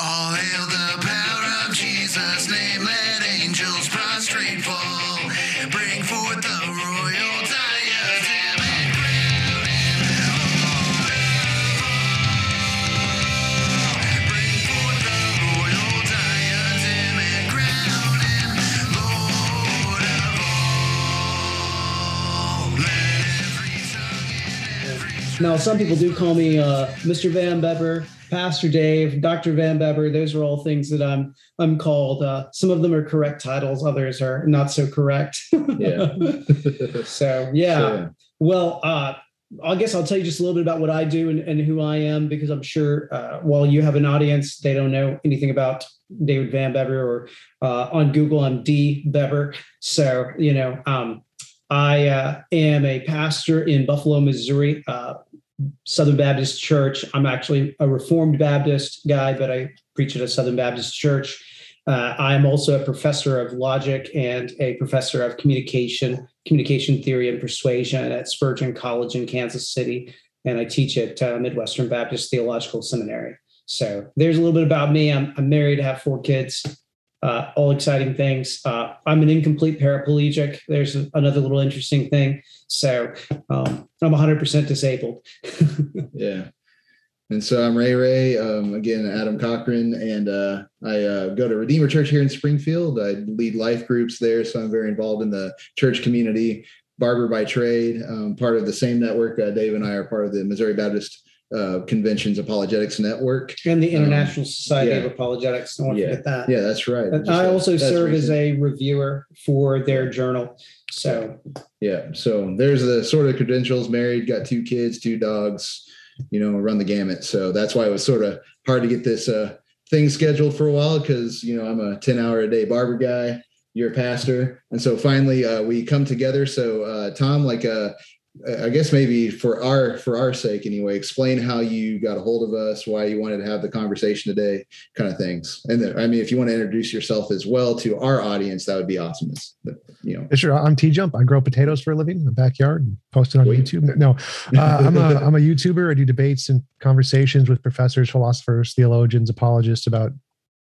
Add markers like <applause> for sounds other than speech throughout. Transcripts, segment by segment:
All hail the power of Jesus' name. Let angels prostrate fall. Bring forth the royal diadem and crown him Lord. Bring forth the royal diadem and crown him Lord of all. Let every tongue every Now, some people do call me uh, Mr. Van Beber, Pastor Dave, Dr. Van Beber. Those are all things that I'm I'm called. Uh, some of them are correct titles, others are not so correct. Yeah. <laughs> so yeah. So, Well, uh, I guess I'll tell you just a little bit about what I do and, and who I am, because I'm sure uh, while you have an audience, they don't know anything about David Van Beber or uh, on Google, I'm D Beber. So, you know, um, I uh, am a pastor in Buffalo, Missouri, uh, Southern Baptist Church. I'm actually a Reformed Baptist guy, but I preach at a Southern Baptist church. Uh, I'm also a professor of logic and a professor of communication, communication theory and persuasion at Spurgeon College in Kansas City. And I teach at uh, Midwestern Baptist Theological Seminary. So there's a little bit about me. I'm, I'm married, have four kids, uh, all exciting things. Uh, I'm an incomplete paraplegic. There's another little interesting thing. So um, I'm 100% disabled. <laughs> yeah. And so I'm Ray Ray, um, again, Adam Cochran, and uh, I uh, go to Redeemer Church here in Springfield. I lead life groups there, so I'm very involved in the church community. Barber by trade, um, part of the same network. Uh, Dave and I are part of the Missouri Baptist uh, Convention's Apologetics Network. and the International Society Um, yeah. of Apologetics. Don't want to Yeah. forget that. Yeah, that's right. And I also that's serve as a reviewer for their journal. So Yeah. So there's the sort of credentials married, got two kids, two dogs, you know, run the gamut. So that's why it was sort of hard to get this uh, thing scheduled for a while because, you know, I'm a 10 hour a day barber guy, you're a pastor. And so finally uh, we come together. So, uh, Tom, like, uh, I guess maybe for our for our sake anyway, explain how you got a hold of us, why you wanted to have the conversation today, kind of things. And then, I mean, if you want to introduce yourself as well to our audience, that would be awesome. It's, you know, Sure, I'm T Jump. I grow potatoes for a living in the backyard and post it on Sweet. YouTube. No, uh, I'm a I'm a YouTuber. I do debates and conversations with professors, philosophers, theologians, apologists about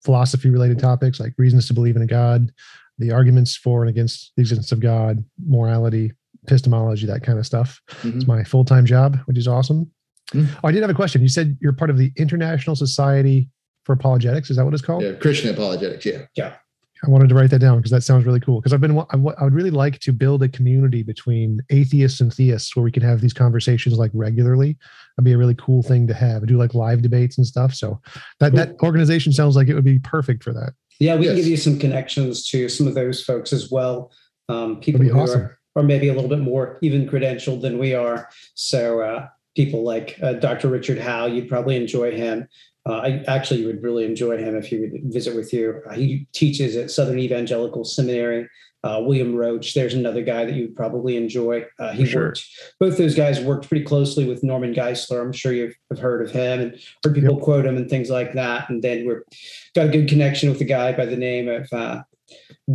philosophy related topics like reasons to believe in a God, the arguments for and against the existence of God, morality, epistemology, that kind of stuff. Mhm. It's my full time job, which is awesome. Mm. Oh, I did have a question. You said you're part of the International Society for Apologetics. Is that what it's called? yeah, Christian apologetics. Yeah. Yeah. I wanted to write that down because that sounds really cool. Because I've been, I would really like to build a community between atheists and theists where we can have these conversations like regularly. That'd be a really cool thing to have. I do like live debates and stuff. So that that organization sounds like it would be perfect for that. yeah, we can give you some connections to some of those folks as well. Um, people be who awesome. are, are maybe a little bit more even credentialed than we are. So uh, people like uh, Dr. Richard Howe, you'd probably enjoy him. Uh, I actually would really enjoy him if he would visit with you. Uh, he teaches at Southern Evangelical Seminary. Uh, William Roach, there's another guy that you would probably enjoy. Uh, he sure. worked, both those guys worked pretty closely with Norman Geisler. I'm sure you've have heard of him and heard people quote him and things like that. And then we've got a good connection with a guy by the name of uh,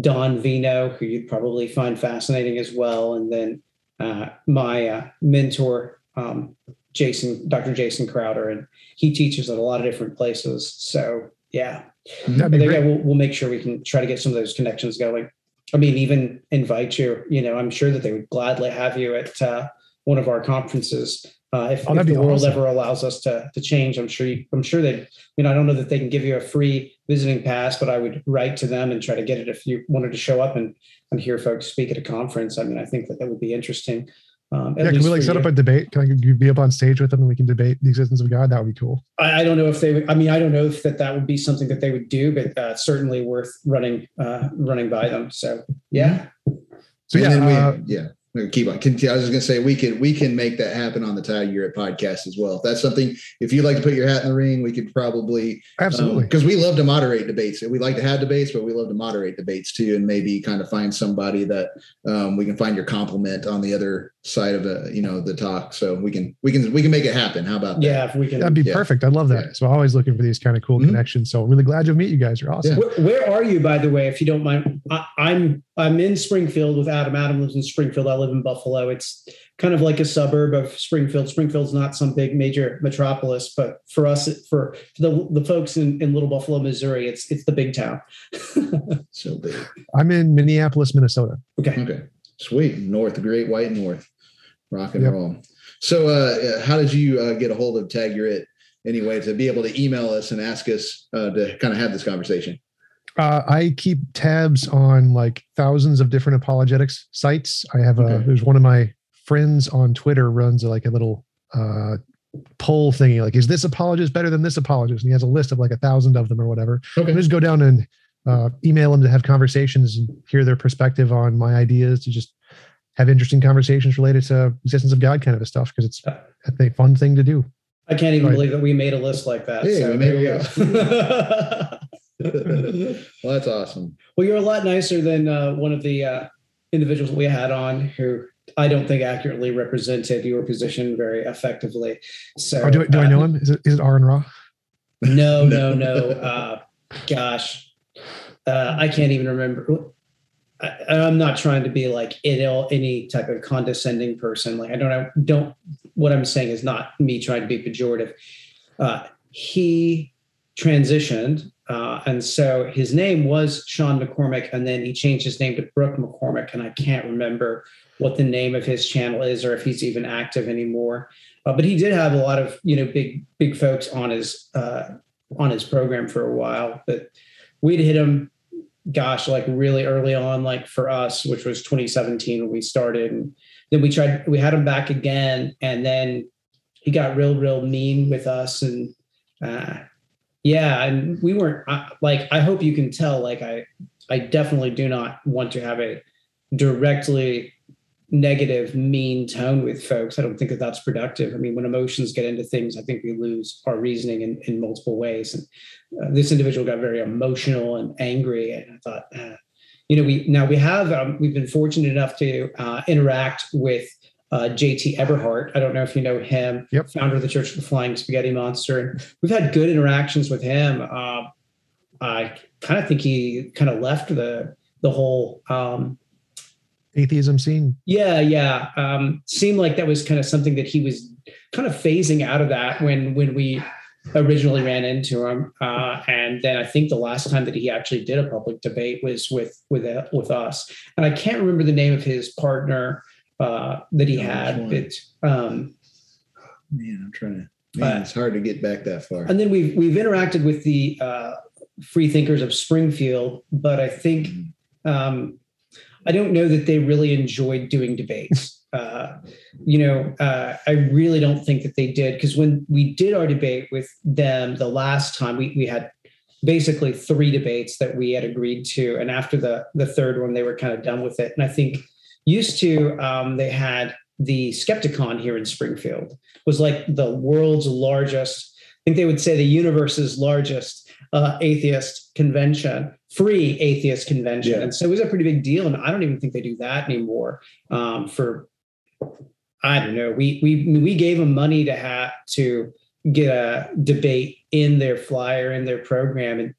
Don Vino, who you'd probably find fascinating as well. And then uh, my uh, mentor, um, Jason, Dr. Jason Crowder, and he teaches at a lot of different places. So yeah, That'd I think great. we'll, we'll make sure we can try to get some of those connections going. I mean, even invite you. You know, I'm sure that they would gladly have you at uh, one of our conferences uh, if, Oh, if the world awesome. ever allows us to to change. I'm sure. You, I'm sure they. You know, I don't know that they can give you a free visiting pass, but I would write to them and try to get it if you wanted to show up and and hear folks speak at a conference. I mean, I think that that would be interesting. Um, Yeah, can we like set you. up a debate? Can I you be up on stage with them and we can debate the existence of God? That would be cool. I, I don't know if they would. I mean, I don't know if that that would be something that they would do, but uh, certainly worth running uh, running by them. So yeah, So and yeah, then we, uh, yeah, no, keep on. Continue. I was just gonna say we can we can make that happen on the Tag Europe podcast as well. If that's something. If you'd like to put your hat in the ring, we could probably absolutely. because we love to moderate debates. And we like to have debates, but we love to moderate debates too, and maybe kind of find somebody that um, we can find your compliment on the other side of the you know the talk so we can we can we can make it happen how about that Yeah, if we can. That'd be Yeah. perfect. I love that. Yeah. So always looking for these kind of cool Mhm. connections. So really glad to meet you guys. You're awesome. Where, where are you, by the way, if you don't mind? I, I'm I'm in Springfield with Adam. Adam lives in Springfield. I live in Buffalo. It's kind of like a suburb of Springfield. Springfield's not some big major metropolis, but for us, for the the folks in, in Little Buffalo, Missouri, it's it's the big town. so big I'm in Minneapolis, Minnesota. okay. okay sweet north great white north rock and Yep. roll so uh how did you uh, get a hold of tag your it anyway to be able to email us and ask us uh, to kind of have this conversation Uh, I keep tabs on like thousands of different apologetics sites. I have a Okay. there's one of my friends on Twitter runs like a little uh, poll thingy. Like, is this apologist better than this apologist? And he has a list of like a thousand of them or whatever. okay And just go down and uh, email them to have conversations and hear their perspective on my ideas to just have interesting conversations related to existence of God kind of a stuff because it's a fun thing to do. I can't even Right. believe that we made a list like that. Hey, so we there a you go. <laughs> <laughs> well that's awesome Well, you're a lot nicer than uh, one of the uh, individuals we had on who I don't think accurately represented your position very effectively. So, Oh, do, I- do I uh, know him? Is it, is it Aaron Ra? No, No. <laughs> no, no. Uh, gosh, uh, I can't even remember. I, I'm not trying to be like in all- any type of condescending person. Like I don't know. Don't. What I'm saying is not me trying to be pejorative. Uh, he transitioned, uh, and so his name was Sean McCormick, and then he changed his name to Brooke McCormick, and I can't remember what the name of his channel is or if he's even active anymore. Uh, but he did have a lot of you know big big folks on his uh, on his program for a while. But we'd hit him, gosh, like really early on, like for us, which was 2017 when we started, and then we tried we had him back again, and then he got real real mean with us and. Uh, yeah, and we weren't I, like. I hope you can tell. Like, I, I definitely do not want to have a directly negative, mean tone with folks. I don't think that that's productive. I mean, when emotions get into things, I think we lose our reasoning in, in multiple ways. And uh, this individual got very emotional and angry. And I thought, uh, you know, we now we have um, we've been fortunate enough to uh, interact with uh, JT Eberhard. I don't know if you know him, Yep. founder of the Church of the Flying Spaghetti Monster. And we've had good interactions with him. Uh, I kind of think he kind of left the the whole um, Atheism scene. yeah, yeah. Um, seemed like that was kind of something that he was kind of phasing out of that when when we originally ran into him. Uh, and then I think the last time that he actually did a public debate was with with uh, with us. And I can't remember the name of his partner uh, that he Oh, had, but um, man i'm trying to man, Uh, it's hard to get back that far and then we've we've interacted with the uh, free thinkers of Springfield, but I think um, I don't know that they really enjoyed doing debates. Uh, you know, uh, I really don't think that they did because when we did our debate with them the last time, we we had basically three debates that we had agreed to, and after the the third one, they were kind of done with it. And I think used to um, they had the Skepticon here in Springfield was like the world's largest. I think they would say the universe's largest uh, atheist convention, free atheist convention, Yeah. and so it was a pretty big deal. And I don't even think they do that anymore. Um, for I don't know, we we we gave them money to have to get a debate in their flyer in their program, and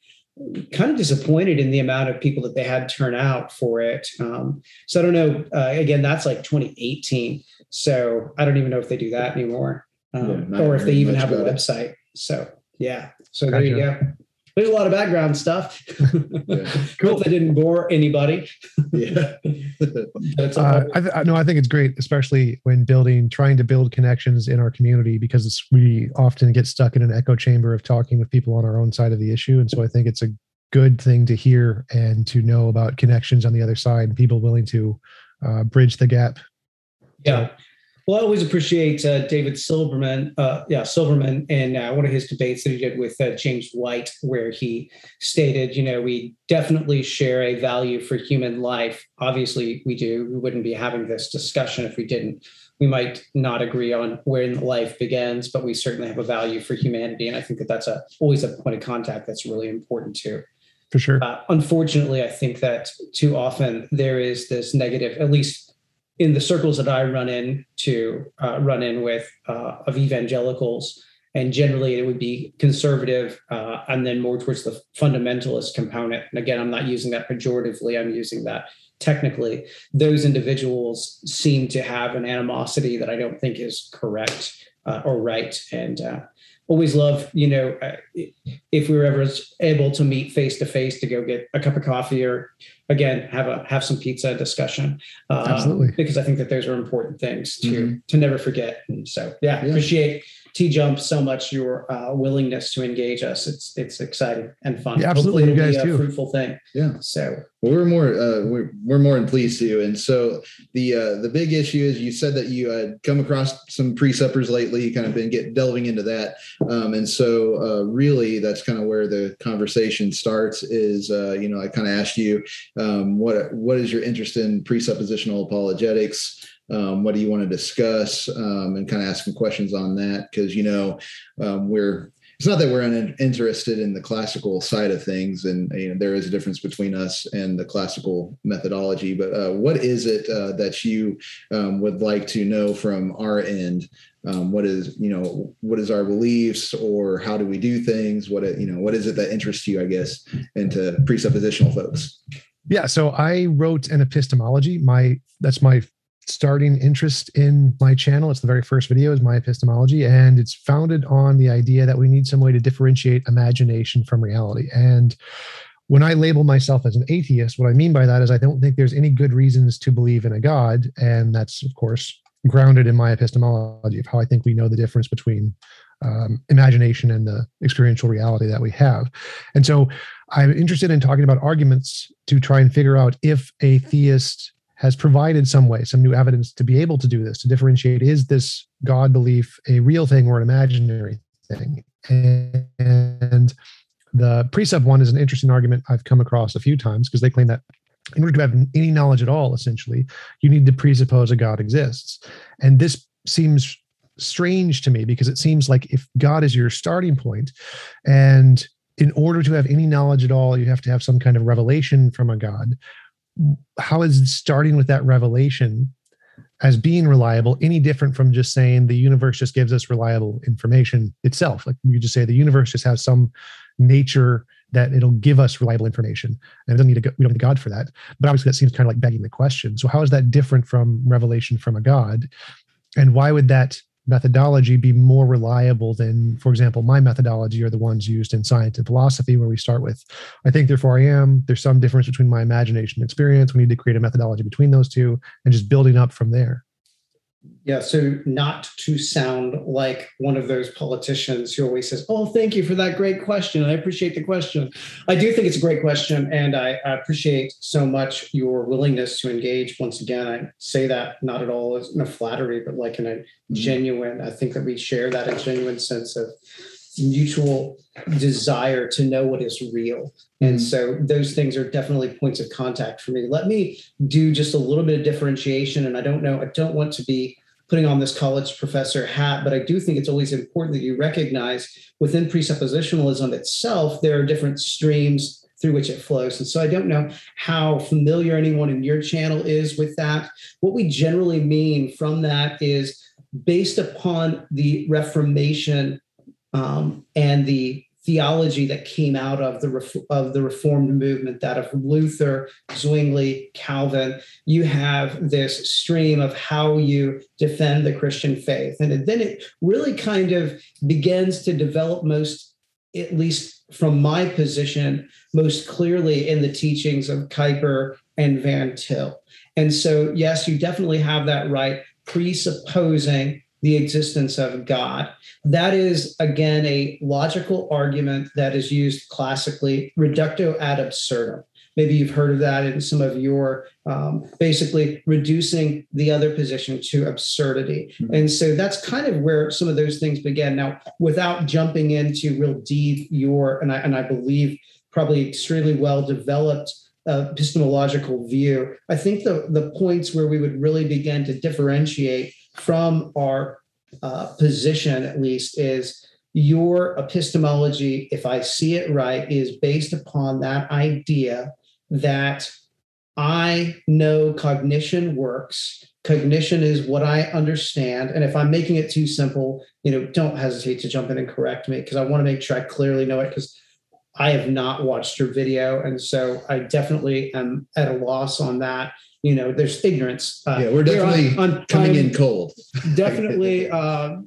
kind of disappointed in the amount of people that they had turn out for it. Um, so I don't know. Uh, again, that's like 2018. So I don't even know if they do that anymore, um, Yeah, or if they even have a about it. website. So yeah. So there you Gotcha. Go. There's a lot of background stuff. Yeah. <laughs> Hope they didn't bore anybody. yeah <laughs> That's Uh, I, th- no, I think it's great, especially when building, trying to build connections in our community, because it's, we often get stuck in an echo chamber of talking with people on our own side of the issue, and so I think it's a good thing to hear and to know about connections on the other side, and people willing to uh, bridge the gap. Yeah. Well, I always appreciate uh, David Silverman. Uh, yeah, Silverman in uh, one of his debates that he did with uh, James White, where he stated, you know, we definitely share a value for human life. Obviously, we do. We wouldn't be having this discussion if we didn't. We might not agree on when life begins, but we certainly have a value for humanity. And I think that that's a always a point of contact that's really important too. For sure. Uh, unfortunately, I think that too often there is this negative, at least in the circles that I run in to uh, run in with uh, of evangelicals, and generally it would be conservative uh, and then more towards the fundamentalist component. And again, I'm not using that pejoratively; I'm using that technically. Those individuals seem to have an animosity that I don't think is correct uh, or right, and uh, always love, you know, uh, if we were ever able to meet face to face to go get a cup of coffee or again have a have some pizza discussion. Um, Absolutely, because I think that those are important things to mm-hmm. to never forget. And so, yeah, yeah. appreciate T Jump so much your uh, willingness to engage us. It's it's exciting and fun. Yeah, absolutely, you guys too. Fruitful thing. Yeah. So well, we're more uh, we're we're more than pleased to. And so the uh, the big issue is you said that you had come across some presuppers lately. You kind of been get delving into that, um, and so uh, really that's kind of where the conversation starts. Is uh, you know I kind of asked you um, what what is your interest in presuppositional apologetics um, what do you want to discuss um, and kind of ask some questions on that? Because you know um, we're it's not that we're uninterested in the classical side of things and you know, there is a difference between us and the classical methodology but uh, what is it uh, that you um, would like to know from our end? Um, what is you know what is our beliefs or how do we do things? What it, you know what is it that interests you i guess into presuppositional folks? Yeah so i wrote an epistemology. My that's my starting interest in my channel. It's the very first video is my epistemology, and it's founded on the idea that we need some way to differentiate imagination from reality. And when I label myself as an atheist, what I mean by that is I don't think there's any good reasons to believe in a God. And that's, of course, grounded in my epistemology of how I think we know the difference between um, imagination and the experiential reality that we have. And so I'm interested in talking about arguments to try and figure out if a theist has provided some way, some new evidence to be able to do this, to differentiate is this God belief a real thing or an imaginary thing? And the precept one is an interesting argument I've come across a few times because they claim that in order to have any knowledge at all, essentially, you need to presuppose a God exists. And this seems strange to me because it seems like if God is your starting point and in order to have any knowledge at all, you have to have some kind of revelation from a God how is starting with that revelation as being reliable any different from just saying the universe just gives us reliable information itself? Like you just say the universe just has some nature that it'll give us reliable information. And it doesn't need a, we don't need god for that. But obviously that seems kind of like begging the question. So how is that different from revelation from a god? And why would that methodology be more reliable than, for example, my methodology or the ones used in science and philosophy, where we start with, I think, therefore I am. There's some difference between my imagination and experience. We need to create a methodology between those two and just building up from there. Yeah, so not to sound like one of those politicians who always says, "Oh, thank you for that great question. I appreciate the question." I do think it's a great question, and I, I appreciate so much your willingness to engage. Once again, I say that not at all as in a flattery, but like in a mm-hmm. genuine. I think that we share that a genuine sense of mutual desire to know what is real. And mm-hmm. so those things are definitely points of contact for me. Let me do just a little bit of differentiation. And I don't know, I don't want to be putting on this college professor hat, but I do think it's always important that you recognize within presuppositionalism itself, there are different streams through which it flows. And so I don't know how familiar anyone in your channel is with that. What we generally mean from that is based upon the Reformation um, and the theology that came out of the of the Reformed movement, that of Luther, Zwingli, Calvin. You have this stream of how you defend the Christian faith, and then it really kind of begins to develop most, at least from my position, most clearly in the teachings of Kuyper and Van Til. And so, yes, you definitely have that right, presupposing the existence of God. That is, again, a logical argument that is used classically, reductio ad absurdum. Maybe you've heard of that in some of your um, basically reducing the other position to absurdity. Mm-hmm. And so that's kind of where some of those things began. Now, without jumping into real deep, your, and I, and I believe probably extremely well developed uh, epistemological view, I think the, the points where we would really begin to differentiate from our uh, position, at least, is your epistemology, if I see it right, is based upon that idea that I know cognition works. cognition is what I understand. And if I'm making it too simple, you know, don't hesitate to jump in and correct me because I want to make sure I clearly know it because I have not watched your video. And so I definitely am at a loss on that. You know, there's ignorance. Uh, yeah, we're definitely on, on, coming I'm in cold. <laughs> definitely <laughs> uh,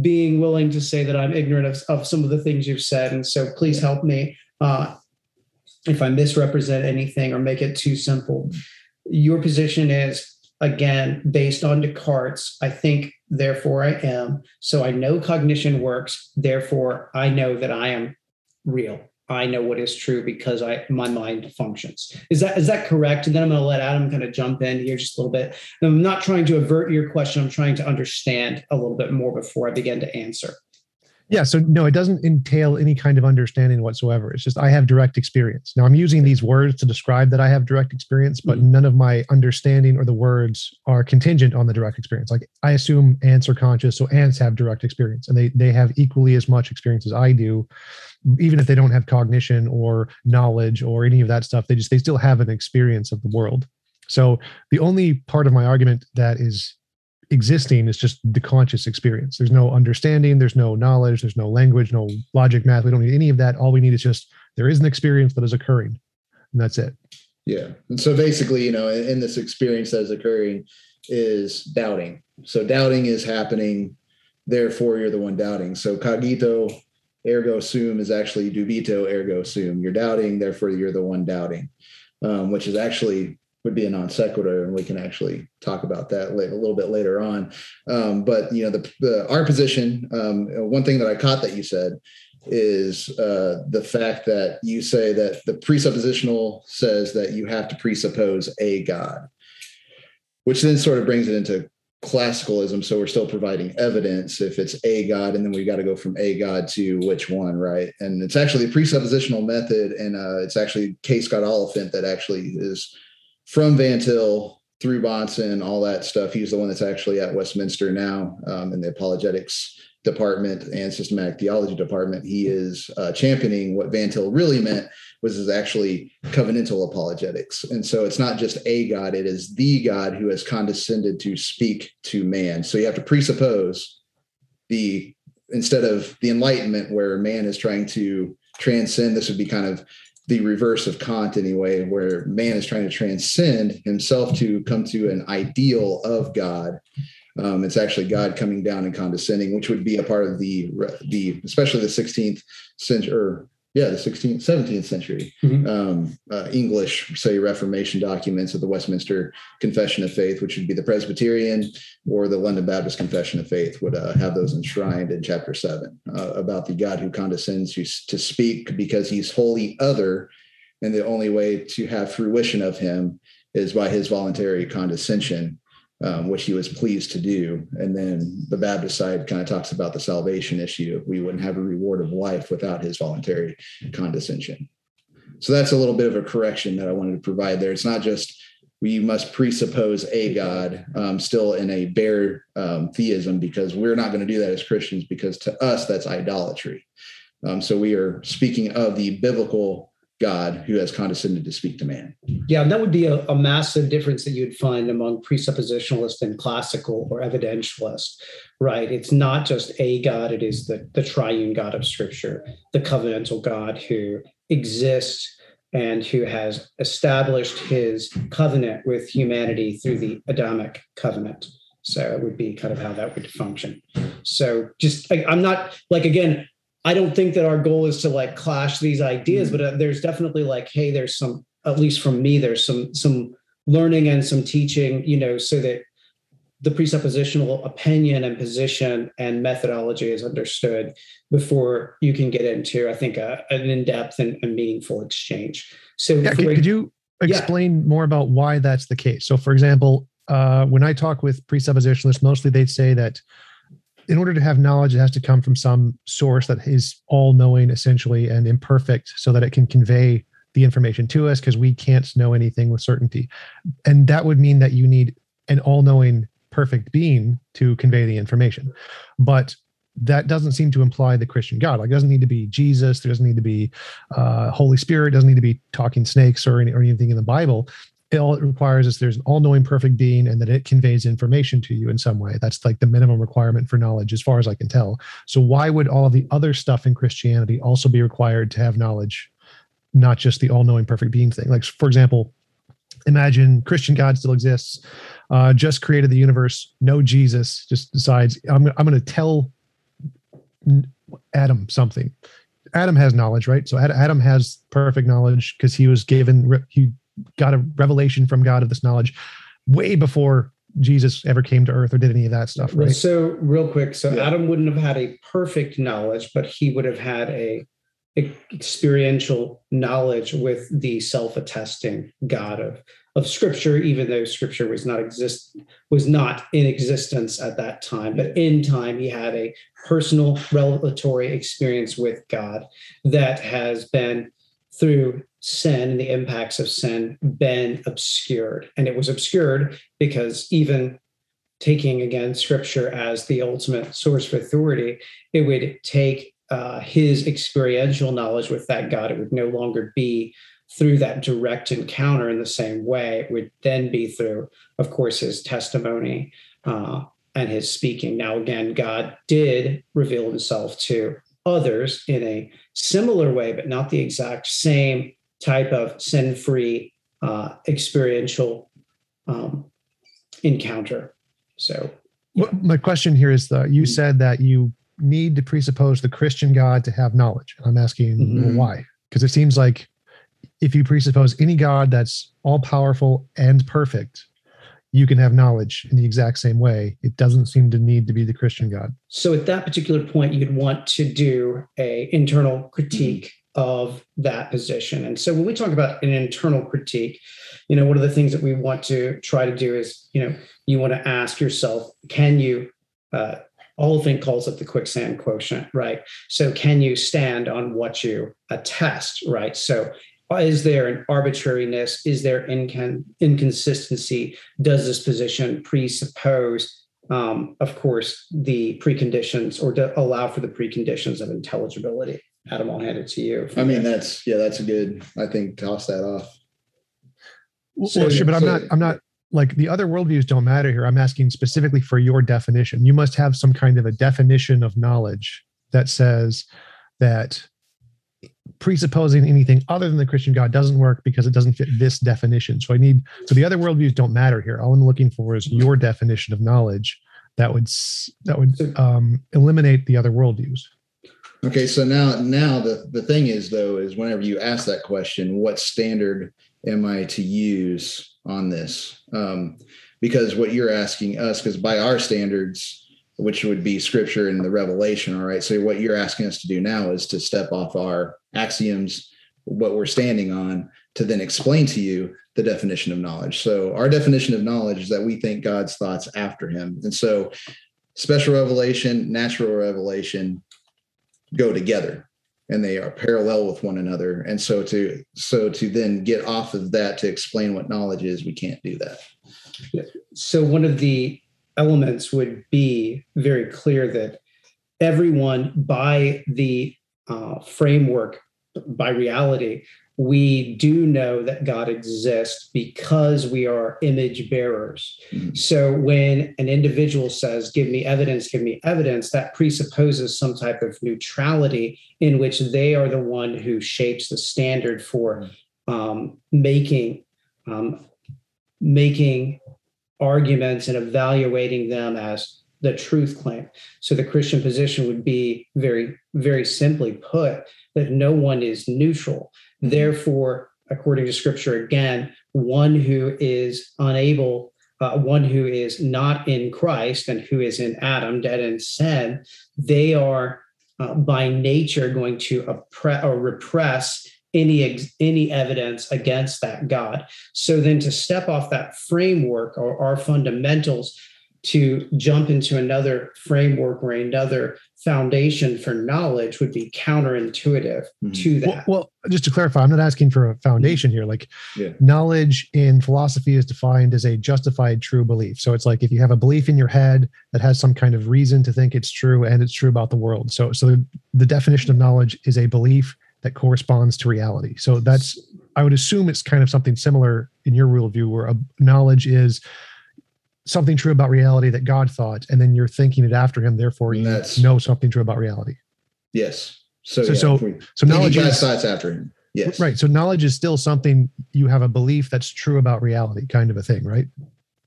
being willing to say that I'm ignorant of, of some of the things you've said. And so please help me uh, if I misrepresent anything or make it too simple. Your position is, again, based on Descartes. I think, therefore I am. So I know cognition works. Therefore, I know that I am real. I know what is true because I my mind functions. Is that is that correct? And then I'm going to let Adam kind of jump in here just a little bit. And I'm not trying to avert your question. I'm trying to understand a little bit more before I begin to answer. Yeah. So no, it doesn't entail any kind of understanding whatsoever. It's just I have direct experience. Now I'm using these words to describe that I have direct experience, but mm-hmm. none of my understanding or the words are contingent on the direct experience. Like I assume ants are conscious, so ants have direct experience and they they have equally as much experience as I do even if they don't have cognition or knowledge or any of that stuff they just they still have an experience of the world so the only part of my argument that is existing is just the conscious experience. There's no understanding there's no knowledge there's no language no logic math. We don't need any of that. All we need is just there is an experience that is occurring and that's it. Yeah. And so basically you know in this experience that is occurring is doubting. So doubting is happening therefore you're the one doubting. So cogito ergo sum is actually dubito ergo sum. You're doubting, therefore you're the one doubting, um, which is actually would be a non sequitur, and we can actually talk about that a little bit later on. Um, but you know, the, the our position. Um, one thing that I caught that you said is uh, the fact that you say that the presuppositional says that you have to presuppose a God, which then sort of brings it into classicalism so we're still providing evidence if it's a god and then we got to go from a god to which one right and it's actually a presuppositional method and uh, it's actually K. Scott Oliphint that actually is from Van Til through Bahnsen all that stuff he's the one that's actually at westminster now um, in the apologetics department and systematic theology department he is uh, championing what Van Til really meant was is actually covenantal apologetics. And so it's not just a God, it is the God who has condescended to speak to man. So you have to presuppose the instead of the enlightenment where man is trying to transcend, this would be kind of the reverse of Kant anyway, where man is trying to transcend himself to come to an ideal of God. Um, it's actually God coming down and condescending, which would be a part of the the especially the 16th century or yeah, the 16th, 17th century mm-hmm. um, uh, English, say, Reformation documents of the Westminster Confession of Faith, which would be the Presbyterian or the London Baptist Confession of Faith, would uh, have those enshrined in chapter seven uh, about the God who condescends to, to speak because he's wholly other. And the only way to have fruition of him is by his voluntary condescension um, which he was pleased to do. And then the Baptist side kind of talks about the salvation issue. We wouldn't have a reward of life without his voluntary condescension. So that's a little bit of a correction that I wanted to provide there. It's not just we must presuppose a God um, still in a bare um, theism because we're not going to do that as Christians because to us that's idolatry. Um, so we are speaking of the biblical God who has condescended to speak to man. Yeah, that would be a, a, massive difference that you'd find among presuppositionalist and classical or evidentialist, right? It's not just a God, it is the, the triune God of Scripture, the covenantal God who exists and who has established his covenant with humanity through the Adamic covenant. So it would be kind of how that would function. So just, I, I'm not like, again, I don't think that our goal is to like clash these ideas, mm-hmm. but uh, there's definitely like, hey, there's some, at least from me, there's some some learning and some teaching, you know, so that the presuppositional opinion and position and methodology is understood before you can get into, I think, a, an in-depth and, and meaningful exchange. So, yeah, could, could, you explain yeah. more about why that's the case? So, for example, uh, when I talk with presuppositionalists, mostly they say that in order to have knowledge, it has to come from some source that is all knowing essentially and imperfect so that it can convey the information to us because we can't know anything with certainty. And that would mean that you need an all knowing, perfect being to convey the information. But that doesn't seem to imply the Christian God. Like, it doesn't need to be Jesus. There doesn't need to be uh, Holy Spirit. It doesn't need to be talking snakes or, any, or anything in the Bible. It all it requires is there's an all-knowing perfect being and that it conveys information to you in some way. That's like the minimum requirement for knowledge as far as i can tell. So why would all the other stuff in christianity also be required to have knowledge not just the all-knowing perfect being thing? Like for example imagine christian god still exists uh, just created the universe no jesus just decides i'm, I'm going to tell adam something. Adam has knowledge right? So adam has perfect knowledge because he was given he got a revelation from God of this knowledge way before Jesus ever came to earth or did any of that stuff, right? So, real quick, so Yeah. Adam wouldn't have had a perfect knowledge, but he would have had a experiential knowledge with the self-attesting God of of Scripture, even though Scripture was not exist was not in existence at that time. But in time, he had a personal revelatory experience with God that has been through sin and the impacts of sin been obscured, and it was obscured because even taking again scripture as the ultimate source of authority, it would take uh, his experiential knowledge with that God. It would no longer be through that direct encounter in the same way. It would then be through, of course, his testimony uh, and his speaking. Now, again, God did reveal himself to others in a similar way, but not the exact same type of sin free uh, experiential um, encounter. So, Well, my question here is that you Mhm. said that you need to presuppose the Christian God to have knowledge. I'm asking Mhm. why? Because it seems like if you presuppose any God that's all powerful and perfect, you can have knowledge in the exact same way. It doesn't seem to need to be the Christian God. so at that particular point, you'd want to do a internal critique of that position. And so when we talk about an internal critique, you know, one of the things that we want to try to do is, you know, you want to ask yourself, can you uh, Oliphint calls it the quicksand quotient, right? So can you stand on what you attest, right? So is there an arbitrariness? Is there incon- inconsistency? Does this position presuppose, um, of course, the preconditions or to allow for the preconditions of intelligibility? Adam, I'll hand it to you. I mean, that's yeah, that's a good. I think toss that off. So- well, sure, but I'm so- not. I'm not like the other worldviews don't matter here. I'm asking specifically for your definition. You must have some kind of a definition of knowledge that says that presupposing anything other than the Christian God doesn't work because it doesn't fit this definition. So I need. So the other worldviews don't matter here. All I'm looking for is your definition of knowledge that would that would um, eliminate the other worldviews. Okay, so now now the the thing is though is whenever you ask that question, what standard am I to use on this? Um, because what you're asking us, because by our standards, which would be scripture and the revelation, all right. So what you're asking us to do now is to step off our axioms, what we're standing on, to then explain to you the definition of knowledge. So our definition of knowledge is that we think God's thoughts after him. And so special revelation, natural revelation go together and they are parallel with one another. And so to so to then get off of that to explain what knowledge is, we can't do that. So one of the elements would be very clear that everyone, by the uh, framework, by reality, we do know that God exists because we are image bearers. Mhm. So when an individual says, Give me evidence, give me evidence, that presupposes some type of neutrality in which they are the one who shapes the standard for um, making um, making arguments and evaluating them as the truth claim. So the Christian position would be very, very simply put that no one is neutral. Therefore, according to scripture, again, one who is unable, uh, one who is not in Christ and who is in Adam, dead in sin, they are uh, by nature going to oppre- or repress any ex- any evidence against that God. So then to step off that framework or our fundamentals to jump into another framework or another foundation for knowledge would be counterintuitive Mhm. to that. well, just to clarify, I'm not asking for a foundation here. Like, Yeah. knowledge in philosophy is defined as a justified true belief. So it's like if you have a belief in your head that has some kind of reason to think it's true and it's true about the world. So, so the definition of knowledge is a belief that corresponds to reality. So that's I would assume it's kind of something similar in your worldview, where a knowledge is something true about reality that God thought, and then you're thinking it after Him. Therefore, you that's- know something true about reality. Yes. So So- yeah, so- we- So knowledge is thoughts after him. Yes. right. So knowledge is still something you have a belief that's true about reality, kind of a thing, right?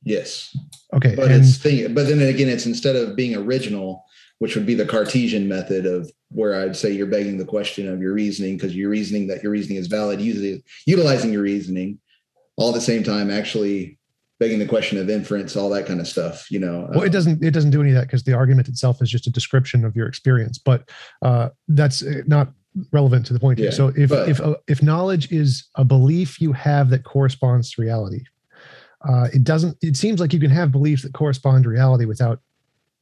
Yes. Okay. But and it's thing, but then again, it's instead of being original, which would be the Cartesian method of where I'd say you're begging the question of your reasoning because you're reasoning that your reasoning is valid, usually utilizing your reasoning, all at the same time actually begging the question of inference, all that kind of stuff. You know, well, it doesn't it doesn't do any of that because the argument itself is just a description of your experience. But uh, that's uh, not relevant to the point here. So if but- if uh, if knowledge is a belief you have that corresponds to reality, uh, it doesn't. It seems like you can have beliefs that correspond to reality without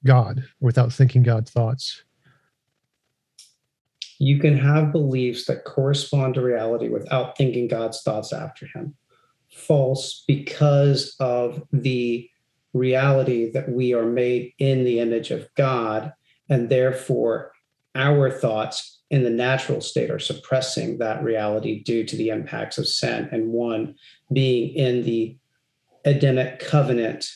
God, without thinking God's thoughts. You can have beliefs that correspond to reality without thinking God's thoughts after him. False because of the reality that we are made in the image of God, and therefore our thoughts in the natural state are suppressing that reality due to the impacts of sin, and one being in the Edenic covenant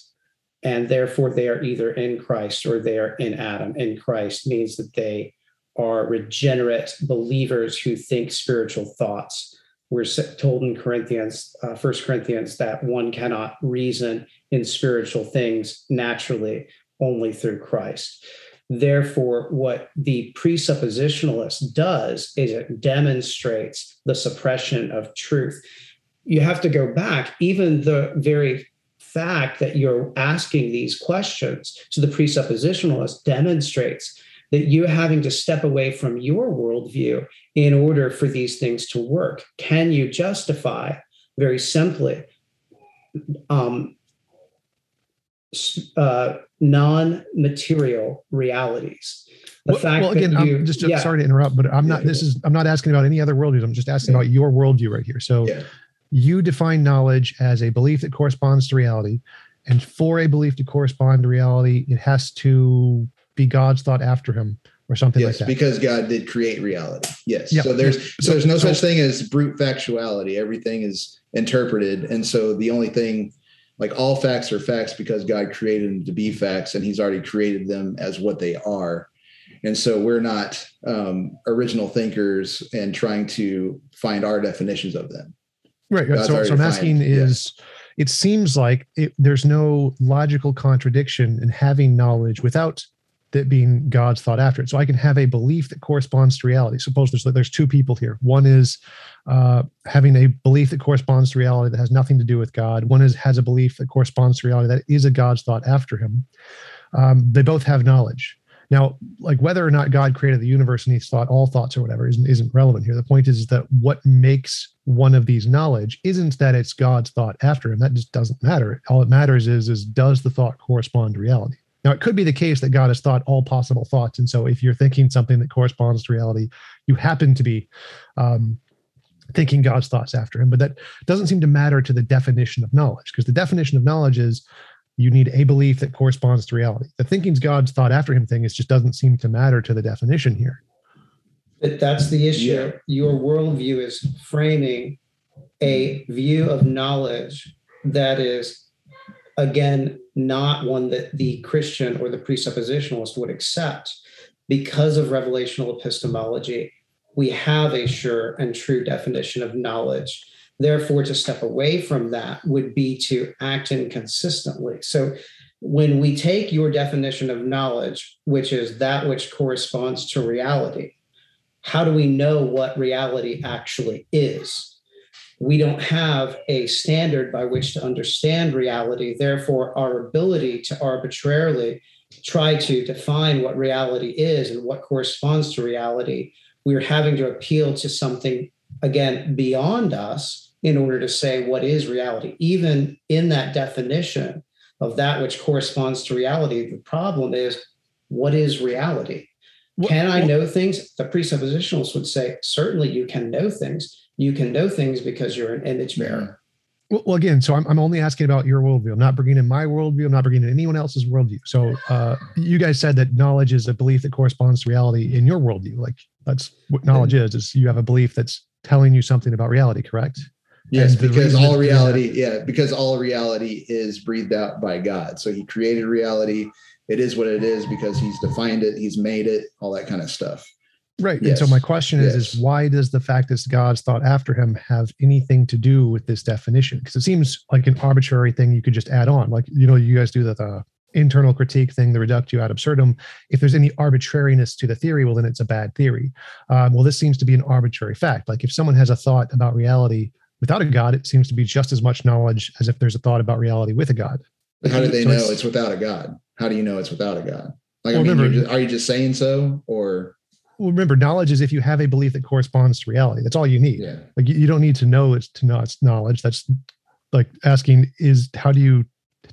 and therefore they are either in Christ or they are in Adam. In Christ means that they are regenerate believers who think spiritual thoughts. We're told in Corinthians, uh, 1 Corinthians, that one cannot reason in spiritual things naturally, only through Christ. Therefore, what the presuppositionalist does is it demonstrates the suppression of truth. You have to go back, even the very fact that you're asking these questions to the presuppositionalist demonstrates that you're having to step away from your worldview in order for these things to work. Can you justify, very simply, um, uh, non-material realities? The well, fact well, again, that you, I'm just yeah, sorry to interrupt, but I'm not. This is I'm not asking about any other worldviews. I'm just asking Yeah. about your worldview right here. So Yeah. you define knowledge as a belief that corresponds to reality, and for a belief to correspond to reality, it has to be God's thought after him or something yes, like that. because God did create reality. Yes. Yeah. So there's so, there's no such thing as brute factuality. Everything is interpreted, and so the only thing, like all facts, are facts because God created them to be facts, and He's already created them as what they are. And so we're not um, original thinkers and trying to find our definitions of them. Right. God's So, so I'm asking defined, yeah. is it seems like it, there's no logical contradiction in having knowledge without that being God's thought after it. So I can have a belief that corresponds to reality. Suppose there's there's two people here. One is uh, having a belief that corresponds to reality that has nothing to do with God. One is has a belief that corresponds to reality that is a God's thought after him. Um, they both have knowledge. Now, like whether or not God created the universe and He thought all thoughts or whatever isn't, isn't relevant here. The point is that what makes one of these knowledge isn't that it's God's thought after him. That just doesn't matter. All it matters is is does the thought correspond to reality? Now, it could be the case that God has thought all possible thoughts, and so if you're thinking something that corresponds to reality, you happen to be um, thinking God's thoughts after him. But that doesn't seem to matter to the definition of knowledge, because the definition of knowledge is you need a belief that corresponds to reality. The thinking's God's thought after him thing is just doesn't seem to matter to the definition here. But that's the issue. Yeah. Your worldview is framing a view of knowledge that is, again, not one that the Christian or the presuppositionalist would accept. Because of revelational epistemology, we have a sure and true definition of knowledge. Therefore, to step away from that would be to act inconsistently. So, when we take your definition of knowledge, which is that which corresponds to reality, how do we know what reality actually is? We don't have a standard by which to understand reality. Therefore, our ability to arbitrarily try to define what reality is and what corresponds to reality, we're having to appeal to something, again, beyond us in order to say what is reality. Even in that definition of that which corresponds to reality, the problem is what is reality? Can I know things? The presuppositionalists would say, certainly you can know things. You can know things because you're an image bearer. Well, again, so I'm, I'm only asking about your worldview. I'm not bringing in my worldview. I'm not bringing in anyone else's worldview. So uh, you guys said that knowledge is a belief that corresponds to reality in your worldview. Like that's what knowledge is, is you have a belief that's telling you something about reality, correct? Yes, because all reality, yeah, because all reality is breathed out by God. So he created reality. It is what it is because he's defined it, he's made it, all that kind of stuff. Right. And so my question is, Yes. is why does the fact that God's thought after him have anything to do with this definition? Because it seems like an arbitrary thing you could just add on. Like, you know, you guys do the, uh, internal critique thing, the reductio ad absurdum. If there's any arbitrariness to the theory, well, then it's a bad theory. Um, well, this seems to be an arbitrary fact. Like if someone has a thought about reality without a God, it seems to be just as much knowledge as if there's a thought about reality with a God. How do they So know it's- it's, without a God? How do you know it's without a God? Like, Well, I mean, remember- just- are you just saying so, or Well, remember, knowledge is if you have a belief that corresponds to reality. That's all you need. yeah? like you, you don't need to know it's to know it's knowledge. That's like asking is how do you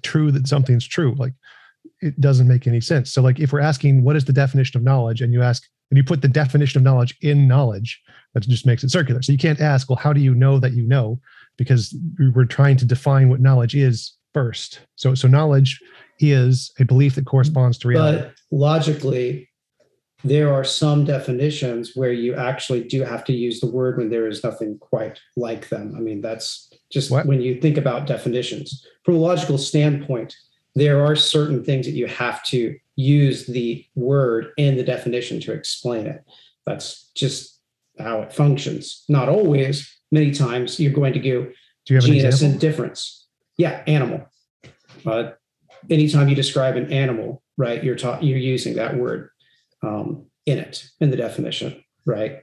true that something's true? Like it doesn't make any sense. So like if we're asking what is the definition of knowledge? And you ask and you put the definition of knowledge in knowledge that just makes it circular. So you can't ask well how do you know that you know? Because we're trying to define what knowledge is first. So so knowledge is a belief that corresponds to reality. But logically, there are some definitions where you actually do have to use the word when there is nothing quite like them. I mean, that's just What? when you think about definitions. From a logical standpoint, there are certain things that you have to use the word in the definition to explain it. That's just how it functions. Not always. Many times you're going to go do you have genus and difference. Yeah, animal. Uh, anytime you describe an animal, right, you're ta- you're using that word um, in it in the definition, right?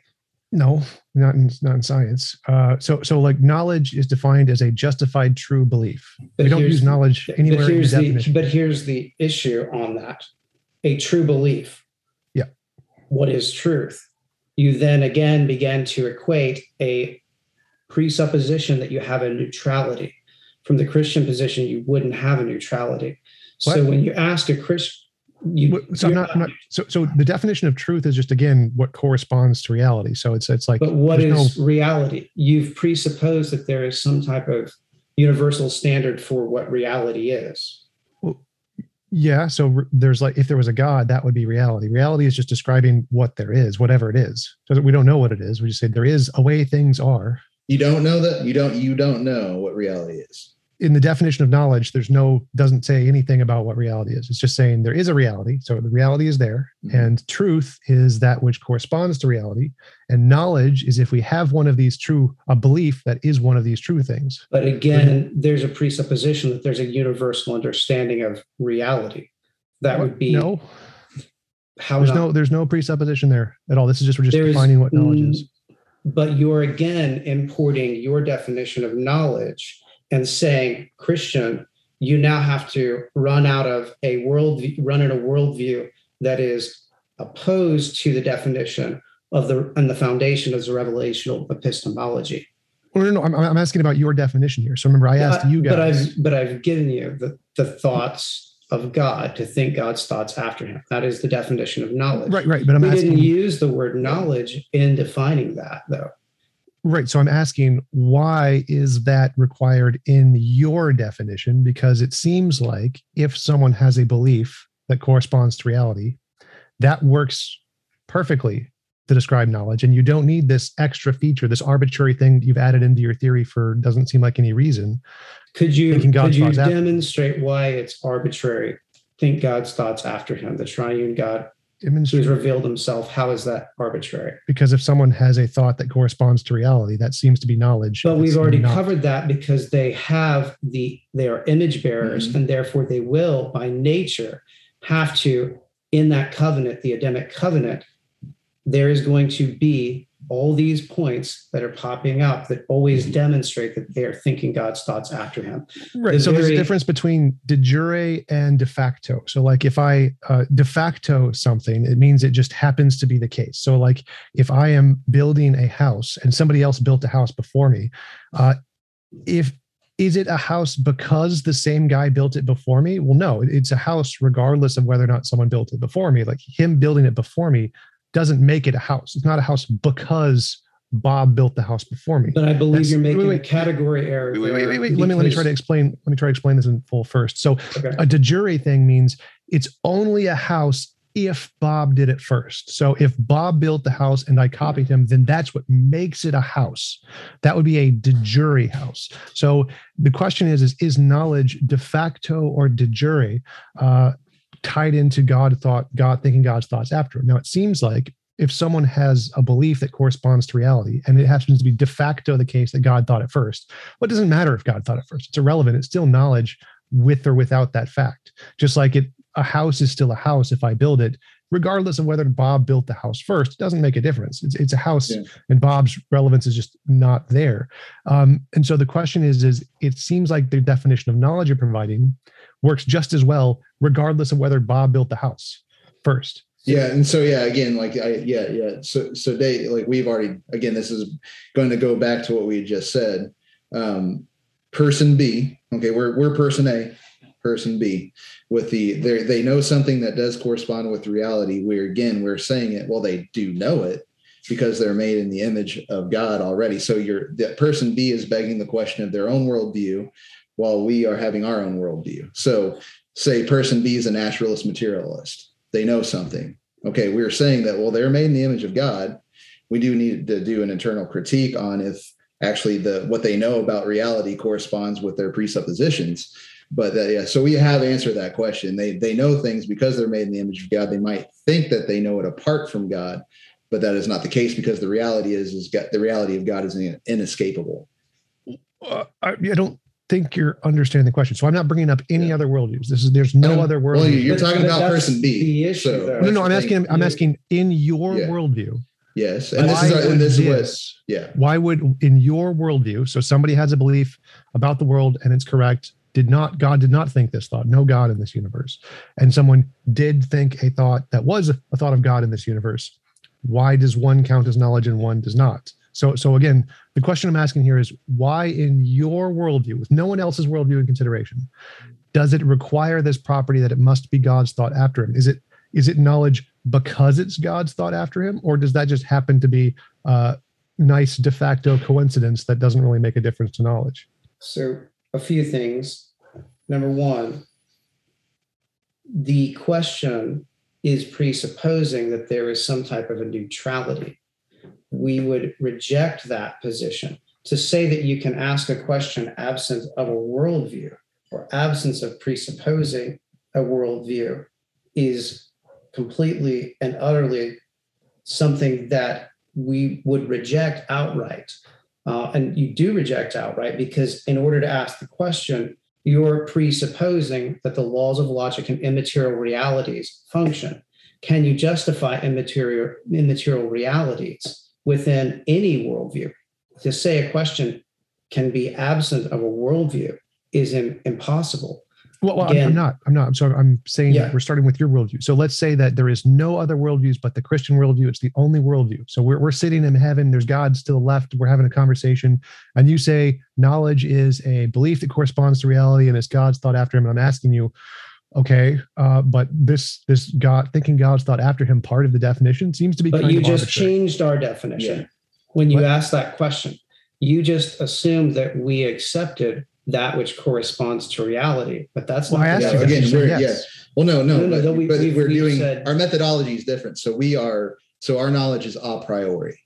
No, not in not in science. Uh, so so like knowledge is defined as a justified true belief. But we don't here's- use knowledge But anywhere in the here's the, definition. but here's the issue on that: a true belief. Yeah. What is truth? You then again begin to equate a presupposition that you have a neutrality. From the Christian position, you wouldn't have a neutrality. So when you ask a Christian, you, so I'm not, I'm not so so the definition of truth is just again what corresponds to reality. So it's it's like But what there's is reality? You've presupposed that there is some type of universal standard for what reality is. yeah. So r- there's like if there was a God, that would be reality. Reality is just describing what there is, whatever it is. So we don't know what it is. We just say there is a way things are. You don't know that you don't you don't know what reality is. In the definition of knowledge, there's no doesn't say anything about what reality is. It's just saying there is a reality. So the reality is there, Mhm. and truth is that which corresponds to reality, and knowledge is if we have one of these true a belief that is one of these true things. But again, there's a presupposition that there's a universal understanding of reality. That would be no. how There's not- no there's no presupposition there at all. This is just we're just There is defining what knowledge is. But you're again importing your definition of knowledge and saying, Christian, you now have to run out of a world, run in a worldview that is opposed to the definition of the and the foundation of the revelational epistemology. Well, no, no, I'm, I'm asking about your definition here. So remember, I asked you guys. But. I've but I've given you the, the thoughts of God to think God's thoughts after him. That is the definition of knowledge. Right, right. But I'm we asking didn't use the word knowledge in defining that though. Right. So I'm asking why is that required in your definition? Because it seems like if someone has a belief that corresponds to reality, that works perfectly to describe knowledge. And you don't need this extra feature, this arbitrary thing you've added into your theory for doesn't seem like any reason. Could you could you thoughts after- demonstrate why it's arbitrary? Think God's thoughts after him, the triune God who's Demonstrate- revealed himself. How is that arbitrary? Because if someone has a thought that corresponds to reality, that seems to be knowledge. But we've already not. covered that because they have the they are image bearers, Mhm. and therefore they will by nature have to, in that covenant, the Adamic covenant, there is going to be all these points that are popping up that always Mhm. demonstrate that they are thinking God's thoughts after him. Right. the So there's a difference between de jure and de facto. So, like, if I uh, de facto something, it means it just happens to be the case. So, like, if I am building a house and somebody else built a house before me, uh, if is it a house because the same guy built it before me? Well, no, it's a house regardless of whether or not someone built it before me. Like him building it before me doesn't make it a house. It's not a house because Bob built the house before me. But I believe That's- you're making wait, a wait. category error. Wait, wait, wait, wait, wait. Let me let me try to explain. Let me try to explain this in full first. So Okay. a de jure thing means it's only a house if Bob did it first. So if Bob built the house and I copied him, then that's what makes it a house. That would be a de jure house. So the question is: is is knowledge de facto or de jure uh, tied into God thought, God thinking God's thoughts after? Now it seems like if someone has a belief that corresponds to reality and it happens to be de facto the case that God thought it first, what well, doesn't matter if God thought it first? It's irrelevant. It's still knowledge with or without that fact. Just like it a house is still a house if I build it, regardless of whether Bob built the house first. It doesn't make a difference. It's, it's a house, yeah. and Bob's relevance is just not there. Um, and so the question is: is it seems like the definition of knowledge you're providing works just as well, regardless of whether Bob built the house first. Yeah, and so yeah, again, like I yeah yeah. So so they like we've already again. This is going to go back to what we just said. Um, person B, okay, we're we're person A person B with the they they know something that does correspond with reality. We're again we're saying it. Well, they do know it because they're made in the image of God already. So you're that person B is begging the question of their own worldview, while we are having our own worldview. So say person B is a naturalist materialist. They know something. Okay, we're saying that well they're made in the image of God. We do need to do an internal critique on if actually the what they know about reality corresponds with their presuppositions but uh, yeah, so we have answered that question. They they know things because they're made in the image of God. They might think that they know it apart from God, but that is not the case because the reality is is God, the reality of God is inescapable. Uh, I, I, don't think you're understanding the question. So I'm not bringing up any yeah. other worldviews. This is there's no um, other worldview. Well, you're talking about person B. The issue. So, no, no, I'm asking. I'm asking in your yeah. worldview. Yes, and this is our, and this, this is yeah. Why would in your worldview? So somebody has a belief about the world and it's correct did not god did not think this thought no god in this universe and someone did think a thought that was a thought of god in this universe why does one count as knowledge and one does not so so again the question i'm asking here is why in your worldview with no one else's worldview in consideration does it require this property that it must be god's thought after him? Is it is it knowledge because it's god's thought after him or does that just happen to be a nice de facto coincidence that doesn't really make a difference to knowledge? So a few things. Number one, the question is presupposing that there is some type of a neutrality. We would reject that position. To say that you can ask a question absent of a worldview or absence of presupposing a worldview is completely and utterly something that we would reject outright. Uh, and you do reject outright because, in order to ask the question, you're presupposing that the laws of logic and immaterial realities function. Can you justify immaterial, immaterial realities within any worldview? To say a question can be absent of a worldview is impossible. Well, well Again, I'm, not. I'm not. I'm sorry. I'm saying yeah. we're starting with your worldview. So let's say that there is no other worldviews but the Christian worldview. It's the only worldview. So we're, we're sitting in heaven. There's God to the left. We're having a conversation. And you say knowledge is a belief that corresponds to reality and it's God's thought after him. And I'm asking you, okay, uh, but this this God thinking God's thought after him part of the definition seems to be. But you just arbitrary. changed our definition yeah. when you what? asked that question. You just assumed that we accepted that which corresponds to reality. But that's well, not yeah, again. We're, yes. Yeah. Well, no, no, no, no but, we, but we, are doing said, our methodology is different. So we are so our knowledge is a priori,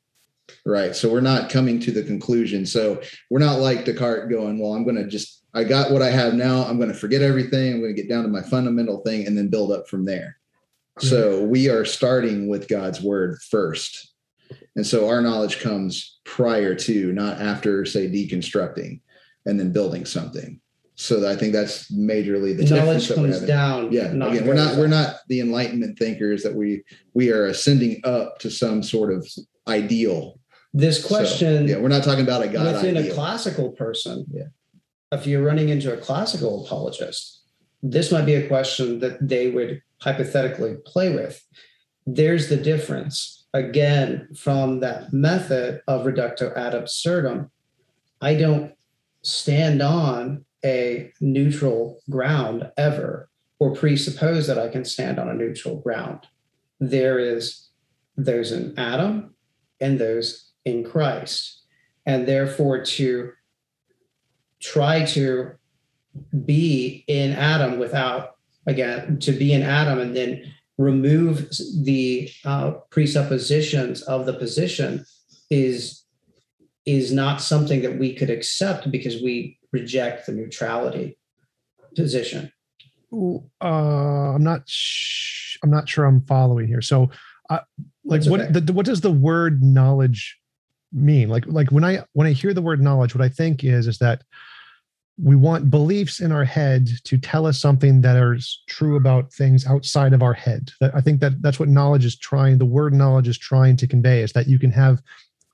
right? So we're not coming to the conclusion. So we're not like Descartes going, well, I'm going to just I got what I have now. I'm going to forget everything. I'm going to get down to my fundamental thing and then build up from there. So we are starting with God's word first. And so our knowledge comes prior to, not after, say, deconstructing and then building something. So I think that's majorly the knowledge comes down. Yeah, again, we're not we're not the enlightenment thinkers that we we are ascending up to some sort of ideal. This question, so, yeah, we're not talking about a god within ideal. a classical person. Yeah, if you're running into a classical apologist, this might be a question that they would hypothetically play with. There's the difference again from that method of reductio ad absurdum. I don't stand on a neutral ground ever or presuppose that I can stand on a neutral ground. There is there's an Adam and there's in Christ. And therefore to try to be in Adam without again to be in Adam and then remove the uh, presuppositions of the position is is not something that we could accept because we reject the neutrality position. Ooh, Uh, I'm not. Sh- I'm not sure I'm following here. So, uh, like, That's what the- what does the word knowledge mean? Like, like when I when I hear the word knowledge, what I think is is that we want beliefs in our head to tell us something that is true about things outside of our head. That I think that that's what knowledge is trying. The word knowledge is trying to convey is that you can have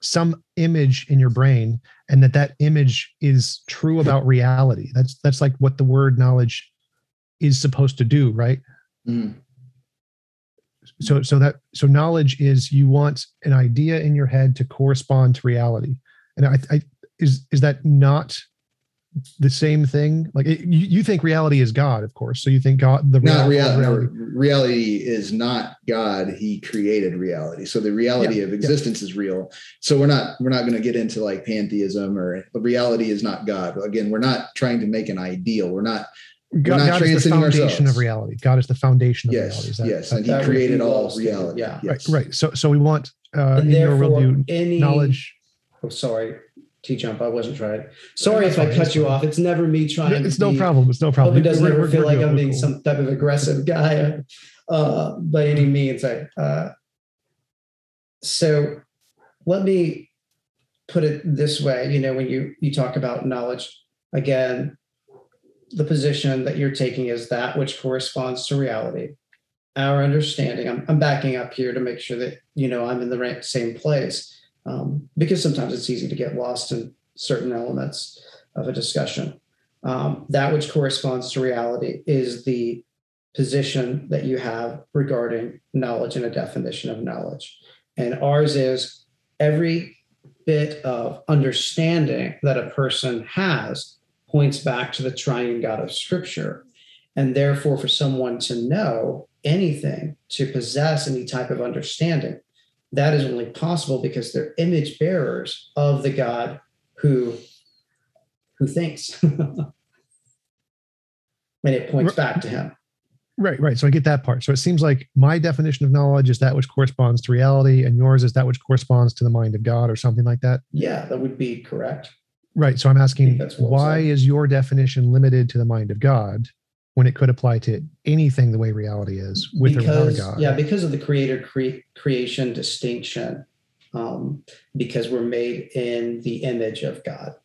some image in your brain and that that image is true about reality that's that's like what the word knowledge is supposed to do right Mhm. so so that so knowledge is you want an idea in your head to correspond to reality and i, I is is that not the same thing like it, you, you think reality is god of course so you think god the Not real- reality. Reality is not God. He created reality. So the reality of existence is real. So we're not we're not going to get into like pantheism or reality is not God. Again, we're not trying to make an ideal. We're not. god, not god is the foundation ourselves. of reality god is the foundation of reality Yes, Is that- yes, that- and He that would created all well reality. yeah. Yes. right right so so we want uh And in your therefore, worldview any knowledge Oh, sorry, T jump. I wasn't trying. Sorry if I cut you off. It's never me trying. it's to no be- problem it's no Hope problem it doesn't We're- ever we're- feel we're like good, I'm being cool. some type of aggressive guy uh, by any means. I, uh, so let me put it this way. You know, when you you talk about knowledge, again, the position that you're taking is that which corresponds to reality. Our understanding. I'm, I'm backing up here to make sure that you know I'm in the right same place um, because sometimes it's easy to get lost in certain elements of a discussion. Um, that which corresponds to reality is the position that you have regarding knowledge and a definition of knowledge. And ours is every bit of understanding that a person has points back to the triune God of Scripture. And therefore, for someone to know anything, to possess any type of understanding, that is only possible because they're image bearers of the God who who thinks. <laughs> and it points back to him. Right, right. So I get that part. So it seems like my definition of knowledge is that which corresponds to reality, and yours is that which corresponds to the mind of God, or something like that. Yeah, that would be correct. Right. So I'm asking, why is your definition limited to the mind of God when it could apply to anything the way reality is, with or without God? yeah, because of the creator cre- creation distinction, um, because we're made in the image of God.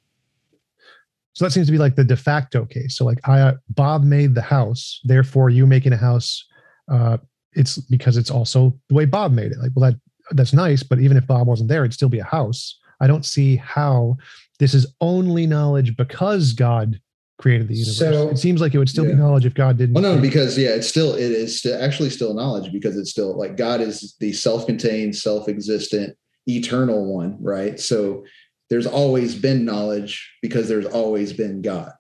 So that seems to be like the de facto case. So like, I uh, Bob made the house, therefore you making a house, uh, it's because it's also the way Bob made it. Like, well, that that's nice, but even if Bob wasn't there, it'd still be a house. I don't see how this is only knowledge because God created the universe. So- it seems like it would still Yeah. be knowledge if God didn't. Well, no, because yeah, it's still it is still actually still knowledge because it's still like God is the self-contained, self-existent, eternal one, right? So there's always been knowledge because there's always been God.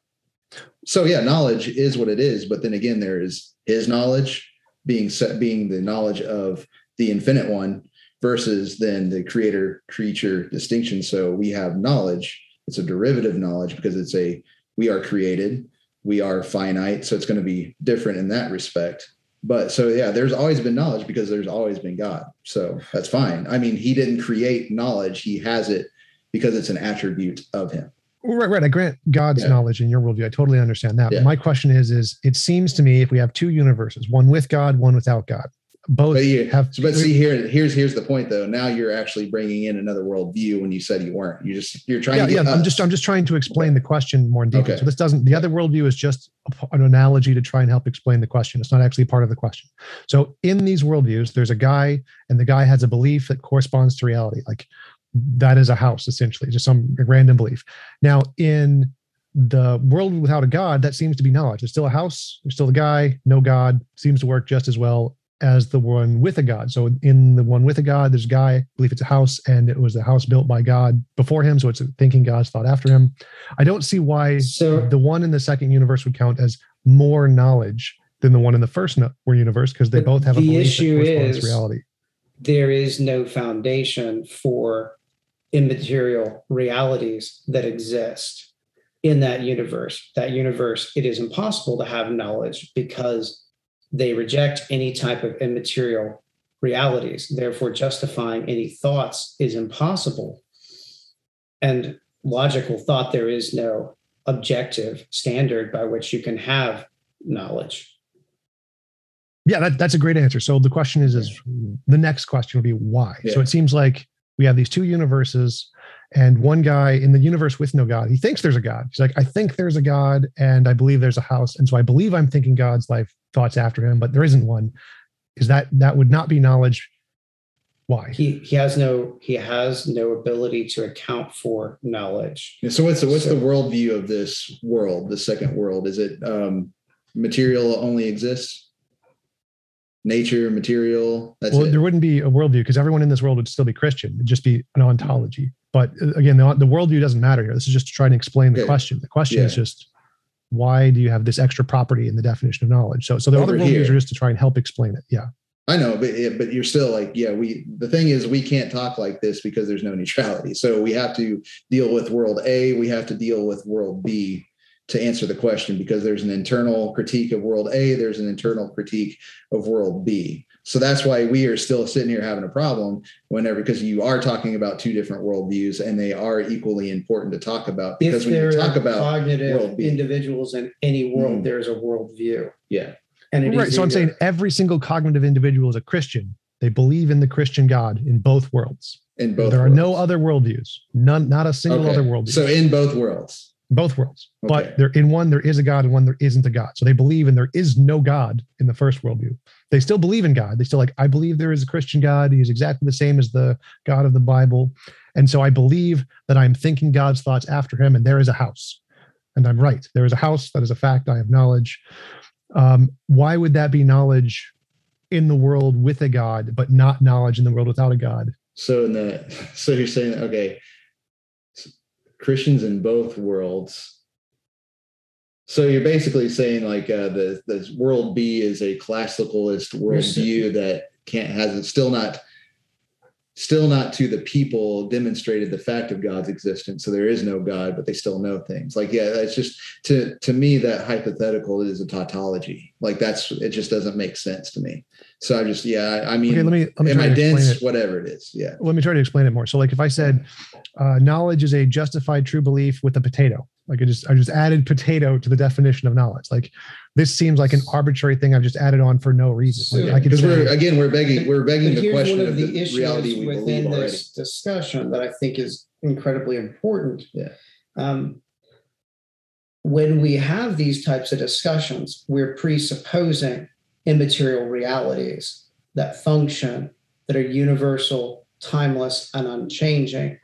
So yeah, knowledge is what it is, but then again, there is His knowledge being set, being the knowledge of the infinite one versus then the creator creature distinction. So we have knowledge. It's a derivative knowledge because it's a we are created we are finite so it's going to be different in that respect but so yeah there's always been knowledge because there's always been god so that's fine i mean he didn't create knowledge he has it because it's an attribute of him Right, right. I grant God's Yeah. knowledge in your worldview. I totally understand that. Yeah. But my question is, is it seems to me if we have two universes, one with God, one without God, both but, you, have. but see here here's here's the point though now you're actually bringing in another worldview when you said you weren't you just you're trying yeah, to yeah. I'm us. just I'm just trying to explain the question more in detail. Okay. So this doesn't the other worldview is just an analogy to try and help explain the question. It's not actually part of the question. So in these worldviews, there's a guy, and the guy has a belief that corresponds to reality. Like that is a house, essentially, just some random belief. Now in the world without a God, that seems to be knowledge. there's still a house, there's still a guy, no God, seems to work just as well as the one with a God. So in the one with a God, there's a guy, I believe it's a house, and it was a house built by God before him. So it's thinking God's thought after him. I don't see why So the one in the second universe would count as more knowledge than the one in the first no- universe because they both have a belief issue is- reality. there is no foundation for immaterial realities that exist in that universe. That universe, it is impossible to have knowledge because they reject any type of immaterial realities. Therefore, justifying any thoughts is impossible. And logical thought, there is no objective standard by which you can have knowledge. Yeah, that, that's a great answer. So the question is, is the next question will be why. Yeah. So it seems like we have these two universes, and one guy in the universe with no God, he thinks there's a God. He's like, I think there's a God, and I believe there's a house, and so I believe I'm thinking God's life thoughts after him, but there isn't one. Is that that would not be knowledge? Why? He he has no he has no ability to account for knowledge. Yeah, So what's the, what's So- the worldview of this world, the second world? Is it um, material only exists? Nature, material. That's well, it. there wouldn't be a worldview because everyone in this world would still be Christian. It'd just be an ontology. But uh, again, the, the worldview doesn't matter here. This is just to try and explain the Okay. question. The question is just why do you have this extra property in the definition of knowledge? So, so the Over other here. are just to try and help explain it. Yeah. I know, but yeah, but you're still like, yeah. We the thing is, we can't talk like this because there's no neutrality. So we have to deal with world A. We have to deal with world B to answer the question because there's an internal critique of world A. There's an internal critique of world B. So that's why we are still sitting here having a problem whenever because you are talking about two different worldviews and they are equally important to talk about because if when you talk about cognitive world B. individuals in any world, Mhm. there is a worldview. yeah And it Right. is So I'm saying every single cognitive individual is a Christian. They believe in the Christian God in both worlds. in both there are no other worldviews. None, not a single Okay. other worldview. So in both worlds. Both worlds. Okay. But there in one there is a God and one there isn't a God. So they believe and there is no God in the first worldview. They still believe in God. They still like I believe there is a Christian God. He's exactly the same as the God of the Bible. And so I believe that I'm thinking God's thoughts after him and there is a house. And I'm right. There is a house. That is a fact. I have knowledge. Um, why would that be knowledge in the world with a God, but not knowledge in the world without a God? So in the <laughs> so you're saying okay, Christians in both worlds. So you're basically saying like uh, the the world B is a classicalist worldview that can't has it's still not still not to the people demonstrated the fact of God's existence. So there is no God, but they still know things. Like yeah, that's just to to me that hypothetical is a tautology. Like that's it just doesn't make sense to me. So I just yeah, I, I mean, Okay, let me let me am I dense? it. Whatever it is, yeah. let me try to explain it more. So, like if I said uh, knowledge is a justified true belief with a potato, like I just I just added potato to the definition of knowledge. Like this seems like an arbitrary thing I've just added on for no reason. Like, So- I could Because we're again we're begging we're begging the here's question one of of the, the issues reality we within believe already. this discussion that I think is incredibly important. Yeah. Um, when we have these types of discussions, we're presupposing immaterial realities that function, that are universal, timeless, and unchanging.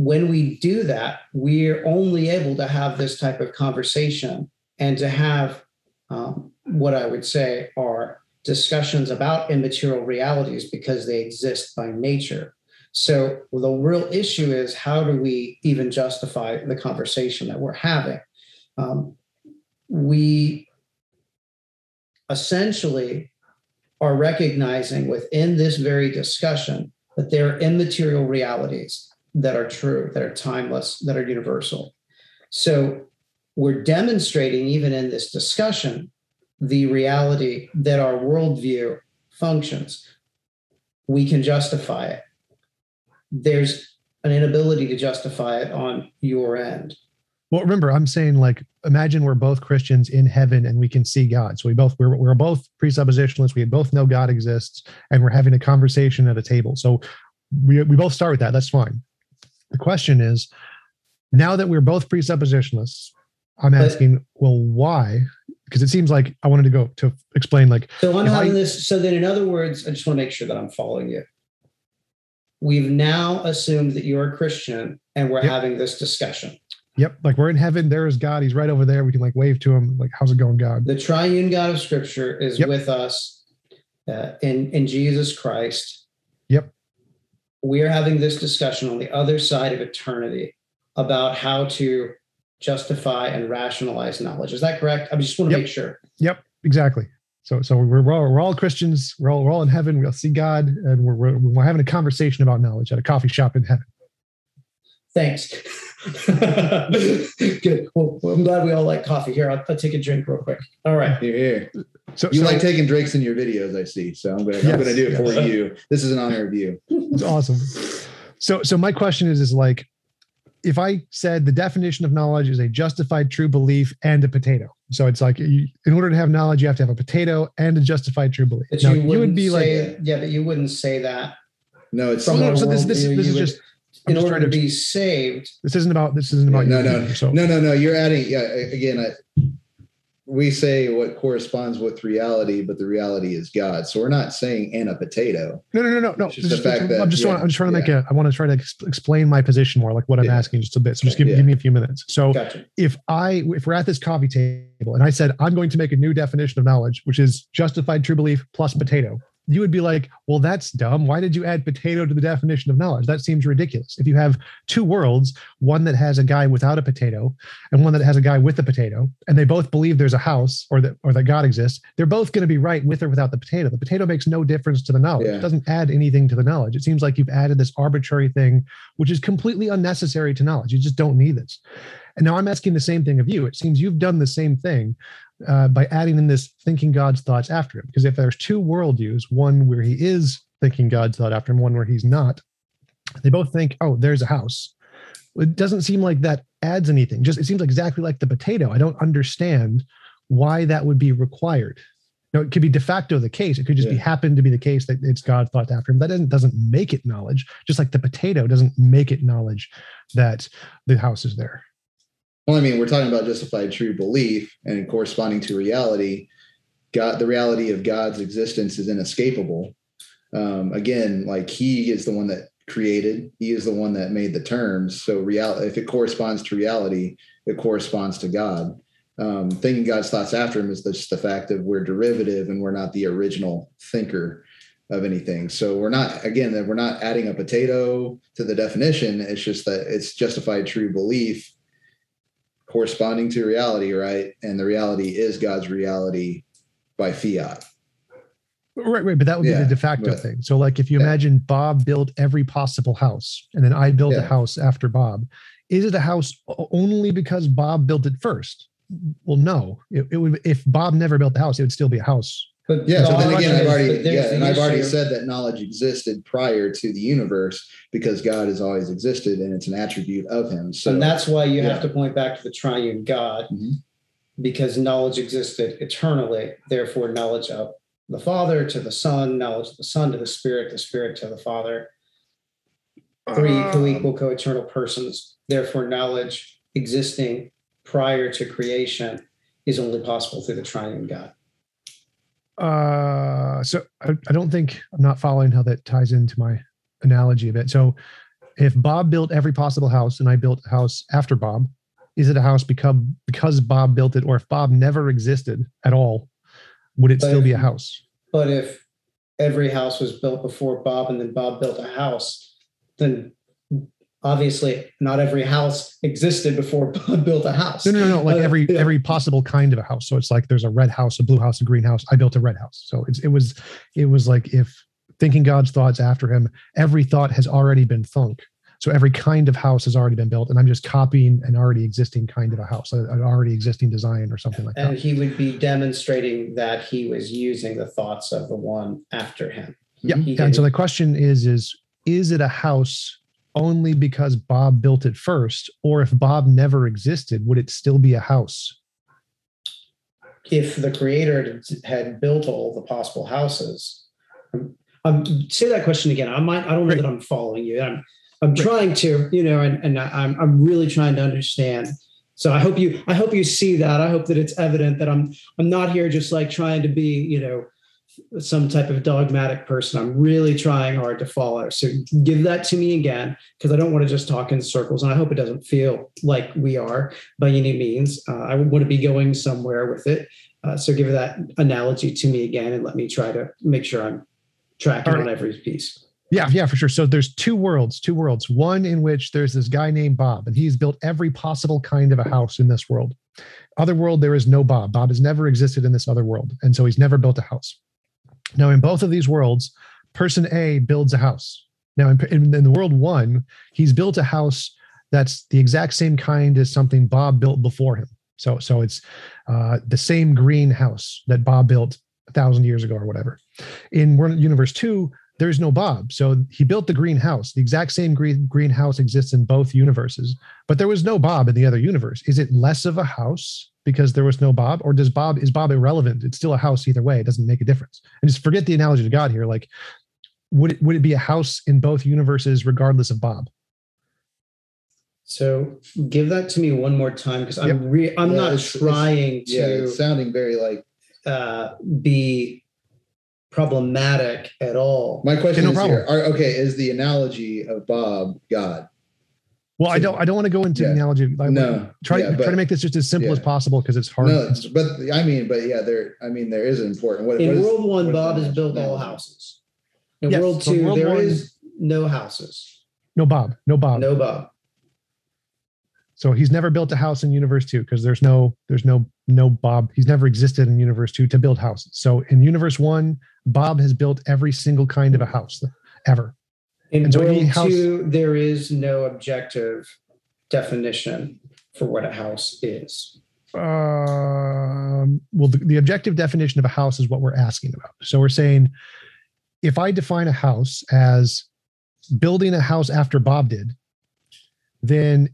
When we do that, we're only able to have this type of conversation and to have um, what I would say are discussions about immaterial realities because they exist by nature. So the real issue is how do we even justify the conversation that we're having? Um, we essentially are recognizing within this very discussion that there are immaterial realities that are true, that are timeless, that are universal. So we're demonstrating, even in this discussion, the reality that our worldview functions. We can justify it. There's an inability to justify it on your end. well, remember, I'm saying like imagine we're both Christians in heaven and we can see God. So we both we're we're both presuppositionalists. We both know God exists, and we're having a conversation at a table. So we we both start with that. That's fine. The question is, now that we're both presuppositionalists, I'm But- asking, well, why? Because it seems like I wanted to go to explain like So I'm If I- having this. So then, in other words, I just want to make sure that I'm following you. We've now assumed that you're a Christian and we're Yep. having this discussion. Yep, like we're in heaven. There is God. He's right over there. We can like wave to him. Like, how's it going, God? The triune God of Scripture is Yep. with us uh, in, in Jesus Christ. Yep. We are having this discussion on the other side of eternity about how to justify and rationalize knowledge. Is that correct? I just want to Yep. make sure. Yep, exactly. So, so we're, we're all we're all Christians. We're all we're all in heaven. We'll see God, and we're we're, we're having a conversation about knowledge at a coffee shop in heaven. Thanks. <laughs> <laughs> Good. Well, well, I'm glad we all like coffee. Here, I'll, I'll take a drink real quick. All right. Here, here. So, You so like taking drinks in your videos, I see. So I'm gonna I'm Yes, gonna do it for you. This is an honor of you. it's awesome. So, so my question is, is like, if I said the definition of knowledge is a justified true belief and a potato, so it's like you, in order to have knowledge, you have to have a potato and a justified true belief. But Now, you, you would wouldn't be like, yeah, but you wouldn't say that No, it's from no, so this, worldview, this, this is would- just in order to to- be saved. this isn't about this isn't about no, you, no, so no, no, no. You're adding. Yeah, again, I, we say what corresponds with reality, but the reality is God. So we're not saying and a potato. no, no, no, no, no. It's just This the fact that- I'm just trying. yeah, I'm just trying to make yeah. a. I want to try to ex- explain my position more, like what I'm Yeah. asking, just a bit. So just give, give me a few minutes. So Gotcha. if I if we're at this coffee table and I said I'm going to make a new definition of knowledge, which is justified true belief plus potato, you would be like, well, that's dumb. Why did you add potato to the definition of knowledge? That seems ridiculous. If you have two worlds, one that has a guy without a potato and one that has a guy with a potato, and they both believe there's a house or that or that God exists, they're both going to be right with or without the potato. The potato makes no difference to the knowledge. Yeah. It doesn't add anything to the knowledge. It seems like you've added this arbitrary thing, which is completely unnecessary to knowledge. You just don't need this. And now I'm asking the same thing of you. It seems you've done the same thing uh, by adding in this thinking God's thoughts after him. Because if there's two worldviews, one where he is thinking God's thought after him, one where he's not, they both think, oh, there's a house. It doesn't seem like that adds anything. Just it seems exactly like the potato. I don't understand why that would be required. Now, it could be de facto the case. It could just be Yeah. happen to be the case that it's God thought after him. That doesn't doesn't make it knowledge. Just like the potato doesn't make it knowledge that the house is there. Well, I mean, we're talking about justified true belief and corresponding to reality. God, the reality of God's existence is inescapable. Um, again, like He is the one that created. He is the one that made the terms. So, reality, if it corresponds to reality, it corresponds to God. Um, thinking God's thoughts after Him is just the fact that we're derivative and we're not the original thinker of anything. So we're not again that we're not adding a potato to the definition. It's just that it's justified true belief corresponding to reality, right? And the reality is God's reality by fiat. Right, right, but that would be Yeah, the de facto but- thing. So, like, if you Yeah. imagine Bob built every possible house, and then I built a house after Bob, is it a house only because Bob built it first? Well, no. It, it would if Bob never built the house, it would still be a house. But Yeah. So then again, I've already yeah, and I've already said that knowledge existed prior to the universe because God has always existed and it's an attribute of Him. So and that's why you have to point back to the triune God, Mhm. because knowledge existed eternally. Therefore, knowledge of the Father to the Son, knowledge of the Son to the Spirit, the Spirit to the Father. Three Um, co-equal, co-eternal persons. Therefore, knowledge existing prior to creation is only possible through the triune God. Uh, so I, I don't think I'm not following how that ties into my analogy a bit. So, if Bob built every possible house and I built a house after Bob, is it a house because because Bob built it, or if Bob never existed at all, would it But still if- be a house? But if every house was built before Bob and then Bob built a house, then obviously not every house existed before <laughs> built a house. No, no, no, no. Like Uh, every yeah. every possible kind of a house. So it's like there's a red house, a blue house, a green house. I built a red house. So it's it was it was like if thinking God's thoughts after him, every thought has already been thunk. So every kind of house has already been built, and I'm just copying an already existing kind of a house, an already existing design or something like And that. And he would be demonstrating that he was using the thoughts of the one after him. Yeah. He And so the question is, is is it a house only because Bob built it first, or if Bob never existed, would it still be a house? if the creator had built all the possible houses. Um, say that question again. I might. I don't know Right. that I'm following you. I'm. I'm Right. trying to, you know, and, and I'm. I'm really trying to understand. So I hope you. I hope you see that. I hope that it's evident that I'm. I'm not here just like trying to be, you know, some type of dogmatic person. I'm really trying hard to follow. So give that to me again, because I don't want to just talk in circles, and I hope it doesn't feel like we are by any means. Uh, I want to be going somewhere with it. Uh, so give that analogy to me again, and let me try to make sure I'm tracking right. on every piece. Yeah, yeah, for sure. So there's two worlds, two worlds. One in which there's this guy named Bob, and he's built every possible kind of a house in this world. Other world, there is no Bob. Bob has never existed in this other world, and so he's never built a house. Now, in both of these worlds, person A builds a house. Now, in, in, in the world one, he's built a house that's the exact same kind as something Bob built before him. So so it's uh, the same greenhouse that Bob built a thousand years ago or whatever. In world, universe two, there's no Bob. So he built the greenhouse. The exact same green greenhouse exists in both universes, but there was no Bob in the other universe. Is it less of a house because there was no Bob, or does Bob is Bob irrelevant? It's still a house either way. It doesn't make a difference. And just forget the analogy to God here. Like, would it would it be a house in both universes regardless of Bob? So give that to me one more time because I'm re- I'm Yeah, not it's- it's- trying Yeah, to it's sounding very like uh, be problematic at all. my question no is problem. here. Are, okay, is the analogy of Bob God? Well, I don't I don't want to go into Yeah. the analogy. I No, try yeah, try to make this just as simple as possible because it's hard. No, but I mean, but yeah, there. I mean, there is an important. What, what In is- World One, what is Bob has built all houses. In Yes, World so Two, there World is no houses, no Bob, no Bob. no Bob. So he's never built a house in Universe Two because there's no there's no no Bob. He's never existed in Universe Two to build houses. So in Universe One, Bob has built every single kind of a house ever. In And so World house- Two, there is no objective definition for what a house is. Um, well, the, the objective definition of a house is what we're asking about. So we're saying if I define a house as building a house after Bob did, then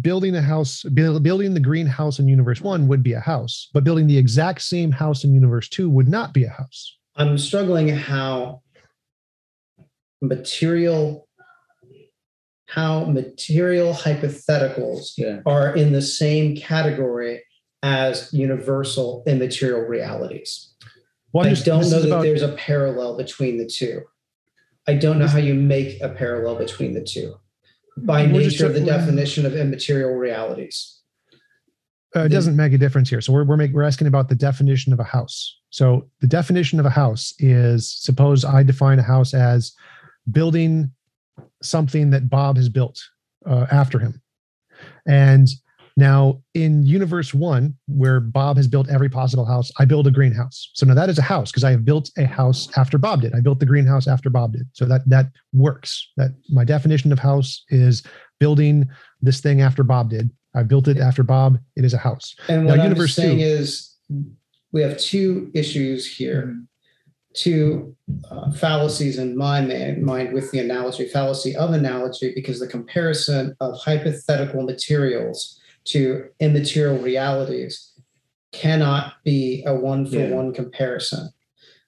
building a house, build, building the greenhouse in Universe One would be a house, but building the exact same house in Universe Two would not be a house. I'm struggling how material how material hypotheticals Yeah. are in the same category as universal immaterial realities. Well, just- don't know that about- there's a parallel between the two. I don't know how you make a parallel between the two by We're nature of the definition of immaterial realities. Uh, it doesn't make a difference here. So we're we're, make, we're asking about the definition of a house. So the definition of a house is suppose I define a house as building something that Bob has built uh, after him, and now in universe one where Bob has built every possible house, I build a greenhouse. So now that is a house because I have built a house after Bob did. I built the greenhouse after Bob did. So that that works. That my definition of house is building this thing after Bob did. I built it after Bob. It is a house. And Now, what I'm saying two- is we have two issues here, two uh, fallacies in my man, mind with the analogy, fallacy of analogy, because the comparison of hypothetical materials to immaterial realities cannot be a one for one comparison.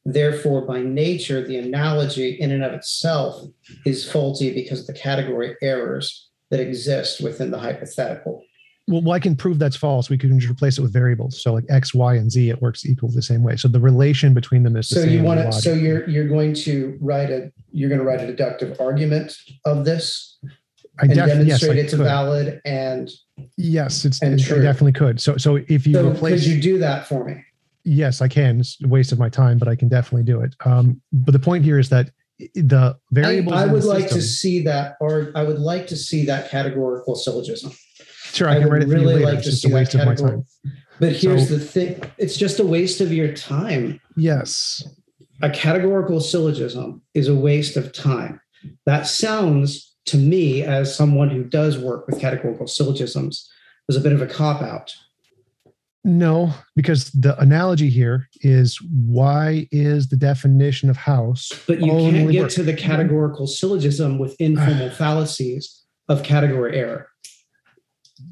Therefore, by nature, the analogy in and of itself is faulty because of the category errors that exist within the hypothetical. Well, well, I can prove that's false. We can just replace it with variables. So like X, Y, and Z, it works equal the same way. So the relation between them is the So you want to, so you're, you're going to write a, you're going to write a deductive argument of this I and def- yes, I demonstrate it's could. valid and Yes, it's and I true. definitely could. So so if you so replace could you do that for me? yes, I can. It's a waste of my time, but I can definitely do it. Um, but the point here is that the I, variables I the would like to see that, or I would like to see that categorical syllogism. Sure I can write it for you really later. like It's just a waste of my time. But here's So- the thing: it's just a waste of your time. Yes. A categorical syllogism is a waste of time. That sounds to me, as someone who does work with categorical syllogisms, as a bit of a cop out. No, because the analogy here is why is the definition of house But you can't get work- to the categorical syllogism with informal <sighs> fallacies of category error.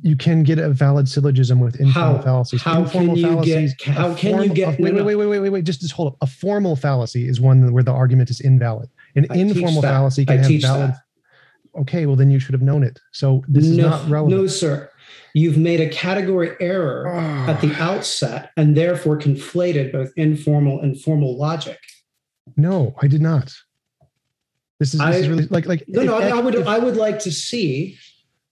You can get a valid syllogism with informal How- fallacies. how informal can you fallacies. get- how can you get- a- wait, wait, wait, wait, wait, wait, wait. Just, just hold up. A formal fallacy is one where the argument is invalid. An I informal fallacy I can have teach valid. that. Okay, well then you should have known it. So this is no, not relevant. no, sir. You've made a category error at the ah. outset and therefore conflated both informal and formal logic. no, I did not. This is, this I- is really like like. No, no, I, I would if- I would like to see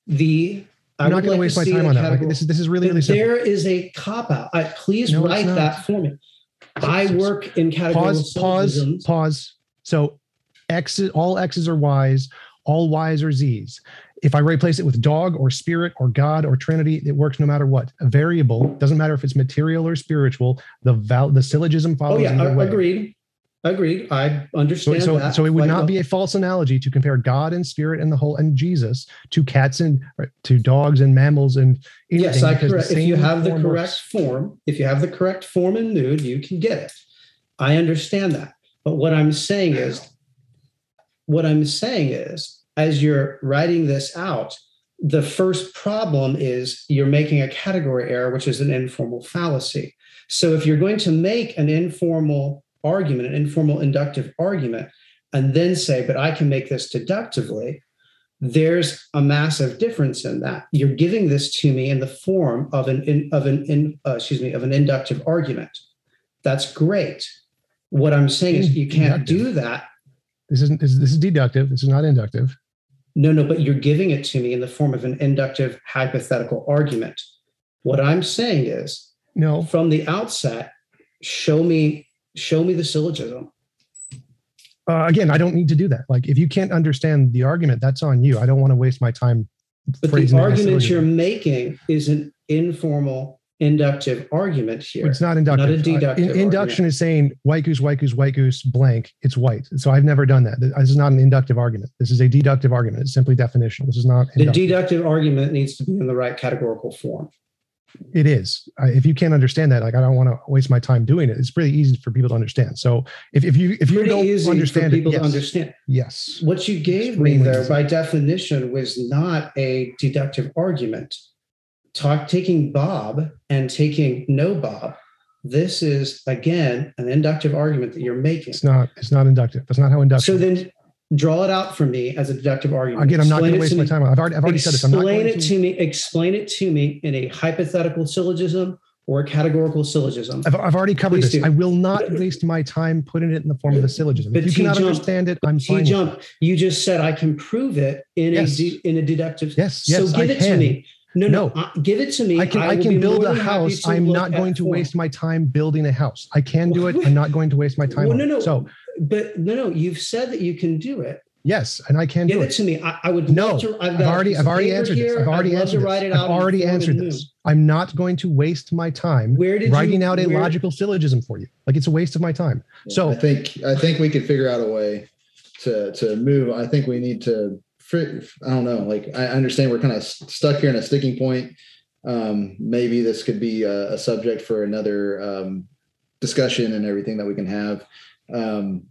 the. I'm not going to waste my time on that. Like, this is this is really really simple. there is a cop out. I, please No, write that for me. I work in categories. pause pause pause so x all x's are y's all y's are z's if i replace it with dog or spirit or god or trinity it works no matter what a variable doesn't matter if it's material or spiritual the val the syllogism follows. Oh follows yeah, I- way. agreed. Agreed. I understand so, that. so it would not well. be a false analogy to compare God and spirit and the whole and Jesus to cats and uh, to dogs and mammals and anything. Yes, I correct. If you have the correct works. form, if you have the correct form and mood, you can get it. I understand that. But what I'm saying is, what I'm saying is, as you're writing this out, the first problem is you're making a category error, which is an informal fallacy. So if you're going to make an informal argument, an informal inductive argument, and then say, but I can make this deductively, there's a massive difference in that. You're giving this to me in the form of an in, of an in, uh, excuse me of an inductive argument. That's great. What I'm saying is you can't do that. This isn't this, this is deductive. This is not inductive. No, no, but you're giving it to me in the form of an inductive hypothetical argument. What I'm saying is No, from the outset, show me show me the syllogism. uh, again, I don't need to do that. Like, if you can't understand the argument, that's on you. I don't want to waste my time. But the argument you're making is an informal inductive argument here. It's not inductive. Not a deductive Uh, in- induction argument. is saying white goose, white goose, white goose, blank. It's white. So I've never done that. This is not an inductive argument. This is a deductive argument. It's simply definitional. This is not. The deductive argument needs to be in the right categorical form. It is. If you can't understand that, like I don't want to waste my time doing it. It's pretty easy for people to understand. So if, if you if you Pretty don't understand it, people yes, to understand. yes, What you gave me there, easy. by definition, was not a deductive argument. Talk taking Bob and taking no Bob. This is again an inductive argument that you're making. it's not. It's not inductive. That's not how induction. So then, draw it out for me as a deductive argument. again, I'm not going to waste my time. I've already I've already said this. I'm not explain it to. to me. Explain it to me in a hypothetical syllogism or a categorical syllogism. I've, I've already covered Please this. do. I will not waste my time putting it in the form of a syllogism. But If you cannot understand it, I'm fine. with jump. You just said I can prove it in Yes. a de- in a deductive. Yes, so yes, give I it to can. me. No, no, No. uh, give it to me. I can I, will can build a house. I'm not going to form. waste my time building a house. I can do it. I'm not going to waste my time. Well, no, no. So But no, no. You've said that you can do it. yes, and I can Give do it it. to me. I, I would No, love to. I've, I've already I've already paper answered this. I've already I'd answered this. I've already answered this. I'm not going to waste my time Where did writing you, out a where- logical syllogism for you. Like it's a waste of my time. So I think I think we could figure out a way to to move. I think we need to. I don't know. Like I understand we're kind of stuck here in a sticking point. Um, maybe this could be a, a subject for another um, discussion and everything that we can have, um,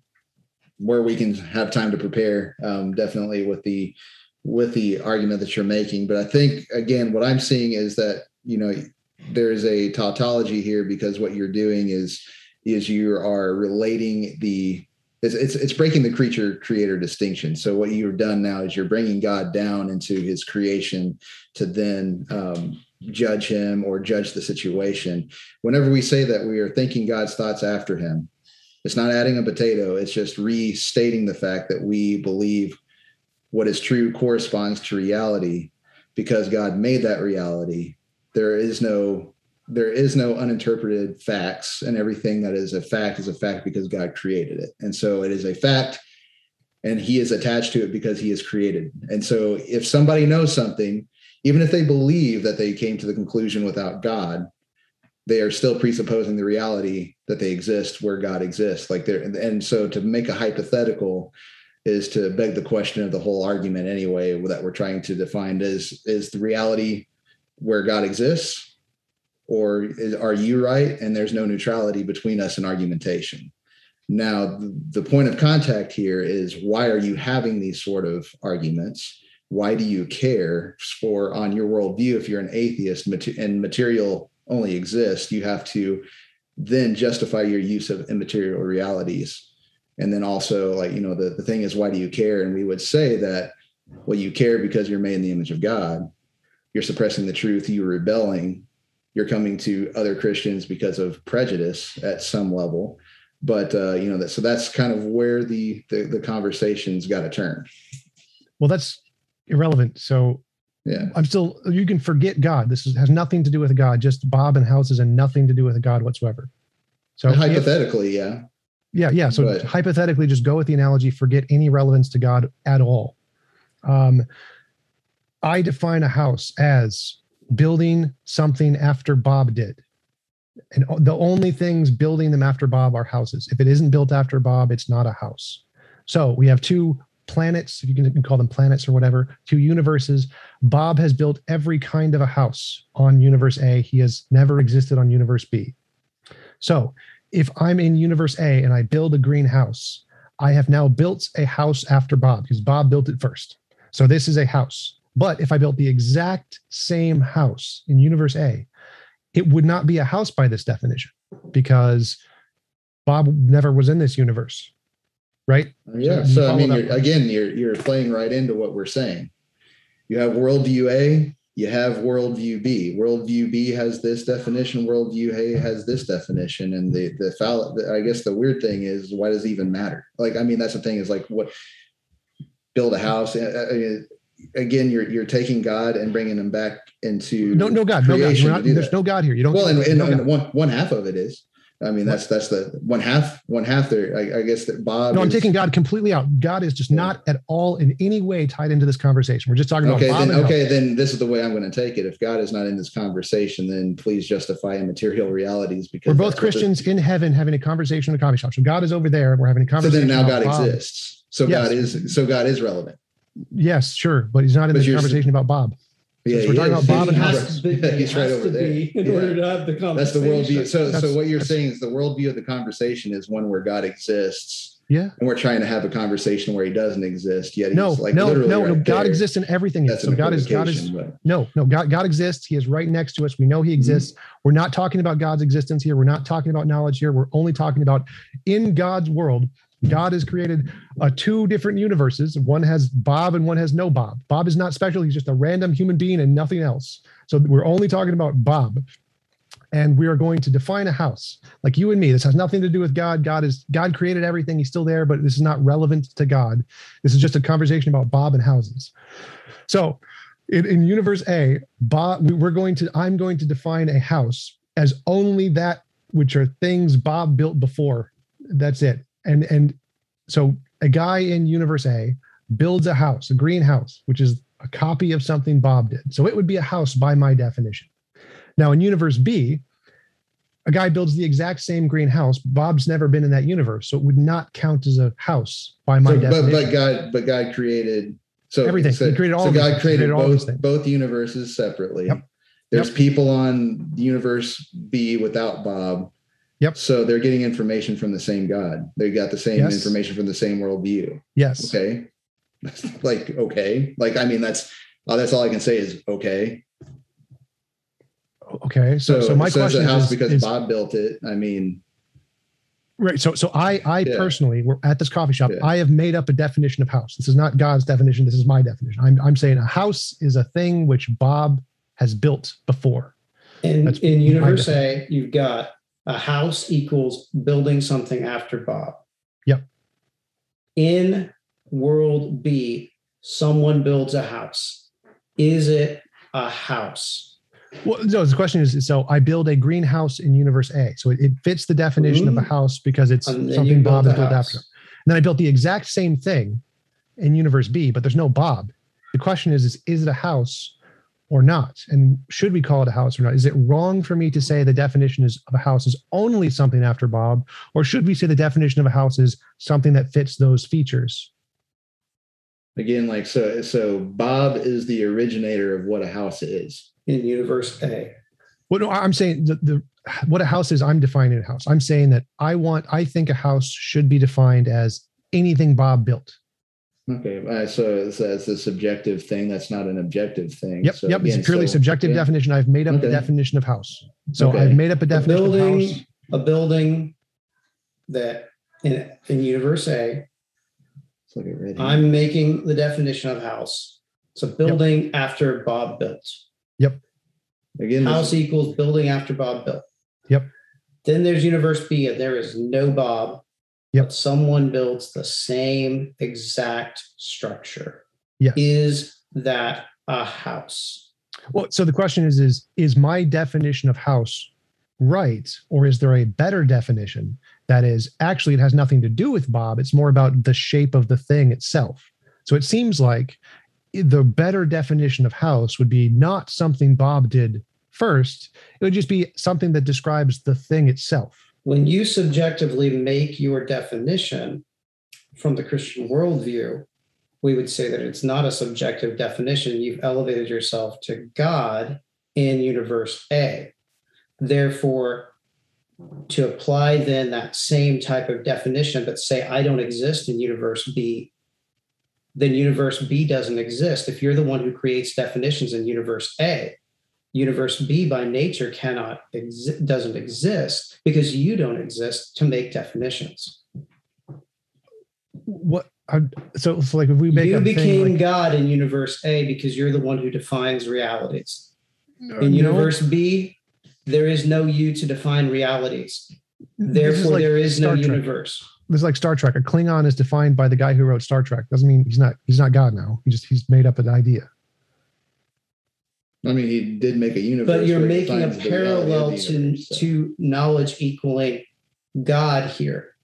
where we can have time to prepare. Um, definitely with the with the argument that you're making. But I think again, what I'm seeing is that you know there's a tautology here because what you're doing is is you are relating the it's, it's it's breaking the creature creator distinction. So what you've done now is you're bringing God down into His creation to then um, judge Him or judge the situation. Whenever we say that, we are thinking God's thoughts after Him. It's not adding a potato. It's just restating the fact that we believe what is true corresponds to reality because God made that reality. There is no there is no uninterpreted facts and everything that is a fact is a fact because god created it and so it is a fact and he is attached to it because he is created and so if somebody knows something even if they believe that they came to the conclusion without god they are still presupposing the reality that they exist where god exists. Like there and so to make a hypothetical is to beg the question of the whole argument anyway that we're trying to define is is the reality where god exists? Or is, are you right and there's no neutrality between us in argumentation? Now the, point of contact here is why are you having these sort of arguments? Why do you care for on your worldview if you're an atheist and material only exist, you have to then justify your use of immaterial realities and then also like you know the, the thing is why do you care and we would say that well you care because you're made in the image of god you're suppressing the truth you're rebelling you're coming to other Christians because of prejudice at some level. But uh, you know that so that's kind of where the the, the conversation's got to turn. well, that's irrelevant. So Yeah, I'm still. You can forget God. This is, has nothing to do with God. Just Bob and houses and nothing to do with God whatsoever. So if- hypothetically, yeah, Yeah, yeah. So But- hypothetically, just go with the analogy, forget any relevance to God at all. Um, I define a house as building something after Bob did. And the only things building them after Bob are houses. If it isn't built after Bob, it's not a house. So we have two planets, if you can call them planets or whatever, two universes. Bob has built every kind of a house on universe A. He has never existed on universe B. So if I'm in universe A and I build a greenhouse, I have now built a house after Bob because Bob built it first. So this is a house. But if I built the exact same house in universe A, it would not be a house by this definition because Bob never was in this universe. Right? Yeah. So So I mean, you're, again, you're you're playing right into what we're saying. You have worldview A, you have worldview B. Worldview B has this definition. Worldview A has this definition. And the the foul. I guess the weird thing is, why does it even matter? Like, I mean, that's the thing is like what build a house. I- I mean, Again, you're you're taking God and bringing him back into No, no God, no God. creation We're to not, there's that. no God here. You don't. well and, and, no and one one half of it is i mean that's that's the one half one half there i, I guess that bob No, I'm is- taking God completely out. God is just not at all in any way tied into this conversation. We're just talking okay about Bob then okay then this is the way i'm going to take it if god is not in this conversation then please justify immaterial realities because We're both Christians in heaven having a conversation in a coffee shop. So God is over there. We're having a conversation. so then now god Bob. exists so Yes. god is so god is relevant Yes, sure, but he's not in But this conversation about Bob. Yeah we're talking is. about Bob He's and right- has to be, he's right has over to there <laughs> in Yeah. order to have the that's the conversation. worldview so so what you're saying is the worldview of the conversation is one where god exists Yeah. and we're trying to have a conversation where he doesn't exist yet No, he's like no, literally no, no. God there. exists in everything. that's so an God is God is equivocation, but- no, no. God God exists. He is right next to us. We know He mm-hmm. exists. We're not talking about God's existence here. We're not talking about knowledge here. We're only talking about in God's world. God has created uh, two different universes. One has Bob and one has no Bob. Bob is not special. He's just a random human being and nothing else. So we're only talking about Bob. And we are going to define a house like you and me. This has nothing to do with God. God is God created everything. He's still there, but this is not relevant to God. This is just a conversation about Bob and houses. So in, in universe A, Bob, we- we're going to, I'm going to define a house as only that which are things Bob built before. That's it. And and so a guy in universe A builds a house, a greenhouse, which is a copy of something Bob did. So it would be a house by my definition. Now in universe B, a guy builds the exact same greenhouse. Bob's never been in that universe, so it would not count as a house by my So, but definition. but God but God created so Everything. So, He created all so God things. Created created both both universes separately. Yep. There's Yep. people on universe B without Bob. Yep. So they're getting information from the same God. They got the same Yes. information from the same worldview. yes. Okay. like okay. Like I mean that's uh, that's all I can say is okay. Okay. So, so, my so it's question a house is, because is- Bob built it. I mean, right. So, so I, I Yeah. personally, we're at this coffee shop. Yeah. I have made up a definition of house. This is not God's definition. This is my definition. I'm, I'm saying a house is a thing which Bob has built before. In, That's in my universe A, you've got a house equals building something after Bob. Yep. In world B, someone builds a house. Is it a house? Well, no, the question is, so I build a greenhouse in universe A. So it, it fits the definition of a Mhm. house because it's something Bob built built after. And then I built the exact same thing in universe B, but there's no Bob. The question is, is, is it a house or not? And should we call it a house or not? Is it wrong for me to say the definition is of a house is only something after Bob? Or should we say the definition of a house is something that fits those features? again, like so so Bob is the originator of what a house is. In universe A. Well, no, I'm saying the, the what a house is, I'm defining a house. I'm saying that I want, I think a house should be defined as anything Bob built. Okay, uh, so, so that's a subjective thing. That's not an objective thing. Yep, So yep. again, it's a purely so- subjective yeah. definition. I've made up the Okay. definition of house. So Okay. I've made up a A definition of building, house. a building that in, in universe A, Let's look at red here. I'm making the definition of house. It's a building after Bob built. Yep. Again. House equals building after Bob built. Yep. Then there's universe B, and there is no Bob. Yep. But someone builds the same exact structure. Yes. Is that a house? Well, so the question is, is is my definition of house right, or is there a better definition that is actually it has nothing to do with Bob? It's more about the shape of the thing itself. So it seems like the better definition of house would be not something Bob did first. It would just be something that describes the thing itself. When you subjectively make your definition from the Christian worldview, we would say that it's not a subjective definition. You've elevated yourself to God in universe A. Therefore, to apply then that same type of definition, but say, I don't exist in universe B, then universe B doesn't exist. If you're the one who creates definitions in universe A, universe B by nature cannot exi- doesn't exist because you don't exist to make definitions. What? So, so like if we make you a thing became like- God in universe A because you're the one who defines realities. Uh, In no, universe B, there is no you to define realities. Therefore, like there is no Star Trek. universe. This is like Star Trek. A Klingon is defined by the guy who wrote Star Trek. Doesn't mean he's not he's not God now. He just he's made up an idea. I mean, he did make a universe. But you're making a defines the reality of parallel to, universe, so. to knowledge equaling God here.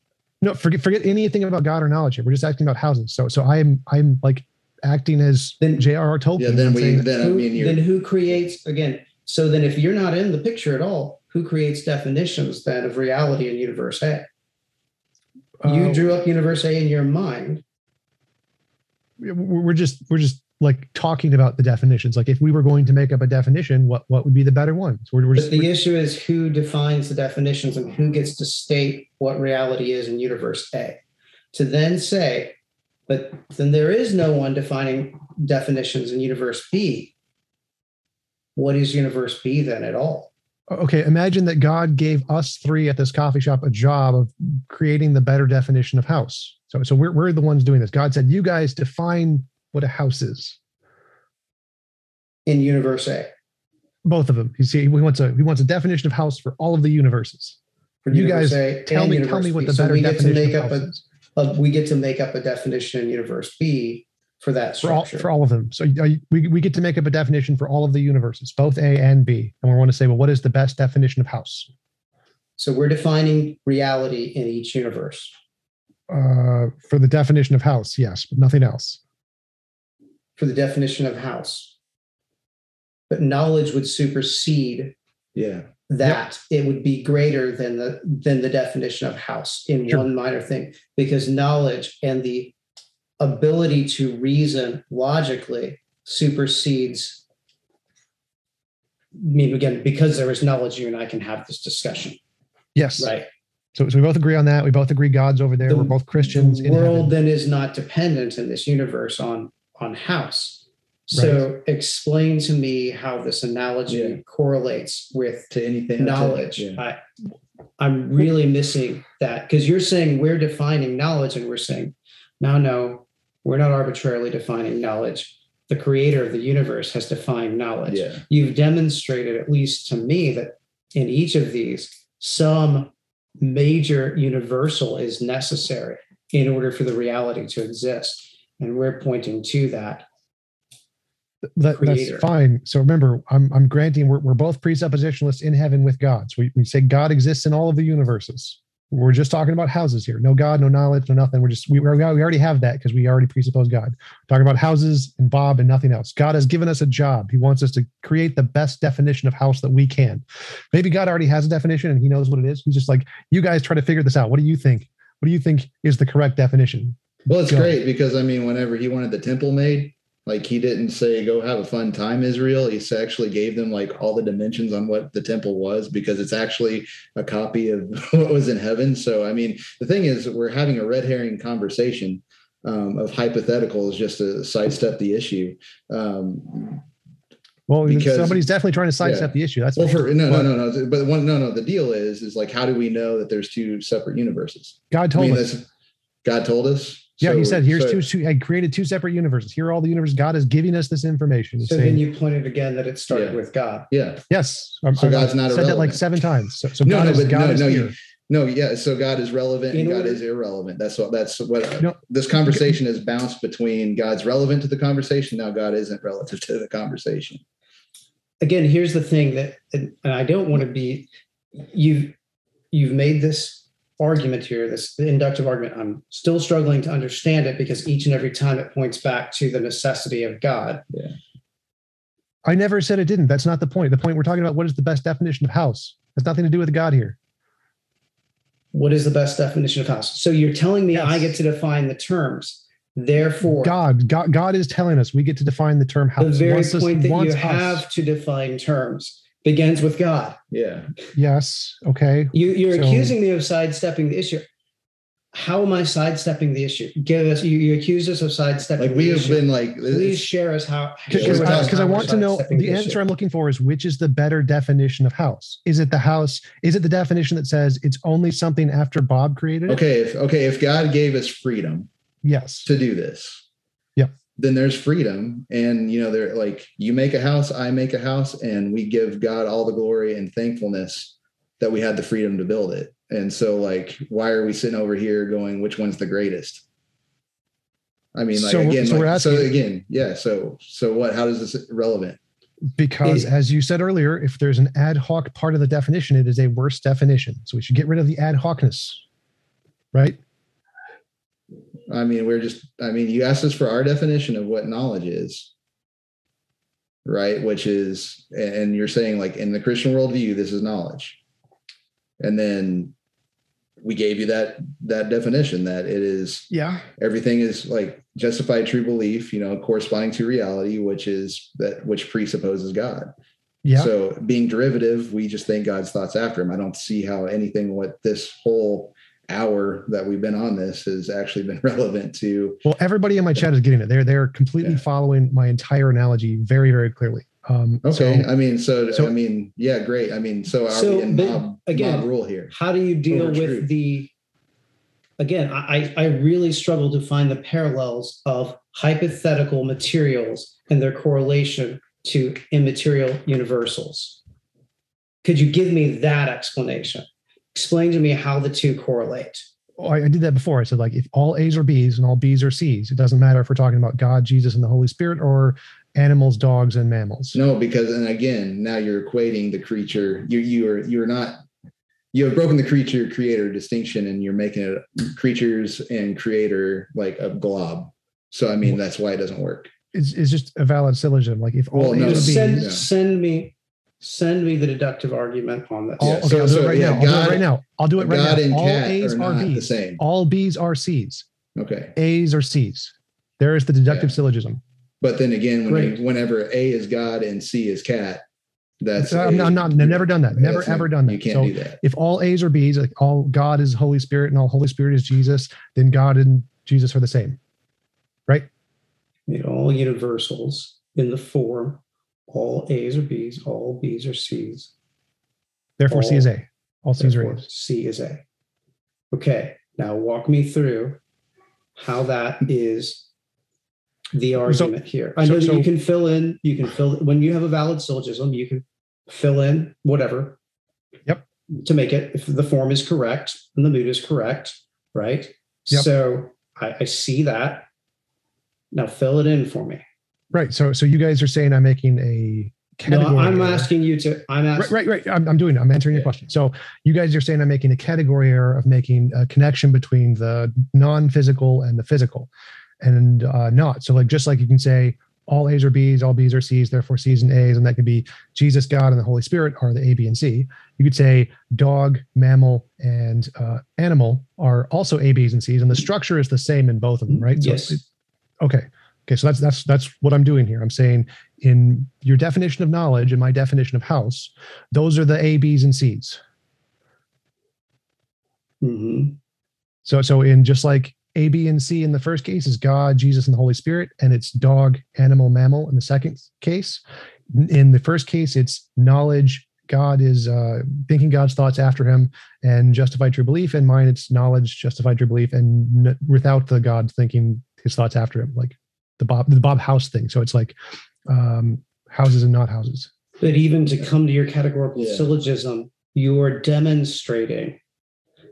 No, forget forget anything about God or knowledge here. We're just acting about houses. So so I'm I'm like acting as Then- J.R.R. Tolkien. Yeah, then we saying, then I Who- mean then who creates again? So then, if you're not in the picture at all, who creates definitions then of reality in universe A? you uh, drew up universe A in your mind. we're we're just we're just like talking about the definitions. Like if we were going to make up a definition, what what would be the better one? So we're, we're But just the we're- issue is who defines the definitions and who gets to state what reality is in universe A. To then say, but then there is no one defining definitions in universe B. What is universe B then at all? okay. Imagine that God gave us three at this coffee shop a job of creating the better definition of house. So so we're we're the ones doing this. God said, "You guys define what a house is." in universe A. Both of them. He see he wants a he wants a definition of house for all of the universes. For You universe guys A Tell me tell me what B. the So better we get to definition make of up a, is a we get to make up a definition in universe B for that for all structure. for all of them. So uh, we we get to make up a definition for all of the universes, both A and B, and we want to say, well, what is the best definition of house? so we're defining reality in each universe. Uh, for the definition of house, yes, but nothing else. For the definition of house. But knowledge would supersede yeah. that. It would be greater than the than the definition of house in Sure. one minor thing, because knowledge and the ability to reason logically supersedes. I mean, again, because there is knowledge, you and I can have this discussion, Yes. right? So, so we both agree on that. We both agree God's over there. The- We're both Christians. the world heaven. then is not dependent in this universe on on house so explain to me how this analogy Yeah. correlates with To anything. knowledge Yeah. i i'm really missing that because you're saying we're defining knowledge and we're saying no no we're not arbitrarily defining knowledge the creator of the universe has defined knowledge yeah. you've demonstrated at least to me that in each of these some major universal is necessary in order for the reality to exist and we're pointing to that That- that's fine. So remember, I'm, I'm granting we're, we're both presuppositionalists in heaven with God. So we, we say God exists in all of the universes. We're just talking about houses here. No God, no knowledge, no nothing. We're just, we, we already have that because we already presuppose God. Talking about houses and Bob and nothing else. God has given us a job. He wants us to create the best definition of house that we can. Maybe God already has a definition and he knows what it is. He's just like, you guys try to figure this out. What do you think? What do you think is the correct definition? Well, it's Go. great because I mean, whenever he wanted the temple made, like he didn't say go have a fun time, Israel. He actually gave them like all the dimensions on what the temple was because it's actually a copy of <laughs> what was in heaven. So I mean, the thing is, we're having a red herring conversation um, of hypotheticals just to sidestep the issue. Um, Well, Because- somebody's definitely trying to sidestep yeah. the issue. That's well, for no, no, no, no. But one, no, no. The deal is, is like, how do we know that there's two separate universes? God I told mean, us. God told us. Yeah, he said, "Here's so- two, two. I created two separate universes. Here are all the universes. God is giving us this information." He's so saying, then you pointed again that it started Yeah. with god Yeah. "Yes, I'm, So I've God's not said that like seven times." So, so No, God no, is but God no, is no, here. you- No, yeah. So God is relevant In and God is irrelevant. That's what. That's what. No. This conversation has bounced between God's relevant to the conversation. Now God isn't relative to the conversation. again here's the thing that and and i don't want to be you've you've made this argument here this inductive argument i'm still struggling to understand it because each and every time it points back to the necessity of god Yeah. I never said it didn't. That's not the point. The point we're talking about what is the best definition of house. Has nothing to do with God here. What is the best definition of house? So you're telling me Yes. I get to define the terms. Therefore, God, God, God is telling us we get to define the term house. the very Wants us- point that you us- have to define terms begins with God. Yeah. Yes. Okay. You, you're So- accusing me of sidestepping the issue. How am I sidestepping the issue? Give us. You, you accuse us of sidestepping. Like we the have issue. been like Please share us how. Because- Because share we're us I, 'cause I want to know sidestepping the answer I'm looking for is which is the better definition of house? Is it the house? Is it the definition that says it's only something after Bob created it? okay, if okay, if God gave us freedom Yes. to do this, Yep. Then there's freedom. And you know, they're like you make a house, I make a house, and we give God all the glory and thankfulness that we had the freedom to build it. And so, like, why are we sitting over here going, which one's the greatest? I mean, like So again, so like, so again, yeah. So, so what? How does this relevant? Because as you said earlier, if there's an ad hoc part of the definition, it is a worse definition. So we should get rid of the ad hocness. Right? I mean, we're just, I mean, you asked us for our definition of what knowledge is, right? Which is, and you're saying, like, in the Christian worldview, this is knowledge. And then we gave you that that definition that it is Yeah. everything is like justified true belief, you know, corresponding to reality, which is that which presupposes God. Yeah. So being derivative, we just think God's thoughts after him. I don't see how anything what this whole hour that we've been on this has actually been <laughs> relevant to well, everybody in my chat is getting it. They're they're completely Yeah. following my entire analogy very, very clearly. Um okay. so- I mean, so, so- I mean, yeah, great. I mean, so are So, we in but mob, again, mob rule here? How do you deal with truth. the? Again, I I I really struggle to find the parallels of hypothetical materials and their correlation to immaterial universals. Could you give me that explanation? Explain to me how the two correlate. Oh, I, I did that before. I said like if all A's are B's and all B's are C's, it doesn't matter if we're talking about God, Jesus, and the Holy Spirit or animals, dogs, and mammals. No, because and again, now you're equating the creature. You you are you're not you have broken the creature creator distinction and you're making it creatures and creator like a glob. So I mean that's why it doesn't work. It's, it's just a valid syllogism. Like if all Well, no, A's are B's, send yeah. send me send me the deductive argument on this. all, Yeah, okay, so- I'll do it right yeah, now. I'll do it right now. I'll do it right God now. and All cat A's are are not the B's. same. All B's are C's. Okay. A's are C's. There is the deductive Yeah. syllogism. But then again, when Great. you, whenever A is God and C is cat, that's uh, I'm, a- I'm not. I've never done that. Never that's ever not- done that. You can't So do that. if all A's are B's, like all God is Holy Spirit and all Holy Spirit is Jesus, then God and Jesus are the same. Right? you know, all universals in the form, all A's are B's, all B's are C's. Therefore, C is A. All C's are A's. C is A. Okay, now walk me through how that is the argument here. I so- know that so- you can fill in, you can fill when you have a valid syllogism, you can fill in whatever. Yep. To make it, if the form is correct and the mood is correct, right? Yep. So I, I see that. Now fill it in for me. Right. So, so you guys are saying I'm making a. No, I'm error. asking you to. I'm Right, asking. right, right. I'm, I'm doing. it. I'm answering your question. So, you guys are saying I'm making a category error of making a connection between the non-physical and the physical, and uh, not. So, like, just like you can say all A's are B's, all B's are C's, therefore C's and A's, and that could be Jesus, God, and the Holy Spirit are the A, B, and C. You could say dog, mammal, and uh, animal are also A, B's, and C's, and the structure is the same in both of them, right? So Yes. it- okay. Okay. So that's that's that's what I'm doing here. I'm saying in your definition of knowledge and my definition of house, those are the A, B's, and C's. Mhm. So so in just like A, B, and C in the first case is God, Jesus, and the Holy Spirit, and it's dog, animal, mammal in the second case. In the first case, it's knowledge. God is uh, thinking God's thoughts after him and justified true belief. And mine, it's knowledge, justified true belief, and n- without the God thinking his thoughts after him, like the Bob the Bob House thing. So it's like um, houses and not houses. But even to come to your categorical Yeah. syllogism, you are demonstrating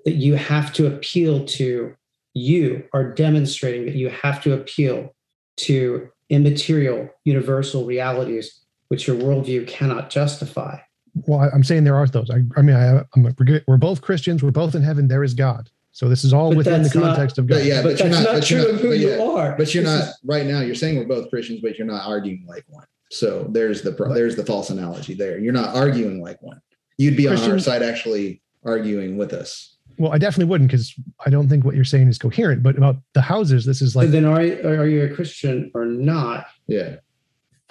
that you have to appeal to, you are demonstrating that you have to appeal to immaterial universal realities, which your worldview cannot justify. Well, I, I'm saying there are those. I, I mean, I, I'm, we're, we're both Christians. We're both in heaven. There is God. So this is all But within the that's not- context of God. But yeah, but, but you're that's not- not, but you're true not- of who but you yeah, are. But you're This not is- right now. You're saying we're both Christians, but you're not arguing like one. So there's the pro- there's the false analogy there. You're not arguing like one. You'd be on our side actually arguing with us. Well, I definitely wouldn't because I don't think what you're saying is coherent. But about the houses, this is So like then are you, are you a Christian or not? Yeah.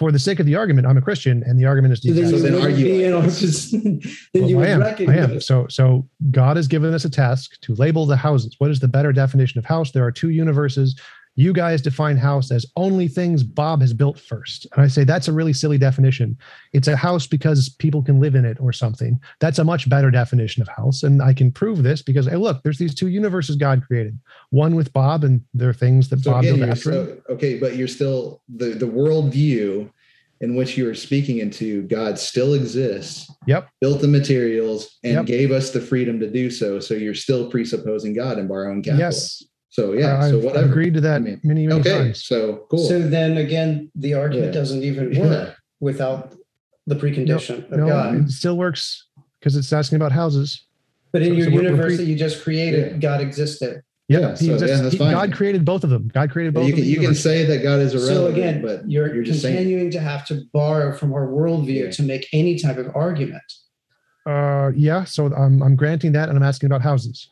For the sake of the argument, I'm a Christian, and the argument is So then So you then wouldn't argue like our then Well, you I would am. I am. So, so God has given us a task to label the houses. What is the better definition of house? There are two universes. You guys define house as only things Bob has built first. And I say that's a really silly definition. It's a house because people can live in it or something. That's a much better definition of house. And I can prove this because, hey, look, there's these two universes God created one with Bob, and there are things that So Bob again, built after so, okay, but you're still the the worldview in which you are speaking into. God still exists. Yep. Built the materials and Yep. gave us the freedom to do so. So you're still presupposing God in borrowing capital. Yes. So yeah. I've, so I've agreed to that I mean, many, many Okay. times. So cool. So then again, the argument Yeah. doesn't even Yeah. work without the precondition of No, God. it still works because it's asking about houses. But in so- your so we're- we're universe pre- that you just created, Yeah. God existed. Yeah, Yeah, he so, yeah, exists. that's He- fine. God created both of them. God created both. you of can the you can say that God is irrelevant, So again, but you're, you're just saying continuing to have to borrow from our worldview Yeah. to make any type of argument. Uh, yeah. So I'm I'm granting that, and I'm asking about houses.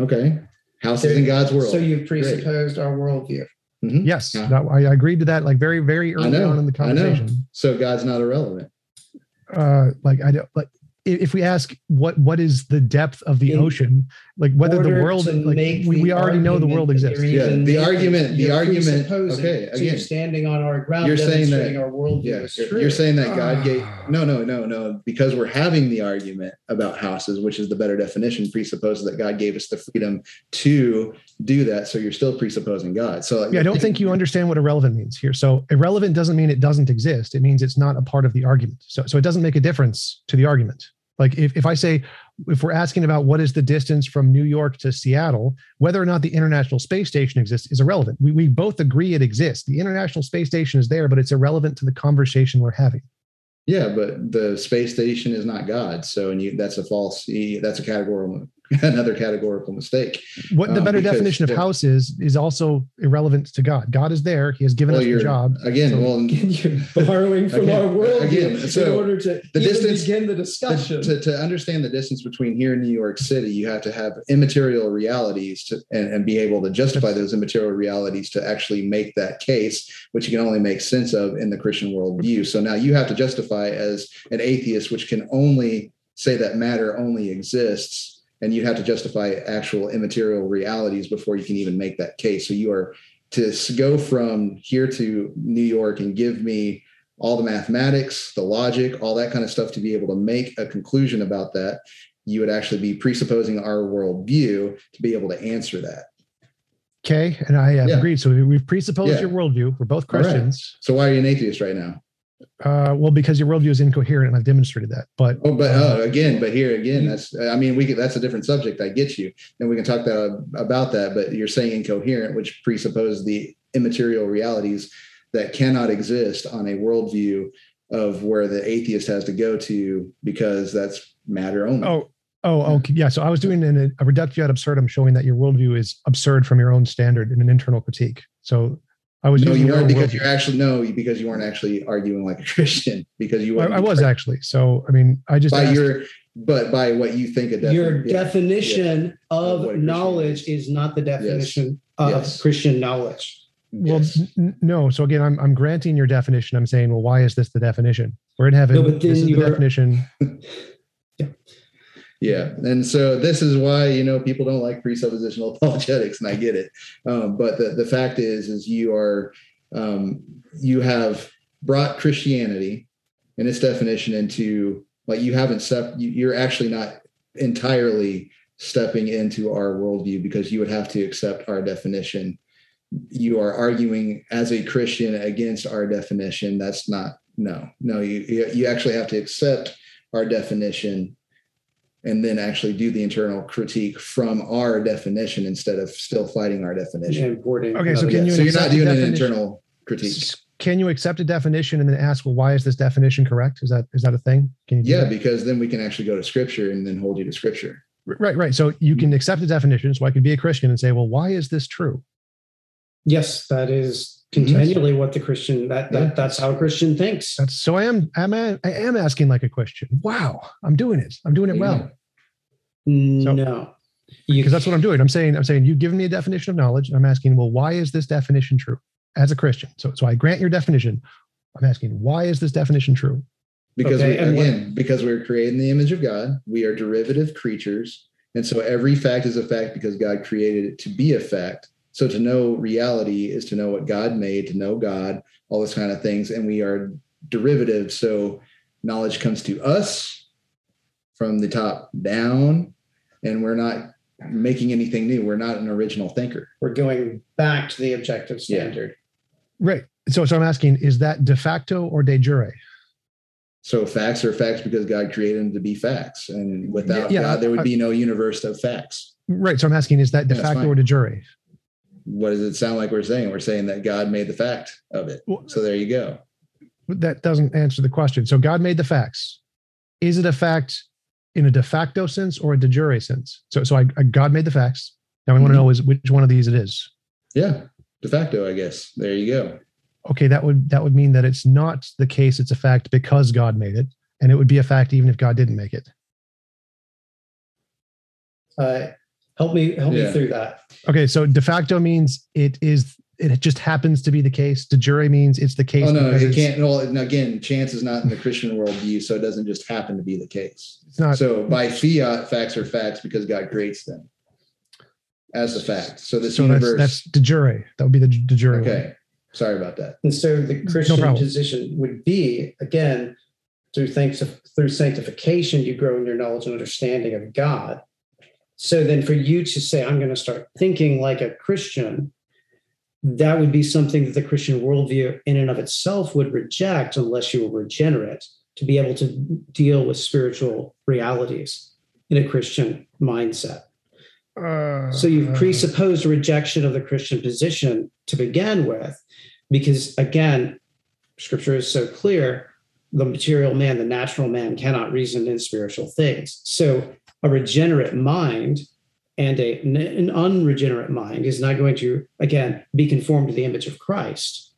okay. Houses So- in God's world. So you've presupposed our worldview. Mhm. Yes, Yeah. that, I, I agreed to that. Like very very early know, on in the conversation. So God's not irrelevant. Uh, like I don't like if we ask what what is the depth of the In ocean, like whether the order world to like make we, the we already know the argument world that exists. you're Yeah, even the making, argument- the you're argument- presupposing. okay, so you're again. standing on our ground, You're saying that- demonstrating our worldview Yeah, is you're, true. you're saying that God gave Ah. no, no, no, no, because we're having the argument about houses, which is the better definition, presupposes that God gave us the freedom to do that. So you're still presupposing God. So Yeah, I don't think you understand what irrelevant means here. So irrelevant doesn't mean it doesn't exist. It means it's not a part of the argument. So so it doesn't make a difference to the argument. Like if, if I say if we're asking about what is the distance from New York to Seattle, whether or not the International Space Station exists is irrelevant. We we both agree it exists. The International Space Station is there, but it's irrelevant to the conversation we're having. Yeah, but the space station is not God. So and you that's a false that's a categorical <laughs> another categorical mistake. What the Um, better because- definition of well- house is is also irrelevant to God. God is there. He has given Well, us the you're job. again, So- well <laughs> you're borrowing from Again- our world again, so in order to the distance- begin the to, discussion. to, to understand the distance between here and New York City, you have to have immaterial realities to, and, and be able to justify those immaterial realities to actually make that case, which you can only make sense of in the Christian worldview. So now you have to justify as an atheist, which can only say that matter only exists, and you have to justify actual immaterial realities before you can even make that case. So you are to go from here to New York and give me all the mathematics, the logic, all that kind of stuff to be able to make a conclusion about that, you would actually be presupposing our worldview to be able to answer that. Okay, and I Yeah. agreed. So we- we've presupposed Yeah. your worldview. We're both All right. Christians. So why are you an atheist right now? Uh, well, because your worldview is incoherent, and I've demonstrated that. But Oh, but uh, oh, again, but here again, that's I mean, we could, that's a different subject. I get you, and we can talk that, about that. But you're saying incoherent, which presupposes the immaterial realities that cannot exist on a worldview of where the atheist has to go to because that's matter only. oh, oh, okay, yeah. So I was doing an, a reductio ad absurdum, showing that your worldview is absurd from your own standard in an internal critique. So I was no, using you weren't because worldview. you're actually no, because you weren't actually arguing like a <laughs> Christian because you I, wouldn't I be was right actually. So I mean, I just by asked- your but by what you think a defi- Your yeah. definition Of of knowledge is. is not the definition of Yes. Christian knowledge. well, Yes. n- n- no. So again, I'm I'm granting your definition. I'm saying, well, why is this the definition? We're in heaven. No, but this is the definition. Yeah, <laughs> and so this is why you know people don't like presuppositional <laughs> apologetics, and I get it. Um, but the the fact is, is you are um, you have brought Christianity and its definition into like you haven't step you, you're actually not entirely stepping into our worldview because you would have to accept our definition. You are arguing as a Christian against our definition. That's not no no. You you actually have to accept our definition and then actually do the internal critique from our definition instead of still fighting our definition. Importing Okay, so can you so you're not accept the doing an internal critique. S- Can you accept a definition and then ask, well, why is this definition correct? Is that is that a thing? Can you? Yeah, that? because then we can actually go to scripture and then hold you to scripture. Right, right. So you can mm-hmm. accept a definition. So I could be a Christian and say, well, why is this true? Yes, that is continually mm-hmm. what the Christian that, that Yeah. that's how a Christian thinks. That's so I am I'm a, I am asking like a question. Wow, I'm doing it. I'm doing it well no, you because that's what I'm doing. I'm saying I'm saying you've given me a definition of knowledge. and I'm asking, well, why is this definition true as a Christian? So so I grant your definition. I'm asking, why is this definition true? because Okay, we, and what- again because we're created in the image of god we are derivative creatures and so every fact is a fact because god created it to be a fact so to know reality is to know what god made to know god all those kind of things and we are derivative so knowledge comes to us from the top down and we're not making anything new we're not an original thinker we're going back to the objective Yeah. standard. Right. So so I'm asking, is that de facto or de jure? so facts are facts because god created them to be facts and without Yeah, god there would I- be no universe of facts Right. So I'm asking, is that de facto or de jure? What does it sound like we're saying? We're saying that God made the fact of it. Well- So there you go. That doesn't answer the question. So God made the facts. Is it a fact in a de facto sense or a de jure sense? So so I, I God made the facts. Now we want to know is which one of these it is. Yeah, de facto, I guess. There you go. okay that would that would mean that it's not the case it's a fact because god made it and it would be a fact even if god didn't make it Uh, help me help me through that. okay so de facto means it is it just happens to be the case de jure means it's the case Oh no, it it's, can't. Well, again, chance is not in the Christian worldview, so it doesn't just happen to be the case. it's not So by fiat, facts are facts because God creates them as the fact. So this so that's universe. that's de jure that would be the de jure one. okay. Sorry about that. And so the Christian problem. position would be again through thanks through sanctification, you grow in your knowledge and understanding of God. So then, for you to say, "I'm going to start thinking like a Christian," that would be something that the Christian worldview, in and of itself, would reject unless you were regenerate to be able to deal with spiritual realities in a Christian mindset. Uh, So you've uh, presupposed a rejection of the Christian position to begin with, because again, scripture is so clear the material man, the natural man cannot reason in spiritual things. So a regenerate mind and a, an unregenerate mind is not going to, again, be conformed to the image of Christ.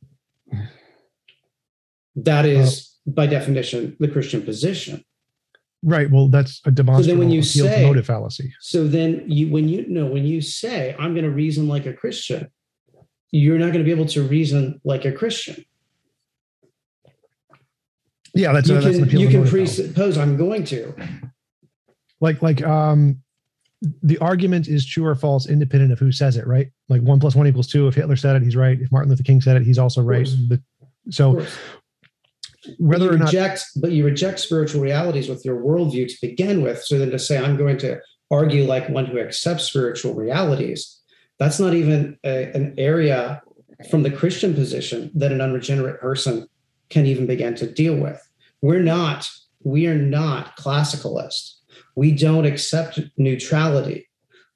That is, by definition, the Christian position. right well that's a demonstrable when you appeal say- to motive fallacy So then you when you know when you say I'm going to reason like a Christian, you're not going to be able to reason like a Christian. yeah that's, you a, that's an can appeal you to can presuppose I'm going to. Like like um the argument is true or false independent of who says it right like one plus one equals two if hitler said it he's right if martin luther king said it he's also right Of so whether you or not reject, but you reject spiritual realities with your worldview to begin with. So then to say I'm going to argue like one who accepts spiritual realities, that's not even a, an area from the Christian position that an unregenerate person can even begin to deal with. We're not, we are not classicalists. We don't accept neutrality.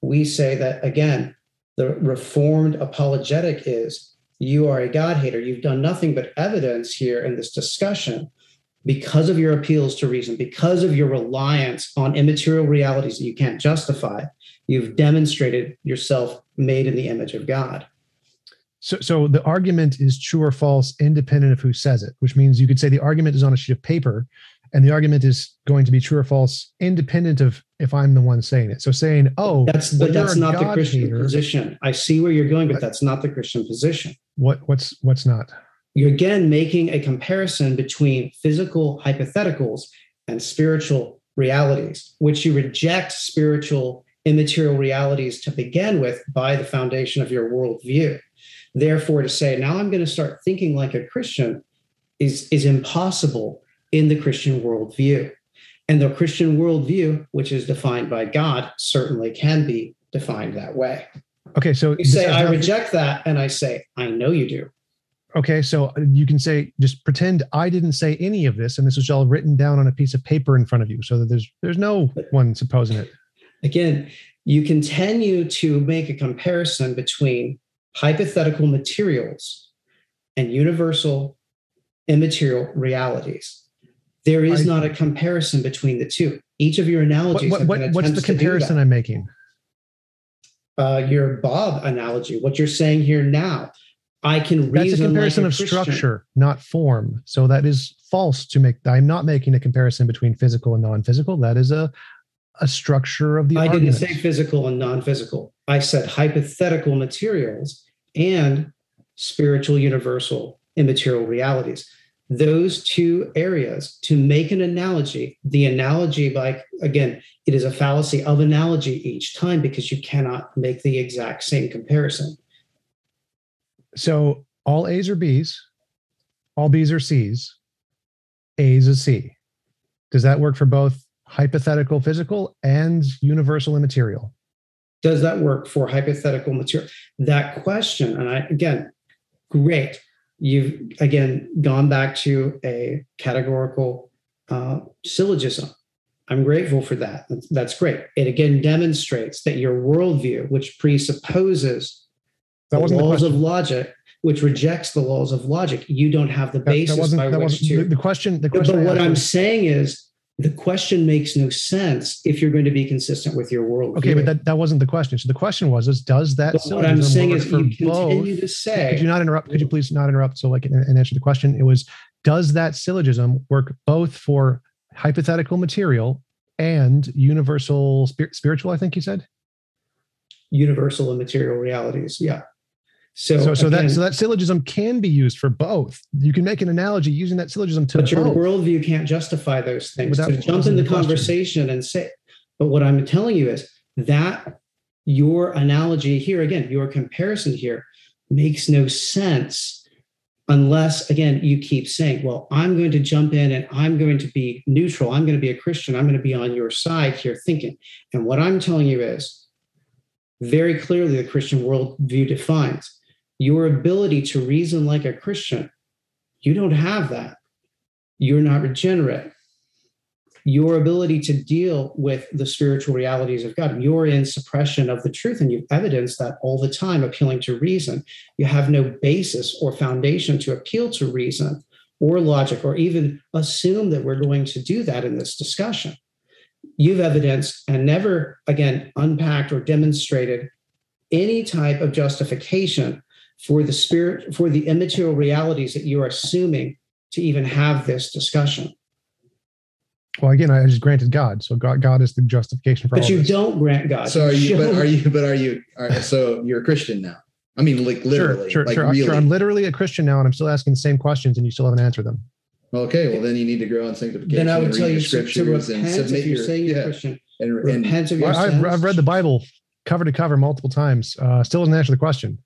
We say that again, the reformed apologetic is you are a God hater. You've done nothing but evidence here in this discussion because of your appeals to reason, because of your reliance on immaterial realities that you can't justify. You've demonstrated yourself made in the image of God. so so the argument is true or false independent of who says it which means you could say the argument is on a sheet of paper and the argument is going to be true or false independent of if i'm the one saying it so saying oh That's well, that's not the Christian hater. position. I see where you're going, but that's not the Christian position. what what's what's not You're again making a comparison between physical hypotheticals and spiritual realities, which you reject spiritual immaterial realities to begin with by the foundation of your worldview. Therefore, to say, now I'm going to start thinking like a Christian is, is impossible in the Christian worldview. And the Christian worldview, which is defined by God, certainly can be defined that way. okay so You say, I reject that. And I say, I know you do. okay so you can say just pretend i didn't say any of this and this was all written down on a piece of paper in front of you so that there's there's no one supposing it Again, you continue to make a comparison between hypothetical materials and universal immaterial realities. There is I- not a comparison between the two. Each of your analogies what, what- what's the attempts to do comparison i'm making Uh, your Bob analogy, what you're saying here now. I can That's a comparison like of a Christian. structure, not form. So that is false to make. I'm not making a comparison between physical and non-physical. That is a a structure of the I argument. didn't say physical and non-physical. I said hypothetical materials and spiritual universal immaterial realities. Those two areas to make an analogy, the analogy by again, it is a fallacy of analogy each time because you cannot make the exact same comparison. so all A's are B's, all B's are C's, A is a C. Does that work for both hypothetical physical and universal immaterial? Does that work for hypothetical material? That question, and I again, great. You've again gone back to a categorical uh, syllogism. I'm grateful for that. That's- great. It again demonstrates that your worldview, which presupposes That the wasn't the laws of logic, which rejects the laws of logic, you don't have the That, that basis wasn't by that which wasn't to. the, the question. The But question. I what I'm saying is the question makes no sense if you're going to be consistent with your world. okay, but that, that wasn't the question. So the question was: Is does that But what I'm saying is you both? continue to Could you not interrupt? Could you please not interrupt so like and, and answer the question? It was: Does that syllogism work both for hypothetical material and universal spir- spiritual? I think you said. universal and material realities. Yeah. So, So, so again, that so that syllogism can be used for both. You can make an analogy using that syllogism to but your both. worldview can't justify those things. That to jump in the question. conversation and say, but what I'm telling you is that your analogy here, again, your comparison here makes no sense unless, again, you keep saying, well, I'm going to jump in and I'm going to be neutral. I'm going to be a Christian. I'm going to be on your side here thinking. And what I'm telling you is very clearly the Christian worldview defines your ability to reason like a Christian. You don't have that. You're not regenerate. Your ability to deal with the spiritual realities of God, you're in suppression of the truth, and you've evidenced that all the time, appealing to reason. You have no basis or foundation to appeal to reason or logic, or even assume that we're going to do that in this discussion. You've evidenced and never, again, unpacked or demonstrated any type of justification for the spirit, for the immaterial realities that you are assuming to even have this discussion. Well, again, I just granted God, so God, God is the justification for all But you this. don't grant God. So are you? <laughs> But are you? But are you? Are, so you're a Christian now? I mean, like literally, Sure, sure, like sure, really. sure. I'm literally a Christian now, and I'm still asking the same questions, and you still haven't answered them. okay, well then you need to grow in sanctification. Then I would tell you your to, to scriptures and repent submit if you're your saying you're yeah, Christian. and, and Repent of your Well, I've, sins. I've read the Bible cover to cover multiple times. Uh, still doesn't answer the question.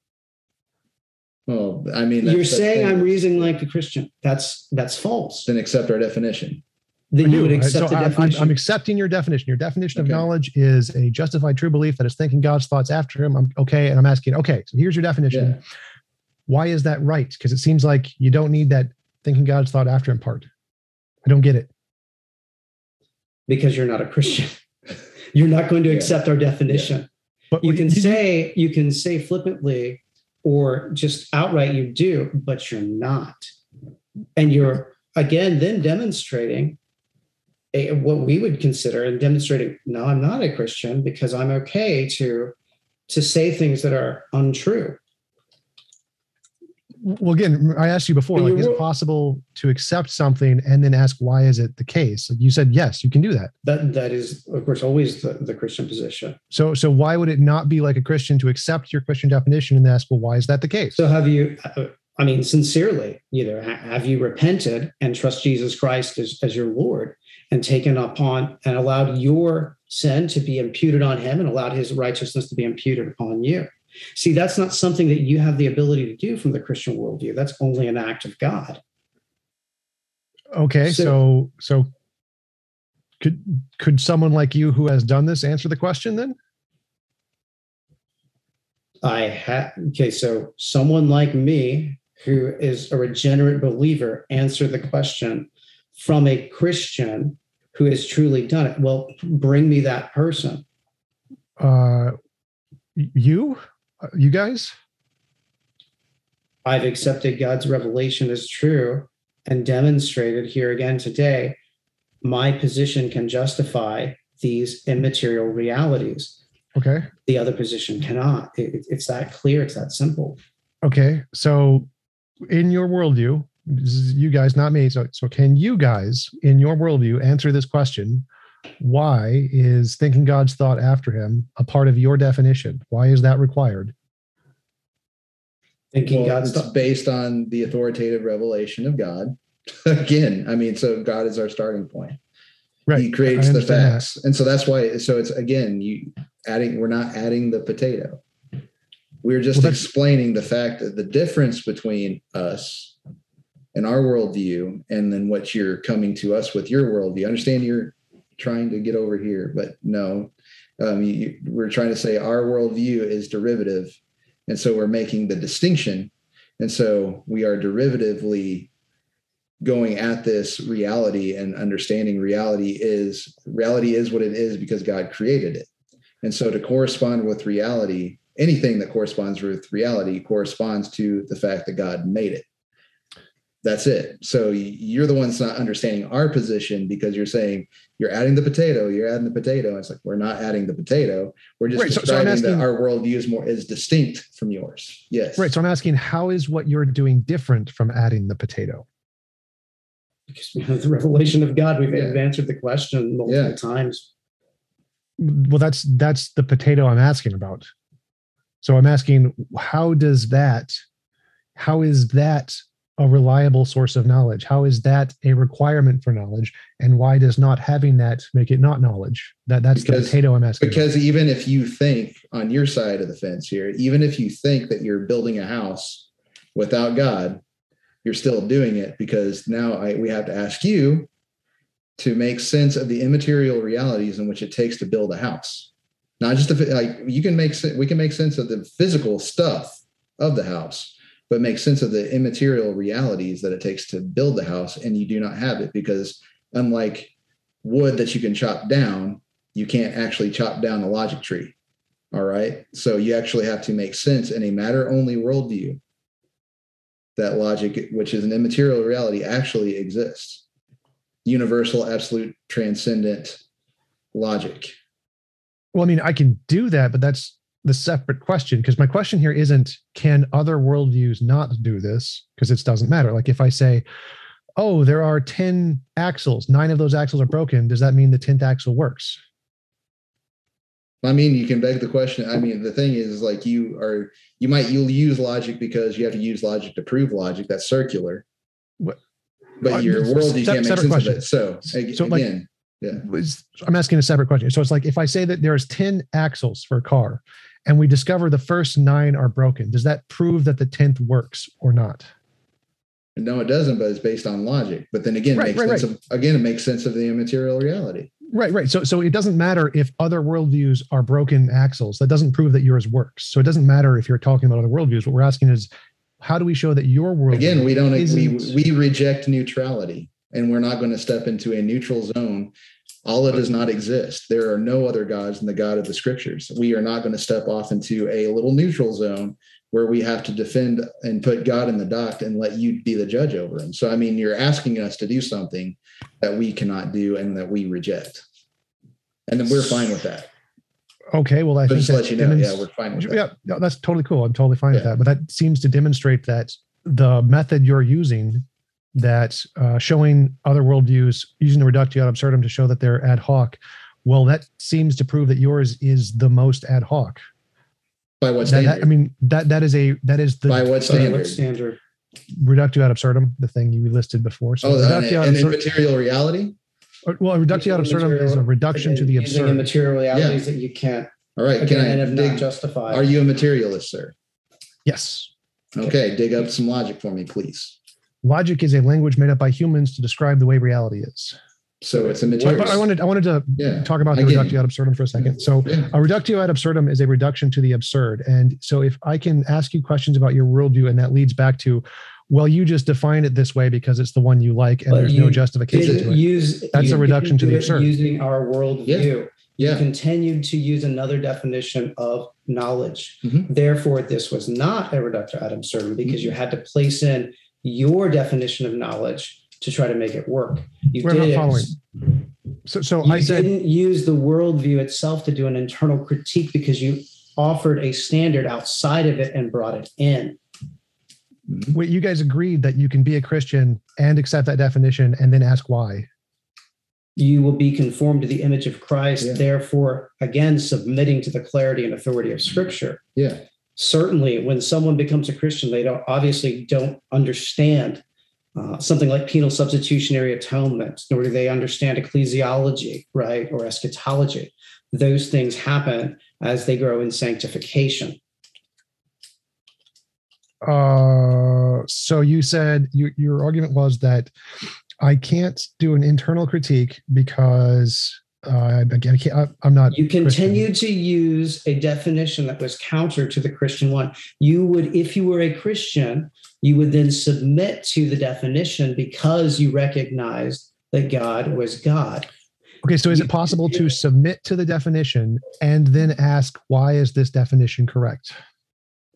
Well, I mean, You're that's- that's saying. I'm reasoning like a Christian. That's that's false. Then accept our definition. Then you would accept so the I'm- I'm, definition. I'm accepting your definition. Your definition of knowledge is a justified true belief that is thinking God's thoughts after him. I'm okay. And I'm asking, okay, so here's your definition. Yeah. Why is that right? Because it seems like you don't need that thinking God's thought after him part. I don't get it. because you're not a Christian. <laughs> You're not going to Yeah. accept our definition. But You what can say you can say flippantly or just outright you do, but you're not. And you're again then demonstrating a, what we would consider and demonstrating no, I'm not a Christian because I'm okay to to say things that are untrue. Well, again, I asked you before, like, is it possible to accept something and then ask why is it the case? You said yes, you can do that. That that is of course always the, the Christian position. So, so why would it not be like a Christian to accept your Christian definition and ask, well, why is that the case? So have you, uh, I mean, sincerely, either ha- have you repented and trust Jesus Christ as, as your Lord and taken upon and allowed your sin to be imputed on him and allowed his righteousness to be imputed upon you? See, that's not something that you have the ability to do from the Christian worldview. That's only an act of God. Okay, So- so so could could someone like you who has done this answer the question then? I have, okay, so someone like me who is a regenerate believer answer the question from a Christian who has truly done it. Well, bring me that person. Uh you? Uh, You guys? I've accepted God's revelation as true and demonstrated here again today. My position can justify these immaterial realities. Okay. The other position cannot. It- it's that clear. It's that simple. Okay, so in your worldview, this is you guys, not me. So, so can you guys, in your worldview, answer this question? Why is thinking God's thought after him a part of your definition? Why is that required? Thinking Well, God's it's thought. based on the authoritative revelation of God. <laughs> Again, I mean, so God is our starting point. Right. He creates the understand that. facts, and so that's why. So it's again, you adding. We're not adding the potato. We're just Well, explaining the fact that the difference between us and our worldview, and then what you're coming to us with your worldview. I understand you're trying to get over here, but no, um, you, we're trying to say our worldview is derivative, and so we're making the distinction, and so we are derivatively going at this reality and understanding reality is reality is what it is because God created it. And so to correspond with reality, anything that corresponds with reality corresponds to the fact that God made it. That's it. So you're the ones not understanding our position because you're saying you're adding the potato, you're adding the potato. It's like we're not adding the potato. We're just Right, so- so I'm asking- that our worldview is more is distinct from yours. Yes. Right. So I'm asking, how is what you're doing different from adding the potato? because we have the revelation of God. We've, Yeah. answered the question multiple Yeah. times. Well, that's that's the potato I'm asking about. So I'm asking, how does that, how is that a reliable source of knowledge? How is that a requirement for knowledge? And why does not having that make it not knowledge? That that's Because- the potato I'm asking. about. Because even if you think on your side of the fence here, even if you think that you're building a house without God, you're still doing it because now I, we have to ask you to make sense of the immaterial realities in which it takes to build a house. Not just the, like you can make we can make sense of the physical stuff of the house, but make sense of the immaterial realities that it takes to build the house, and you do not have it because unlike wood that you can chop down, you can't actually chop down a logic tree. All right. So you actually have to make sense in a matter only worldview that logic, which is an immaterial reality, actually exists. Universal, absolute, transcendent logic. Well, I mean, I can do that, but that's the separate question because my question here isn't can other worldviews not do this because it doesn't matter. Like if I say, oh, there are 10 axles, nine of those axles are broken, does that mean the 10th axle works? I mean, you can beg the question. I mean, the thing is, like, you are, you might, you'll use logic because you have to use logic to prove logic. That's circular. What- But Uh, your world, you se- can't make sense question. of it. So, So, like- yeah. I'm asking a separate question. So it's like if I say that there's 10 axles for a car and we discover the first nine are broken, does that prove that the 10th works or not? No, it doesn't, but it's based on logic. But then again, it Right, makes right, sense of again, it makes sense of the immaterial reality. Right, right. So, so it doesn't matter if other worldviews are broken axles. That doesn't prove that yours works. So it doesn't matter if you're talking about other worldviews. What we're asking is, how do we show that your worldview? Again, we don't we, we reject neutrality and we're not going to step into a neutral zone. Allah does not exist. There are no other gods than the God of the scriptures. We are not going to step off into a little neutral zone where we have to defend and put God in the dock and let you be the judge over him. So, I mean, you're asking us to do something that we cannot do and that we reject. And then we're fine with that. Okay, well, I But think just let you know, yeah, we're fine with that. yeah, no, that's totally cool. I'm totally fine with that. But that seems to demonstrate that the method you're using, that uh, showing other worldviews, using the reductio ad absurdum to show that they're ad hoc, well, that seems to prove that yours is the most ad hoc. By what standard? that- I mean, that that is a that is the By what So standard? what standard? reductio ad absurdum, the thing you listed before. So Oh, an, reductio ad an absurdum, immaterial reality. or- well, reductio ad absurdum is a Material- reduction to the Using absurd. immaterial realities that you can't All right. Can again I have dig, not justified. Are you a materialist, sir? Yes. Okay, dig up some logic for me, please. Logic is a language made up by humans to describe the way reality is. So it's a But, materialist. but I wanted I wanted to Yeah, talk about the reductio ad absurdum for a second. So yeah. a reductio ad absurdum is a reduction to the absurd. And so if I can ask you questions about your worldview and that leads back to, well, you just define it this way because it's the one you like and But there's no justification to it. use That's you a reduction to the absurd. Using our worldview. You Yeah. continued to use another definition of knowledge. Mhm. Therefore, this was not a reductio ad absurdum because you Mm-hmm. had to place in your definition of knowledge to try to make it work. You We're not did it- following. So so You I said didn't use the worldview itself to do an internal critique because you offered a standard outside of it and brought it in. Mhm. Wait, you guys agreed that you can be a Christian and accept that definition and then ask why. You will be conformed to the image of Christ, Yeah. therefore, again, submitting to the clarity and authority of Scripture. Yeah. Certainly, when someone becomes a Christian, they don't obviously don't understand uh, something like penal substitutionary atonement, nor do they understand ecclesiology, right, or eschatology. Those things happen as they grow in sanctification. Uh, so you said you, your argument was that I can't do an internal critique because uh, again, I I'm not. You Christian. continue to use a definition that was counter to the Christian one. You would, if you were a Christian, you would then submit to the definition because you recognized that God was God. Okay, so is it possible to submit to the definition and then ask why is this definition correct?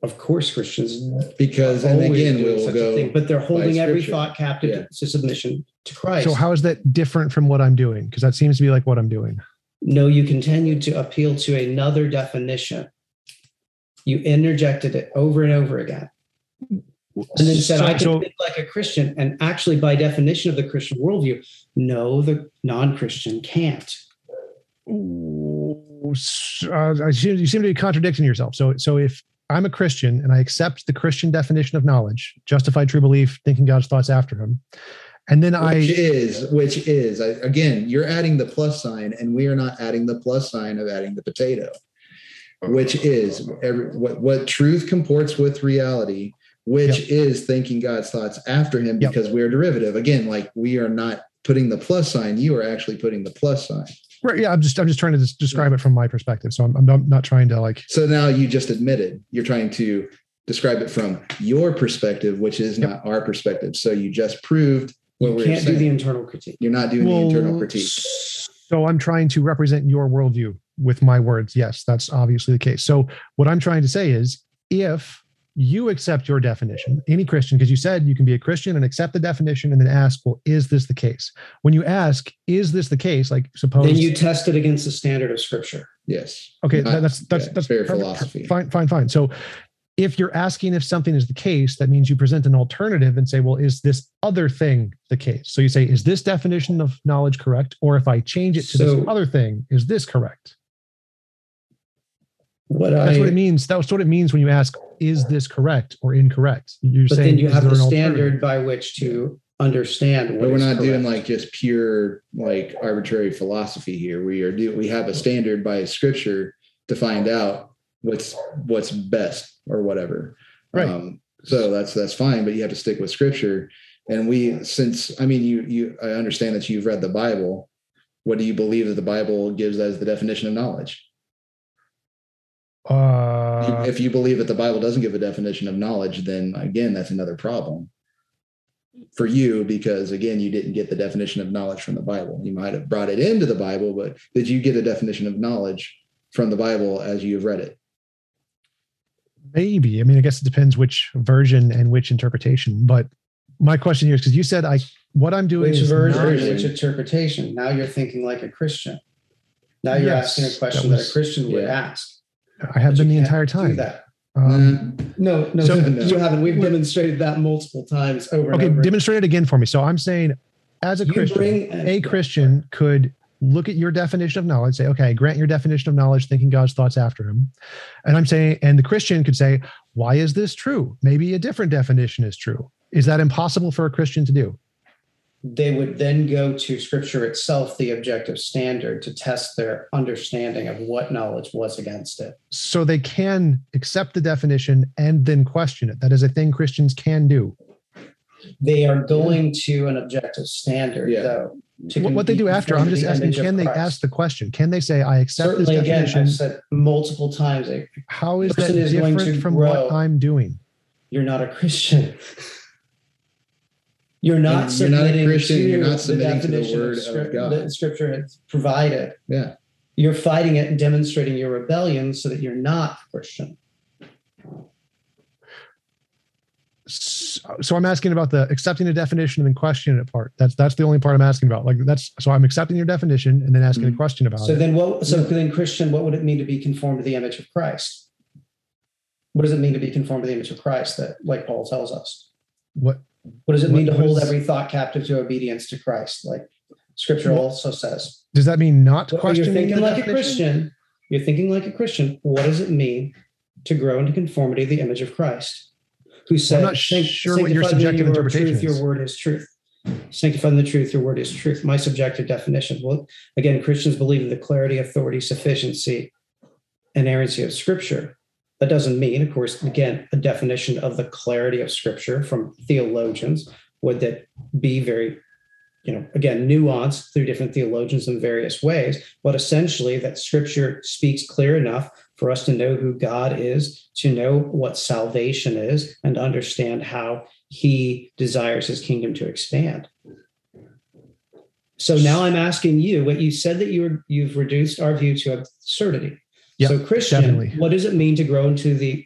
Of course, Christians Because, and always again, do we'll such a go. thing, but they're holding every scripture. thought captive Yeah. to submission to Christ. So how is that different from what I'm doing? Because that seems to be like what I'm doing. No, you continued to appeal to another definition. You interjected it over and over again. And then said, So- I can so- think like a Christian. And actually, by definition of the Christian worldview, no, the non Christian can't. Ooh, s- uh, I seem- you seem to be contradicting yourself. So, so if I'm a Christian and I accept the Christian definition of knowledge, justified true belief, thinking God's thoughts after Him, and then Which I, is, which is, I, again, you're adding the plus sign, and we are not adding the plus sign of adding the potato, which is every, what, what truth comports with reality, which is thinking God's thoughts after Him Yep. because we're derivative. Again, like we are not putting the plus sign, you are actually putting the plus sign. Right, yeah, I'm just, I'm just trying to des- describe it from my perspective. So I'm, I'm not, not trying to like, So now you just admitted you're trying to describe it from your perspective, which is Yep. not our perspective. So you just proved what You we were can't do the internal critique. you're not doing the internal critique. So I'm trying to represent your worldview with my words. Yes, that's obviously the case. So what I'm trying to say is if you accept your definition, any Christian, because you said you can be a Christian and accept the definition and then ask, well, is this the case? When you ask, is this the case? Like suppose Then you test it against the standard of Scripture. Yes. okay, not- that's that's yeah, that's fair perfect. philosophy. Fine, fine, fine. So if you're asking if something is the case, that means you present an alternative and say, well, is this other thing the case? So you say, is this definition of knowledge correct? Or if I change it to So- this other thing, is this correct? What That's I, what it means. That's what it means when you ask, is this correct or incorrect? You're but saying then you have there the standard by which to understand what But we're is not doing like just pure like arbitrary philosophy here. We are do we have a standard by scripture to find out what's what's best or whatever. Right. Um, so that's that's fine, but you have to stick with scripture. And we since I mean you you I understand that you've read the Bible. What do you believe that the Bible gives as the definition of knowledge? Uh, if you believe that the Bible doesn't give a definition of knowledge, then again, that's another problem for you because again, you didn't get the definition of knowledge from the Bible. You might have brought it into the Bible, but did you get a definition of knowledge from the Bible as you have read it? maybe. I mean, I guess it depends which version and which interpretation. But my question here is because you said I what I'm doing which is version, version. which interpretation. Now you're thinking like a Christian. Now you're Yes, asking a question that, was- a Christian would yeah. ask. I have But been the can't entire do time. That. Um, No, no, So- you haven't. We've demonstrated that multiple times over. okay, and over. demonstrate it again for me. So I'm saying, as a You Christian, bring- a Christian could look at your definition of knowledge, say, okay, grant your definition of knowledge, thinking God's thoughts after him. And I'm saying, and the Christian could say, why is this true? Maybe a different definition is true. Is that impossible for a Christian to do? They would then go to Scripture itself, the objective standard, to test their understanding of what knowledge was against it. So they can accept the definition and then question it. That is a thing Christians can do. They are going to an objective standard, Yeah. though. What, what they do after, I'm just asking, can they Christ. ask the question? Can they say, I accept Certainly, this again, definition? I've said multiple times, How is that person is going different to from grow. what I'm doing? you're not a Christian. You're not You're not a submitting Christian, to you're not submitting to the definition word of Scrip- God. that Scripture has provided. Yeah. You're fighting it and demonstrating your rebellion so that you're not Christian. So, so I'm asking about the accepting the definition and then questioning it part. That's that's the only part I'm asking about. Like that's so I'm accepting your definition and then asking a Mhm. question about So it. then what so then Christian, what would it mean to be conformed to the image of Christ? What does it mean to be conformed to the image of Christ? That, like Paul tells us, What what does it mean to hold is- every thought captive to obedience to Christ? Like Scripture also says. does that mean? Not Well, you're questioning thinking like a? Christian. You're thinking like a Christian. What does it mean to grow into conformity to the image of Christ? Who said, not "Sanct- sure what your subjective you are interpretation truth, is." Your word is truth. Sanctified in the truth, your word is truth. My subjective definition. Well, again, Christians believe in the clarity, authority, sufficiency, and inerrancy of Scripture. That doesn't mean, of course, again, a definition of the clarity of Scripture from theologians would that be very you know, again, nuanced through different theologians in various ways, but essentially that scripture speaks clear enough for us to know who God is, to know what salvation is, and understand how he desires his kingdom to expand. So now I'm asking you what you said that you were you've reduced our view to absurdity. Yeah, so Christian, definitely. what does it mean to grow into the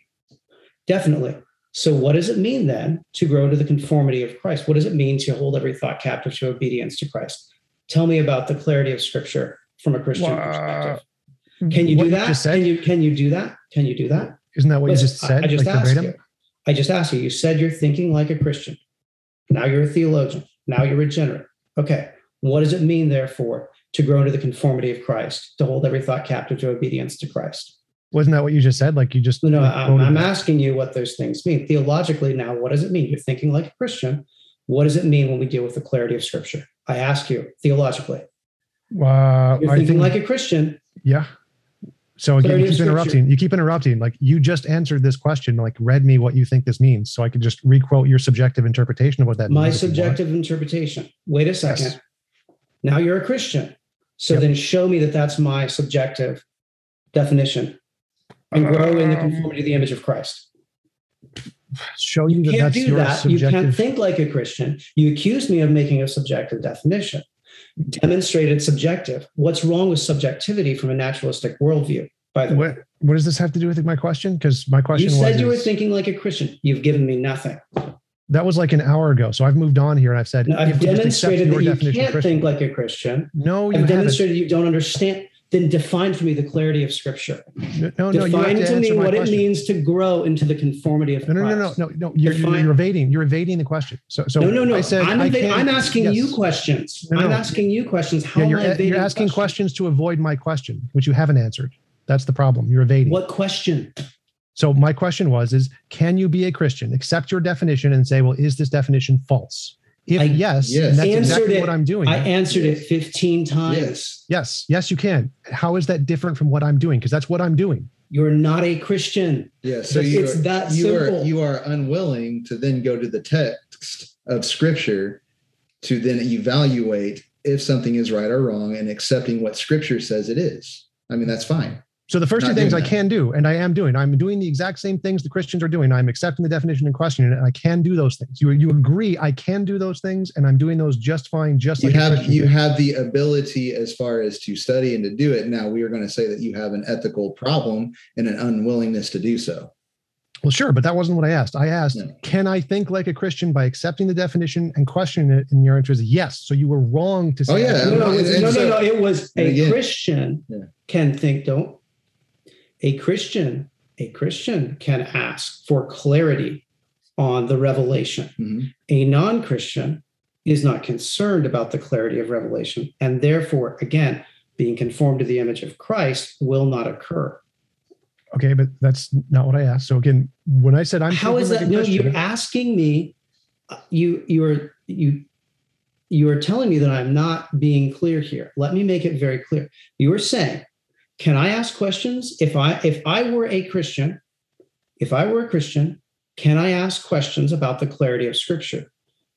definitely so, what does it mean then to grow into the conformity of Christ? What does it mean to hold every thought captive to obedience to Christ? Tell me about the clarity of Scripture from a Christian Wow. perspective. Can you What do that? just said? Can you can you do that? Can you do that? Isn't that what Listen, you just I- said? I, just like asked verbatim? you. I just asked you. You said you're thinking like a Christian. Now you're a theologian. Now you're regenerate. Okay. What does it mean, therefore, to grow into the conformity of Christ, to hold every thought captive to obedience to Christ? Wasn't that what you just said? Like you just No, no, like, I'm, I'm asking you what those things mean. Theologically, now, what does it mean? You're thinking like a Christian. What does it mean when we deal with the clarity of Scripture? I ask you theologically. Uh, You're thinking think, like a Christian. yeah. So again, Clarity you keep interrupting. You keep interrupting. Like you just answered this question. Like read me what you think this means, so I could just requote your subjective interpretation of what that My means. want. subjective interpretation. Wait a second. Yes. Now you're a Christian. So Yep. then show me that that's my subjective definition and grow in the Um, conformity to the image of Christ. Show you, You that can't that's do your that. You can't think like a Christian. You accuse me of making a subjective definition. Demonstrated subjective. What's wrong with subjectivity from a naturalistic worldview? By the way, what what does this have to do with my question? Because my question you was said you were thinking like a Christian. You've given me nothing. That was like an hour ago. So I've moved on here and I've said Now, I've if we just accept demonstrated that you definition can't Christian- think like a Christian. no, you I've haven't. demonstrated you don't understand. Then define for me the clarity of Scripture. No, no, no, define to to me what question. it means to grow into the conformity of No, no, no, no, no, no. You're, you're, evading. You're evading the question. So, so no, no, no. I said I'm, I I'm asking you questions. No, I'm asking you questions. How Yeah, you're, you're asking questions to avoid my question, which you haven't answered. That's the problem. You're evading. What question? So my question was: Is can you be a Christian, accept your definition, and say, well, is this definition false? If I- yes, Yes. and that's Answered exactly it. what I'm doing. I answered it 15 times. Yes. yes, yes, you can. How is that different from what I'm doing? Because that's what I'm doing. You're not a Christian. Yeah. So It's you are, that you simple. are you are unwilling to then go to the text of scripture to then evaluate if something is right or wrong and accepting what scripture says it is. I mean, that's fine. So the first Not two things I can do, and I am doing. I'm doing the exact same things the Christians are doing. I'm accepting the definition and questioning it, and I can do those things. You you agree I can do those things, and I'm doing those just fine. Just You like have you can. have the ability as far as to study and to do it. Now we are going to say that you have an ethical problem and an unwillingness to do so. Well, sure, but that wasn't what I asked. I asked, No. can I think like a Christian by accepting the definition and questioning it? And your answer is yes. So you were wrong to oh, say. Oh, yeah. that. No, no, and- it was- and no, so- no, no. It was a again- Christian Yeah. can think, don't. A Christian, a Christian can ask for clarity on the revelation. Mhm. A non Christian is not concerned about the clarity of revelation. And therefore, again, being conformed to the image of Christ will not occur. Okay, but that's not what I asked. So again, when I said I'm how is thinking like that? No, Christian- you're asking me. uh, You you're you you are telling me that I'm not being clear here. Let me make it very clear. You are saying, can I ask questions? If I if I were a Christian, if I were a Christian, can I ask questions about the clarity of Scripture?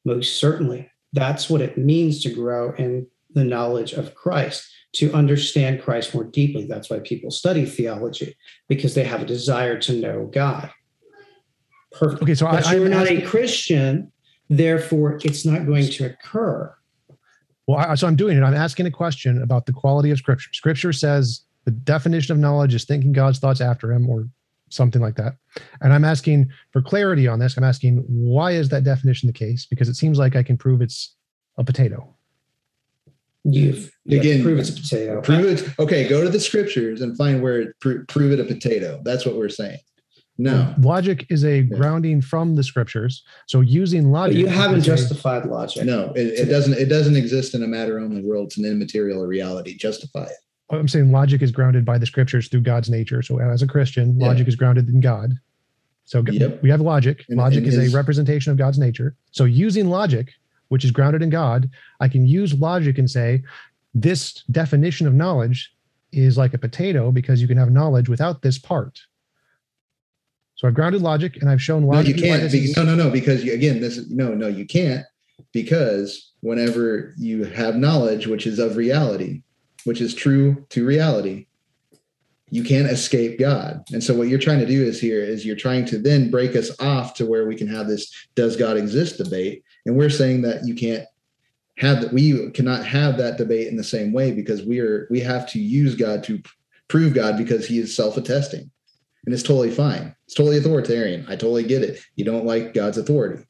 Most certainly. That's what it means to grow in the knowledge of Christ, to understand Christ more deeply. That's why people study theology, because they have a desire to know God. Perfect. Okay, so I, you're I'm not asking, a Christian, therefore it's not going to occur. well, I, so I'm doing it. I'm asking a question about the quality of Scripture. Scripture says the definition of knowledge is thinking God's thoughts after Him, or something like that. And I'm asking for clarity on this. I'm asking why is that definition the case? Because it seems like I can prove it's a potato. You've you Again, prove it's a potato. Prove it. Okay, go to the scriptures and find where it pro- prove it a potato. That's what we're saying. No, Logic is a grounding from the scriptures. So using But logic. you haven't is a- justified logic. no, it, it doesn't. It doesn't exist in a matter only world. It's an immaterial reality. Justify it. I'm saying logic is grounded by the scriptures through God's nature. So as a Christian, Yeah. logic is grounded in God. So Yep. we have logic. And- logic and is his- a representation of God's nature. So using logic, which is grounded in God, I can use logic and say this definition of knowledge is like a potato because you can have knowledge without this part. So I've grounded logic and I've shown No, logic. you can't. this Be, no, no, no. Because you, again, this is no, no. You can't because whenever you have knowledge, which is of reality, which is true to reality, you can't escape God. And so, what you're trying to do is here is you're trying to then break us off to where we can have this "Does God exist?" debate, and we're saying that you can't have that. We cannot have that debate in the same way because we are we have to use God to prove God because He is self-attesting and it's totally fine. It's totally authoritarian. I totally get it. You don't like God's authority,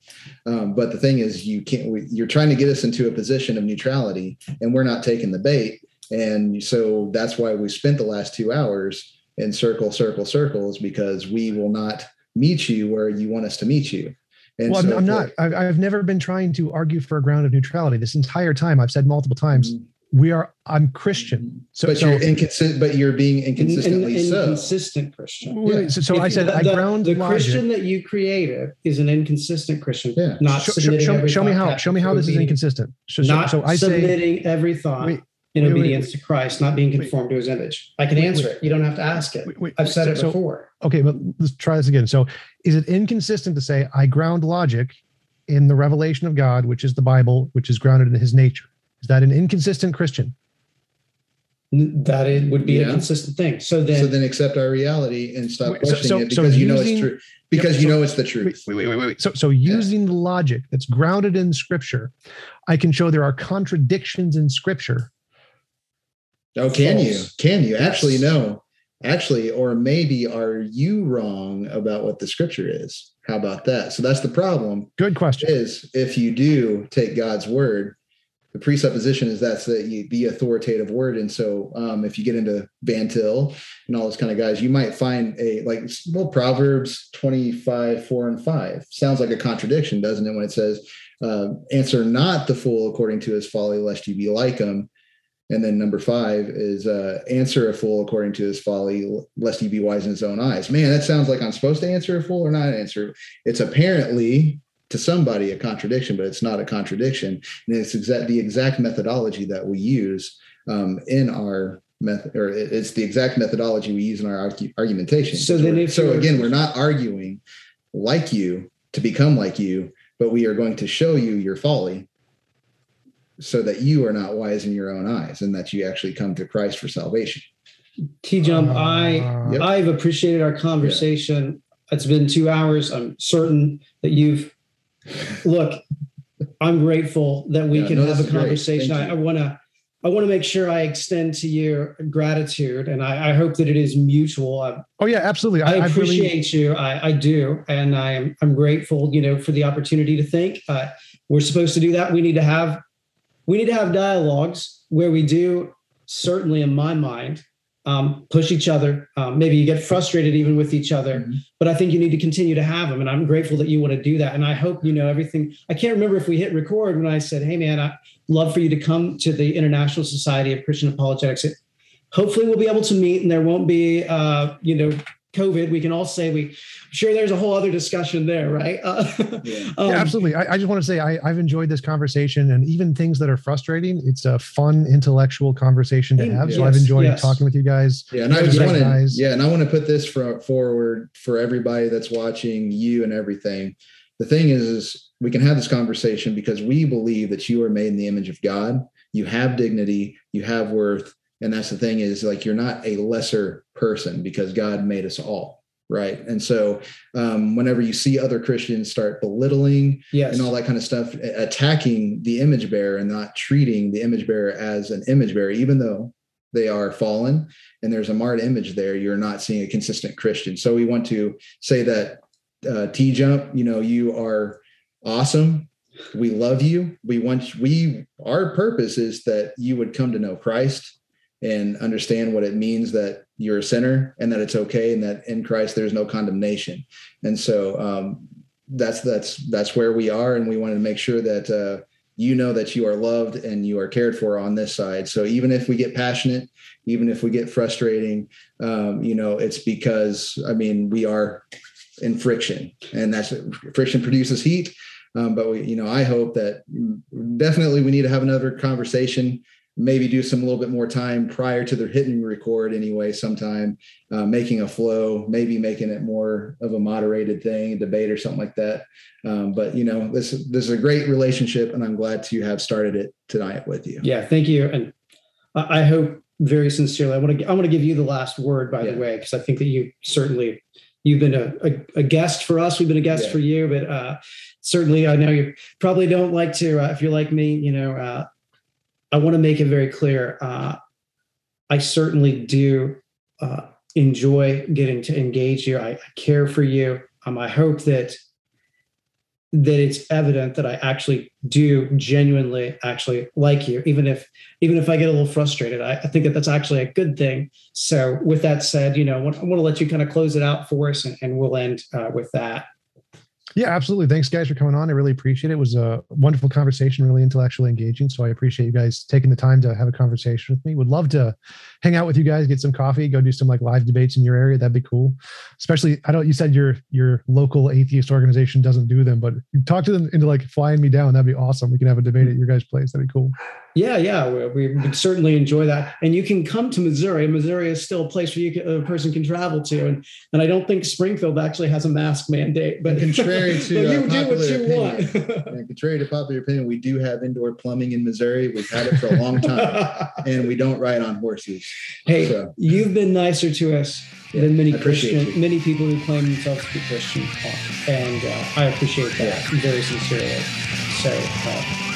um, but the thing is, you can't. We, you're trying to get us into a position of neutrality, and we're not taking the bait. And so that's why we spent the last two hours in circle, circle, circles because we will not meet you where you want us to meet you. And well, I'm, so I'm not. I've, I've never been trying to argue for a ground of neutrality. This entire time, I've said multiple times, mm-hmm. we are. I'm Christian. So, but so, you're inconsistent. But you're being In- in- so. inconsistent Christian. wait, wait, so, so I said the, I the- ground the logic. Christian that you created is an inconsistent Christian. Yeah. Not show, show, submitting show, show me how. Show me how this is inconsistent. So, so, not so I say. submitting every thought Wait, in wait, wait, obedience to Christ, not being conformed to his image. I can Wait, answer wait. it. You don't have to ask it. wait, wait, I've said so- it so- before. Okay, but let's try this again. So, is it inconsistent to say I ground logic in the revelation of God, which is the Bible, which is grounded in His nature? Is that an inconsistent Christian? That it would be Yeah. a consistent thing. So then, so then accept our reality and stop Wait, so- questioning so- it so because you know it's true. Because Yep, you so- know it's the truth. wait, wait, wait, wait. So, so using the logic that's grounded in Scripture, I can show there are contradictions in Scripture. Oh, can you? Can you? Actually, Yes. no. Actually, or maybe are you wrong about what the scripture is? How about that? So that's the problem Good question. is if you do take God's word, the presupposition is that's the, the authoritative word. And so um, if you get into Van Til and all those kind of guys, you might find a like, well, Proverbs 25, 4 and 5 sounds like a contradiction, doesn't it? When it says, uh, answer not the fool according to his folly, lest you be like him. And then number five is uh, answer a fool according to his folly, lest he be wise in his own eyes. Man, that sounds like I'm supposed to answer a fool or not answer. It's apparently to somebody a contradiction, but it's not a contradiction. And it's exact the exact methodology that we use um, in our method, or it's the exact methodology we use in our argu- argumentation. So then if so again, we're not arguing like you to become like you, but we are going to show you your folly so that you are not wise in your own eyes and that you actually come to Christ for salvation. T Jump, I Uh, Yep. I've appreciated our conversation. It's been two hours. I'm certain that you've look. I'm grateful that we Yeah, can no, have a conversation. Thank I want to. I want to make sure I extend to you gratitude, and I, I hope that it is mutual. I, Oh yeah, absolutely. I I've really- appreciate you. I, I do, and I'm I'm grateful. You know, for the opportunity to think. Uh, we're supposed to do that. We need to have we need to have dialogues where we do certainly, in my mind, um, push each other. Um, maybe you get frustrated even with each other, Mhm. but I think you need to continue to have them. And I'm grateful that you want to do that. And I hope you know everything. I can't remember if we hit record when I said, "Hey, man, I love for you to come to the International Society of Christian Apologetics." It, hopefully, we'll be able to meet, and there won't be, uh, you know. COVID, we can all say we sure there's a whole other discussion there, right? Uh, Yeah. um, yeah, absolutely. I, I just want to say I, I've enjoyed this conversation, and even things that are frustrating. It's a fun intellectual conversation to Yes, have. So I've enjoyed yes. talking with you guys. Yeah, and I just want to, yeah, and I want to put this for, forward for everybody that's watching you and everything. The thing is, is we can have this conversation because we believe that you are made in the image of God. You have dignity, you have worth, and that's the thing is like you're not a lesser person because God made us all, right? And so, um, whenever you see other Christians start belittling yes. and all that kind of stuff, attacking the image bearer and not treating the image bearer as an image bearer, even though they are fallen and there's a marred image there, you're not seeing a consistent Christian. So we want to say that uh, T Jump, you know, you are awesome. We love you. We want we our purpose is that you would come to know Christ and understand what it means that you're a sinner and that it's okay and that in Christ there's no condemnation. And so um, that's that's that's where we are, and we wanted to make sure that uh, you know that you are loved and you are cared for on this side. So even if we get passionate, even if we get frustrating, um, you know, it's because I mean we are in friction, and that's friction produces heat. Um, but we, you know, I hope that definitely we need to have another conversation maybe do some a little bit more time prior to the hitting record anyway sometime uh, making a flow maybe making it more of a moderated thing debate or something like that um, but you know this this is a great relationship and i'm glad to have started it tonight with you yeah thank you and i hope very sincerely i want to i want to give you the last word by Yeah. the way because i think that you certainly you've been a, a, a guest for us we've been a guest Yeah. for you but uh, certainly i know you probably don't like to uh, if you're like me you know uh, i want to make it very clear uh, i certainly do uh, enjoy getting to engage you. I, I care for you. Um, i hope that that it's evident that i actually do genuinely actually like you even if even if i get a little frustrated. I, I think that that's actually a good thing. So with that said you know i want, I want to let you kind of close it out for us and, and we'll end uh, with that Yeah, absolutely. Thanks, guys, for coming on. I really appreciate it. It was a wonderful conversation, really intellectually engaging. So I appreciate you guys taking the time to have a conversation with me. Would love to hang out with you guys, get some coffee, go do some like live debates in your area. That'd be cool. Especially, I don't. You said your your local atheist organization doesn't do them, but talk to them into like flying me down. That'd be awesome. We can have a debate at your guys' place. That'd be cool. Yeah yeah we, we would certainly enjoy that and you can come to missouri missouri is still a place where you can, a person can travel to and and i don't think springfield actually has a mask mandate but contrary to, <laughs> but you do what popular you opinion. want And contrary to popular opinion, we do have indoor plumbing in Missouri. We've had it for a long time, <laughs> and we don't ride on horses. Hey, So- you've been nicer to us Yeah, than many Christian, you. many people who claim themselves to be Christian and uh, I appreciate that very sincerely. So, uh,